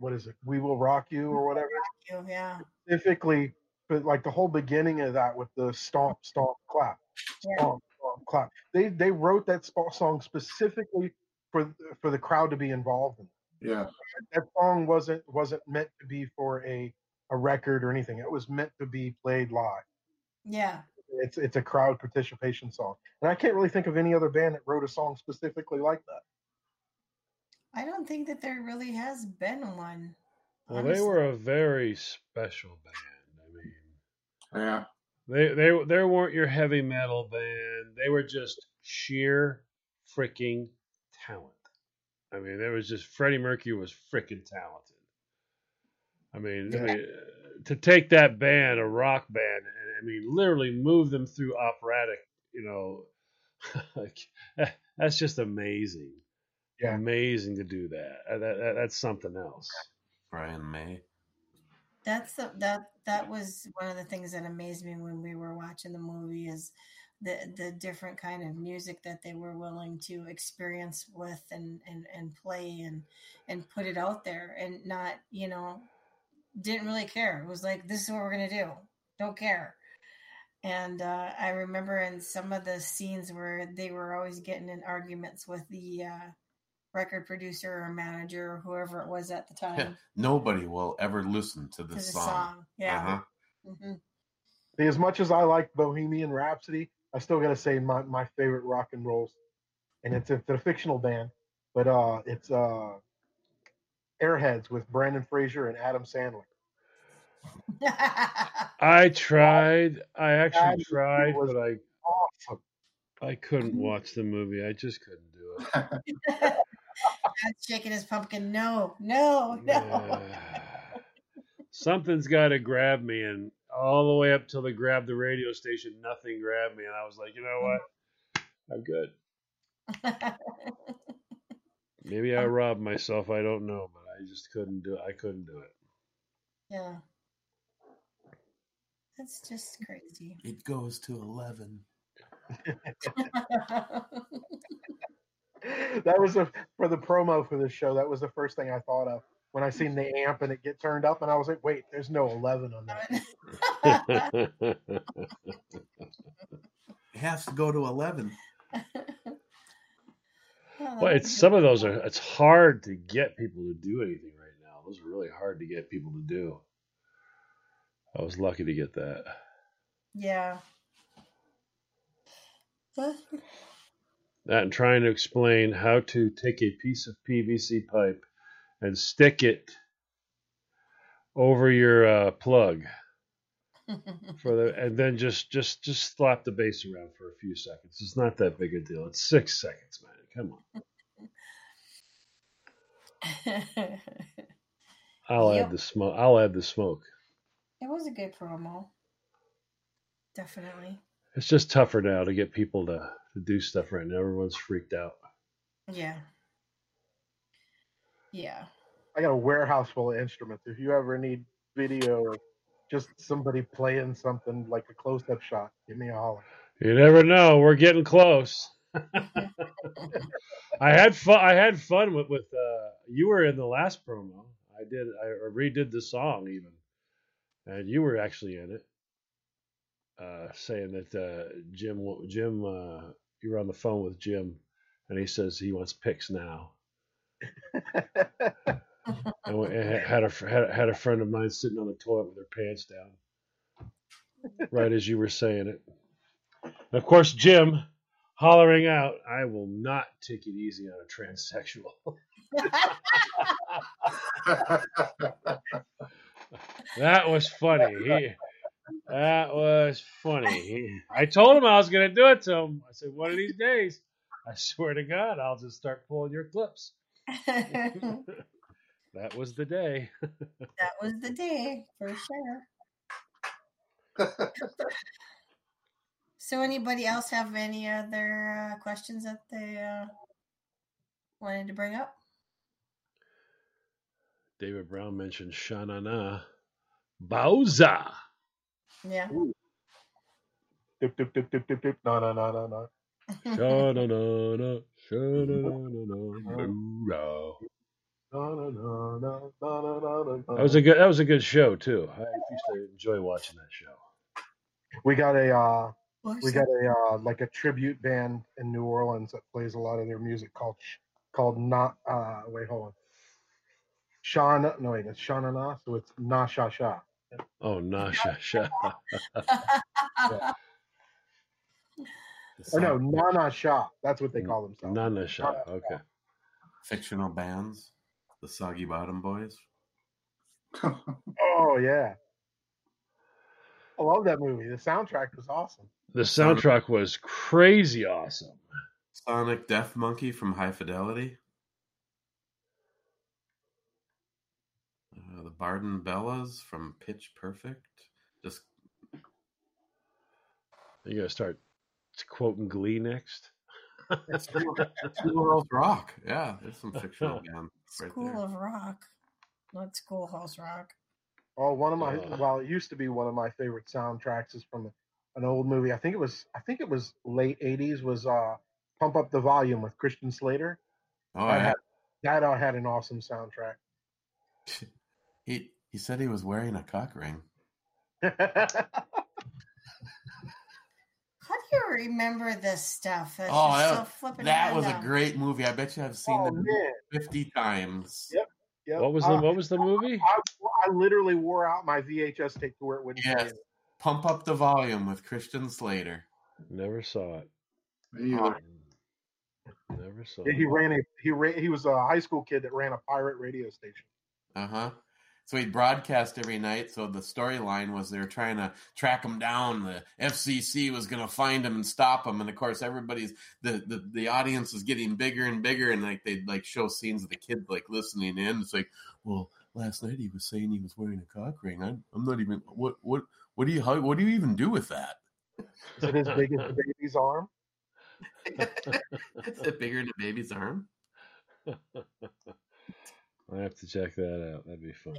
what is it? We will rock you or whatever. You, yeah. Specifically, but like the whole beginning of that with the stomp, stomp, clap, Yeah. stomp, stomp, clap. They they wrote that sp- song specifically for for the crowd to be involved in Yeah. that song wasn't wasn't meant to be for a a record or anything. It was meant to be played live. Yeah. It's it's a crowd participation song, and I can't really think of any other band that wrote a song specifically like that. I don't think that there really has been one. Well, they were a very special band. I mean, Yeah. they they they weren't your heavy metal band. They were just sheer freaking talent. I mean, there was just Freddie Mercury was freaking talented. I mean, I mean, uh, to take that band, a rock band, and I mean, literally move them through operatic, you know, like, that's just amazing. Yeah. Amazing to do that. Uh, that, that that's something else. Brian May. That's the that that was one of the things that amazed me when we were watching the movie is the the different kind of music that they were willing to experience with and and and play and and put it out there and not you know didn't really care. It was like this is what we're gonna do. Don't care. And uh, I remember in some of the scenes where they were always getting in arguments with the uh, record producer or manager or whoever it was at the time. Nobody will ever listen to to the this song. song. Yeah. Uh-huh. hmm See, as much as I like Bohemian Rhapsody, I still gotta say my, my favorite rock and rolls, and it's it's a fictional band, but uh, it's uh, Airheads with Brendan Fraser and Adam Sandler. I tried. I actually That tried, but I awesome. I couldn't watch the movie. I just couldn't do it. Dad's shaking his pumpkin. No, no, no. Something's got to grab me, and all the way up till they grabbed the radio station, nothing grabbed me, and I was like, you know mm. what? I'm good. Maybe I robbed myself. I don't know, but I just couldn't do. it. I couldn't do it. yeah. That's just crazy. It goes to 11. that was a, for the promo for this show. That was the first thing I thought of when I seen the amp and it get turned up, and I was like, "Wait, there's no 11 on that." It has to go to 11. well, it's some of those are. It's hard to get people to do anything right now. Those are really hard to get people to do. I was lucky to get that. yeah. That and trying to explain how to take a piece of PVC pipe and stick it over your uh, plug for the and then just just just slap the base around for a few seconds. It's not that big a deal. It's six seconds, man. Come on. I'll Yep. add the smoke. I'll add the smoke. it was a good promo. Definitely. It's just tougher now to get people to, to do stuff right now. Everyone's freaked out. Yeah. Yeah. I got a warehouse full of instruments. If you ever need video or just somebody playing something like a close-up shot, give me a holler. You never know. We're getting close. I had fun. I had fun with with. Uh, you were in the last promo. I did. I redid the song even, and you were actually in it, uh, saying that uh, Jim Jim uh, you were on the phone with Jim, and he says he wants picks now. and we- had a had, had a friend of mine sitting on the toilet with her pants down, right as you were saying it. And of course, Jim hollering out, "I will not take it easy on a transsexual." that was funny. He, that was funny. He, I told him I was going to do it to him. I said, one of these days, I swear to God, I'll just start pulling your clips. that was the day. That was the day for sure. so, anybody else have any other uh, questions that they uh, wanted to bring up? David Brown mentioned Sha Na Na. Bowza. Yeah. Dip, dip, dip, dip, dip, dip. No, no, no, no, no. Sha Na Na. Shanana. No, no, no, no, no, no, no, no. That was a good. That was a good show too. I used to enjoy watching that show. We got a uh, What's we got a uh, like a tribute band in New Orleans that plays a lot of their music called called not uh wait hold on Sean no wait it's Shauna Na so it's Na Sha Sha Oh, Nasha. Sha. Sha. Or no, Nana Shah. That's what they call themselves. Nana Shah. Okay. fictional bands, the Soggy Bottom Boys. Oh yeah. I love that movie. The soundtrack was awesome. The soundtrack was crazy awesome. Sonic Death Monkey from High Fidelity. Uh, the Barden Bellas from Pitch Perfect. Just you gonna start quoting Glee next. School, Schoolhouse Rock. Yeah, there's some fictional band right School there. of Rock, not Schoolhouse Rock. Oh, one of my Uh. well, it used to be one of my favorite soundtracks is from an old movie. I think it was I think it was late '80s. Was uh, "Pump Up the Volume" with Christian Slater. Oh, that yeah. had, that uh, had an awesome soundtrack. He he said he was wearing a cock ring. How do you remember this stuff? That's Oh, just so that, flipping that was a great movie. I bet you I've seen Oh, it man. fifty times. Yep. Yep. What was the Uh, What was the movie? I, I literally wore out my VHS tape to where it wouldn't. Yes. it. Pump up the volume with Christian Slater. Never saw it. Me either. Never saw Yeah, it. he ran a he ran, he was a high school kid that ran a pirate radio station. Uh huh. So he'd broadcast every night. So the storyline was they were trying to track him down. The FCC was going to find him and stop him. And of course, everybody's the, the the audience is getting bigger and bigger. And like they'd like show scenes of the kid like listening in. It's like, well, last night he was saying he was wearing a cock ring. I'm, I'm not even. What what what do you how, what do you even do with that? Is it as big as the baby's arm? Is it bigger than a baby's arm? I have to check that out. That'd be fun.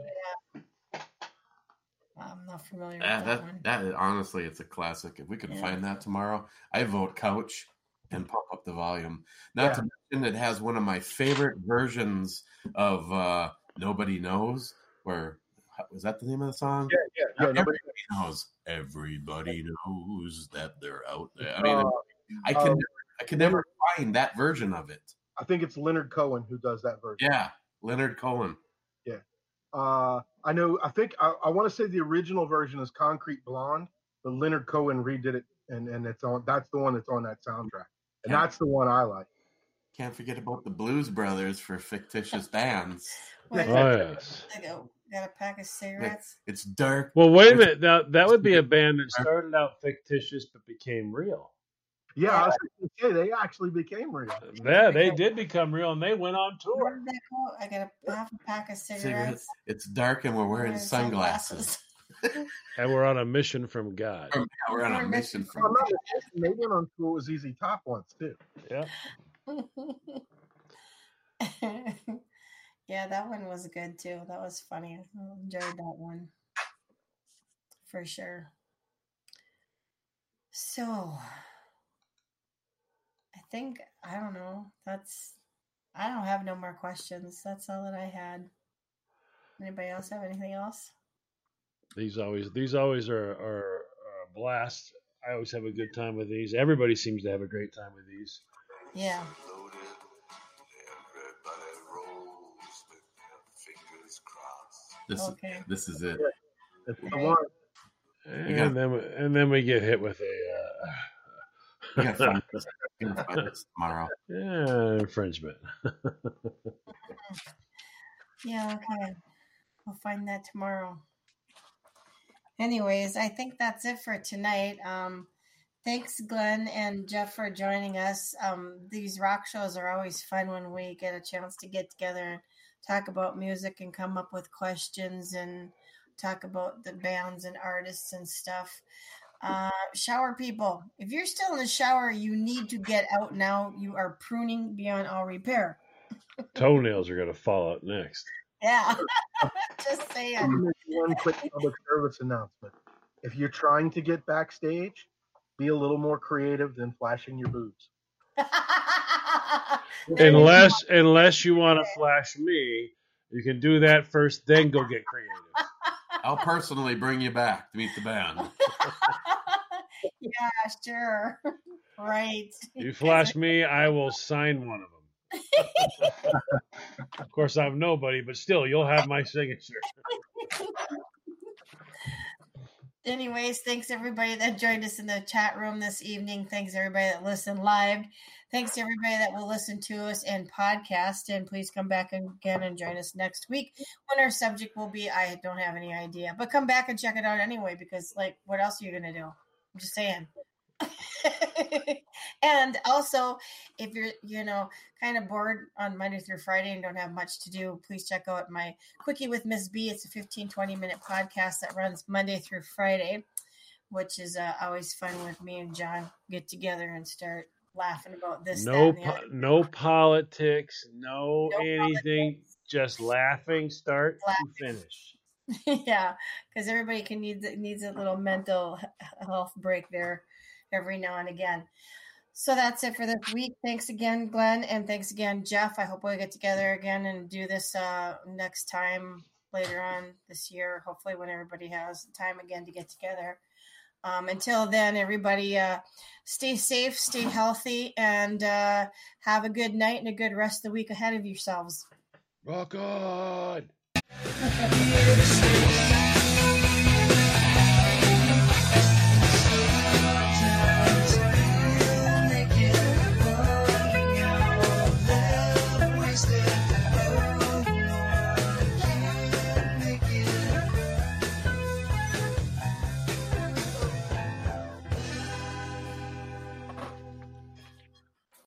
I'm not familiar with Yeah, that, one. that that honestly, it's a classic. If we can Yeah. find that tomorrow, I vote couch and pump up the volume. Not to mention, it has one of my favorite versions of uh, "Nobody Knows." Where was that the name of the song? Yeah, yeah, yeah. Everybody Nobody- knows. Everybody knows that they're out there. I mean, Uh, I can uh, never, I can never find that version of it. I think it's Leonard Cohen who does that version. Yeah, Leonard Cohen. Yeah. Uh, I know. I think I, I want to say the original version is Concrete Blonde, but Leonard Cohen redid it, and and it's on. That's the one that's on that soundtrack, and Yeah. that's the one I like. Can't forget about the Blues Brothers for fictitious bands. Wait, Oh yes. I go, got a pack of cigarettes. It's dark. Well, wait a minute. Now that would be a band that started out fictitious but became real. Yeah, I was going to say they actually became real. Uh, yeah, they did become real, and they went on Where tour. did that go? I got a half a pack of cigarettes. Cigarettes. It's dark and we're wearing Wearing sunglasses. And we're on a mission from God. From- we're on a mission If I'm from not mistaken, they went on tour with ZZ Top once too. Yeah. yeah, that one was good too. That was funny. I enjoyed that one for sure. So, I think I don't know. That's I don't have no more questions. That's all that I had. Anybody else have anything else? These always these always are, are, are a blast. I always have a good time with these. Everybody seems to have a great time with these. Yeah. This, Okay. this is it. That's the one. And then we- and then we get hit with a uh, We gotta find this, we gotta find this tomorrow. yeah, infringement. Yeah, okay. We'll find that tomorrow. Anyways, I think that's it for tonight. Um, thanks, Glenn and Jeff, for joining us. Um, these rock shows are always fun when we get a chance to get together and talk about music and come up with questions and talk about the bands and artists and stuff. Uh, shower people, if you're still in the shower, you need to get out now. You are pruning beyond all repair. Toenails are gonna fall out next. Yeah, just saying. One quick public service announcement: If you're trying to get backstage, be a little more creative than flashing your boobs. Unless unless you want to flash me, you can do that first, then go get creative. I'll personally bring you back to meet the band. yeah, sure. right. You flash me, I will sign one of them. Of course, I'm nobody, but still, you'll have my signature. anyways, thanks everybody that joined us in the chat room this evening. Thanks everybody that listened live. Thanks to everybody that will listen to us and podcast. And please come back again and join us next week when our subject will be I don't have any idea. But come back and check it out anyway, because like what else are you gonna do? I'm just saying. and also if you're you know kind of bored on monday through friday and don't have much to do please check out my quickie with miss b it's a 15 20 minute podcast that runs monday through friday which is uh, always fun with me and john get together and start laughing about this No, po- no politics, no, No anything. Just laughing, start Laughing. to finish. yeah, because everybody can need needs a little mental health break there every now and again. So that's it for this week. Thanks again, Glenn, and thanks again, Jeff. I hope we get together again and do this uh, next time later on this year. Hopefully, when everybody has time again to get together. Um, until then, everybody uh, stay safe, stay healthy, and uh, have a good night and a good rest of the week ahead of yourselves. Rock on!